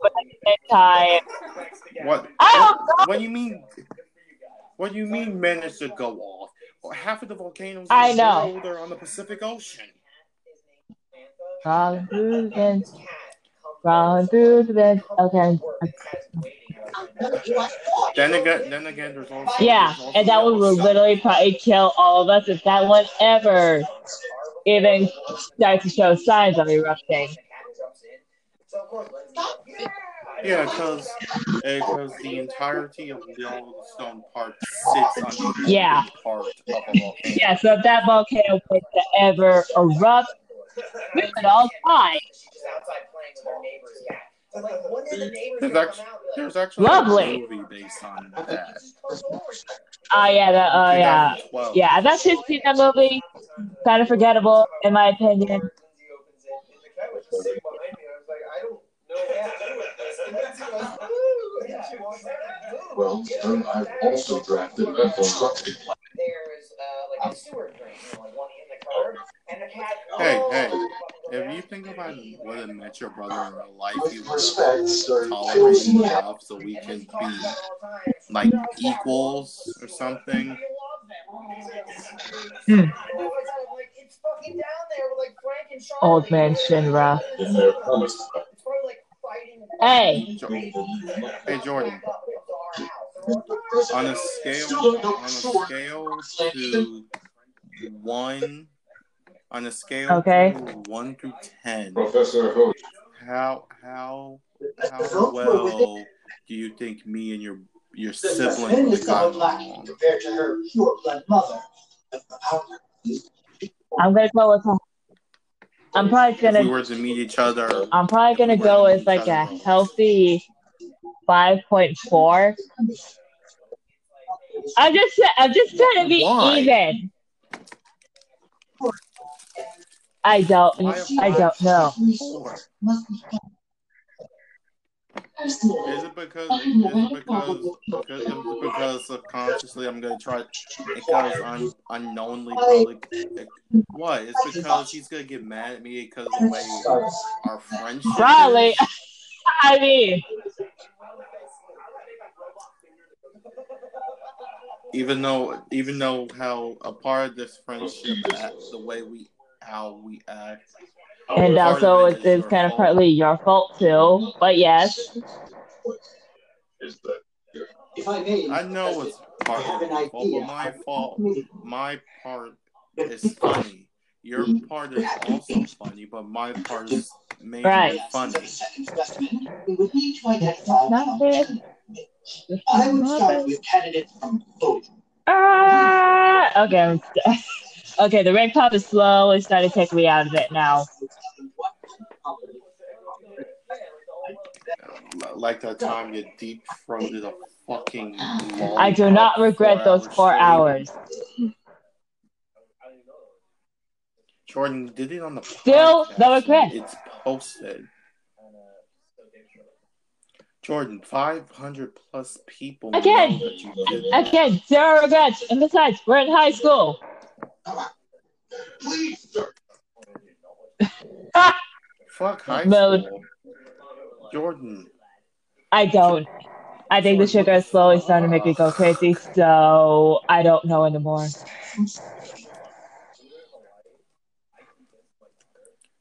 but at the same time, What? What, what do you mean? What do you mean managed to go off? Well, half of the volcanoes I know. are on the Pacific Ocean. crawling through the vents, crawling through the vents. Okay. Then again, then again, there's also Yeah, there's also and that one will literally probably kill all of us if that one ever even starts to show signs of erupting. Yeah, because because eh, the entirety of the Yellowstone Park sits on the Yeah. part of a volcano. Yeah, so if that volcano was to ever erupt, we would all die. Like, there's, actually, there's actually Lovely. a movie based on oh, that. Oh yeah, the, oh yeah, yeah. That's his that movie. Kind of forgettable, in my opinion. Well, um, I've also drafted Bethel There is uh, like a Stewart drink, like one in the cupboard. Hey, Oh, hey, if you think about what it met your brother in real life, you With would respect, sir, I tolerate don't me see how enough so we can be like equals or something. Hmm. It's fucking down there with like Frank and Charlie. Old man Shinra. if they're promised. It's probably like fighting. Hey, Hey Jordan, on a scale on a scale to one on a scale Okay. to one through ten, Professor Ho, how how how well do you think me and your your sibling would have gotten compared to her pure blood mother. I'm gonna go with. I'm probably If we gonna. were to meet each other, I'm probably gonna go with like a healthy five point four. I'm just. I'm just trying to be Why? even. I don't. why a I don't know. Is it because is it because because is it because subconsciously I'm gonna try because I'm unknowingly probably what? It's because she's gonna get mad at me because of the way our friendship Probably. is? I mean, Even though even though how a part of this friendship act, the way we how we act and also it's, it's your kind of fault. partly your fault too. But yes, If I may, I know it's part of your fault, but my fault my part is funny. Your part is also funny, but my part is mainly Right. funny. we would need to identify. not fair. I would start with candidates from both. Ah, okay. Okay, the rain pop is slowly starting to take me out of it now. Like that time you deep throated a fucking. I do not regret four those four hours. Jordan did it on the Still, podcast. no regret. It's posted. Jordan, 500 plus people Again. know that you did that. Again, zero regrets. And besides, we're in high school. Please, sir? Fuck high Mode. school. Jordan, I don't. I think the sugar is slowly starting to make me go crazy, so I don't know anymore.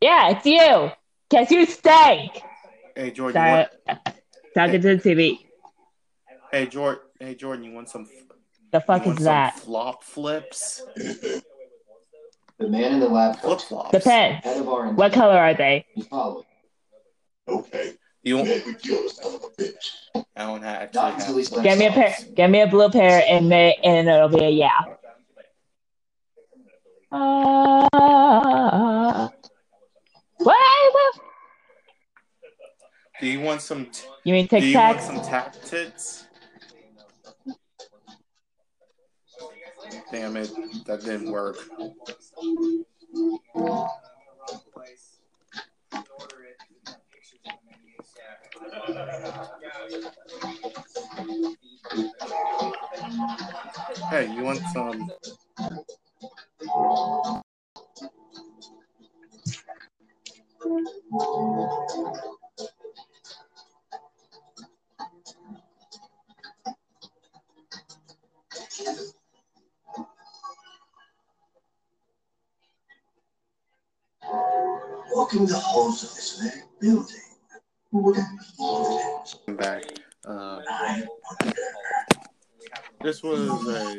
Yeah, it's you. Guess you stank. hey Jordan, Sorry, you want, talking to the TV. hey Jordan, hey Jordan, you want some? The fuck you want is some that? Flop flips, The man in the lab flip flops. Depends. head of R&D. What color are they? He's following. Okay. You What don't. we kill son of a bitch. I don't actually Not until he's have. Give me a pair. Give me a blue pair, and they, and it'll be a yeah. Uh, what? Do you want some? T- You mean do Tic you want Tacs? some tap tits? Damn it, that didn't work. Hey, you want some? Walking the halls of this very building Who would have been back. Uh, this was a.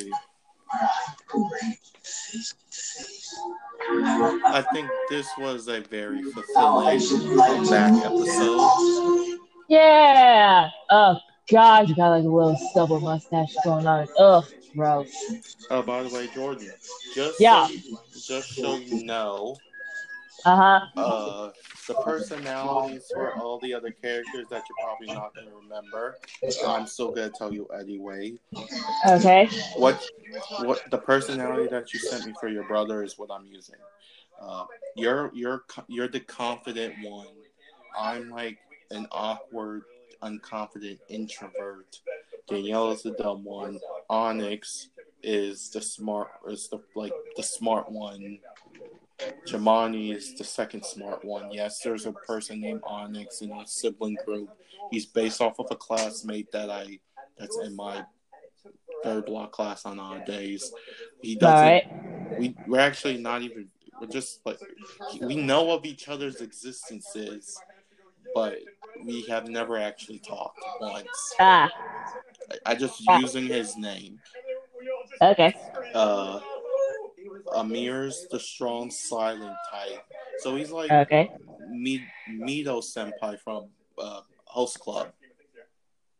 I think this was a very fulfilling comeback episode. Yeah. Oh God, you got like a little stubble mustache going on. Ugh, gross. Oh, by the way, Jordan, just Yeah. so, just so you know, Uh huh. uh, the personalities for all the other characters that you're probably not going to remember, I'm still going to tell you anyway. Okay. What what the personality that you sent me for your brother is what I'm using. Uh, you're you're you're the confident one. I'm like an awkward unconfident introvert. Danielle is the dumb one. Onyx is the smart is the like the smart one. Jamani is the second smart one. Yes, there's a person named Onyx in a sibling group. He's based off of a classmate that I that's in my third block class on odd days. He doesn't. Alright. We we're actually not even. We're just like we know of each other's existences, but we have never actually talked once. Ah, I, I just Ah. using his name. okay. Uh, Amir's the strong silent type, so he's like Okay. Mi- Mori senpai from uh, Host Club.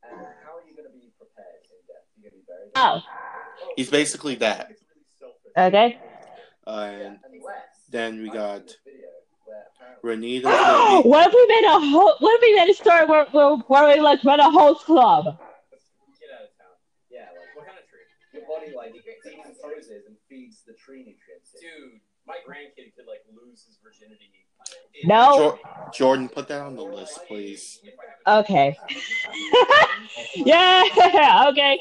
How are you going to be prepared in death? You going to be buried? Oh, He's basically that. okay. and then we got Renita. what if we made a whole? What if we made a story where, where, where we like run a host club? Get out of town. Yeah, like what kind of tree? Your body like decomposes and feeds the tree nutrients. Dude, my grandkid could like lose his virginity. No. Jor- Jordan, put that on the list, please. Okay. yeah. Okay.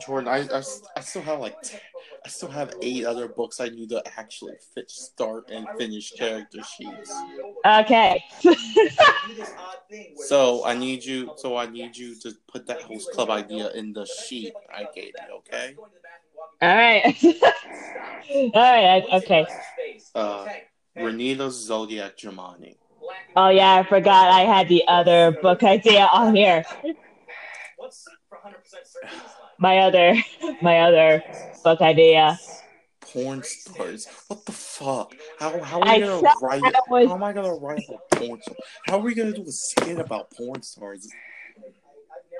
Jordan, I, I, I still have like t- I still have eight other books I need to actually fit, start and finish character sheets. Okay. So I need you. So I need you to put that host club idea in the sheet I gave you. Okay. All right. All right. Okay. Uh, Renita's Zodiac Germani. Oh yeah, I forgot I had the other book idea on here. What's for 100% certain this line? My other, my other book idea. Porn stars. What the fuck? How how are I we gonna write? was- How am I gonna write about porn stars? How are we gonna do a skit about porn stars?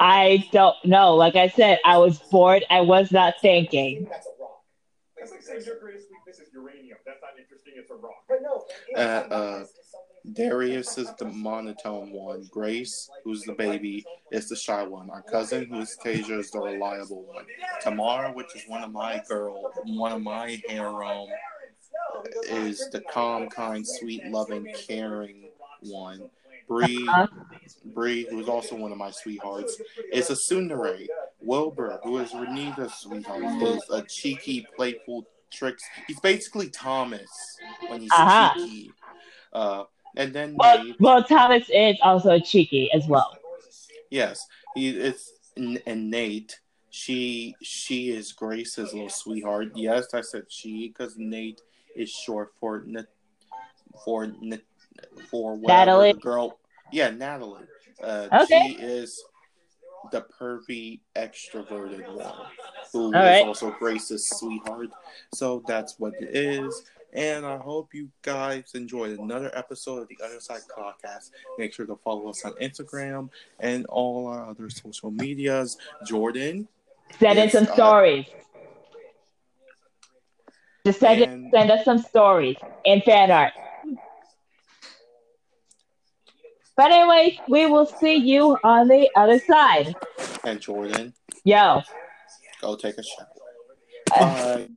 I don't know. Like I said, I was bored. I was not thinking. That's a rock. like saying your greatest weakness is uranium. That's not interesting. It's a rock. But no, Uh, uh, Darius is the monotone one. Grace, who's the baby, is the shy one. Our cousin, who's Tasia, is the reliable one. Tamara, which is one of my girl, one of my harem, is the calm, kind, sweet, loving, caring one. Bree, Bree, who is also one of my sweethearts, is a tsundere. Wilbur, who is Renita's sweetheart, is a cheeky, playful tricks. He's basically Thomas when he's Uh-huh. cheeky. Uh, and then Well, Nate, well, Thomas is also cheeky as well. yes, he is, and Nate. She she is Grace's little sweetheart. Yes, I said she because Nate is short for N- for N- for whatever Natalie? the girl. Yeah, Natalie. Uh, Okay. She is the pervy extroverted one who is All right. also Grace's sweetheart. So that's what it is. And I hope you guys enjoyed another episode of the Other Side Podcast. Make sure to follow us on Instagram and all our other social medias. Jordan. Send in some uh, stories. Just send, it, And- send us some stories and fan art. But anyway, we will see you on the other side. and Jordan. Yo. Go take a shower. Uh, Bye.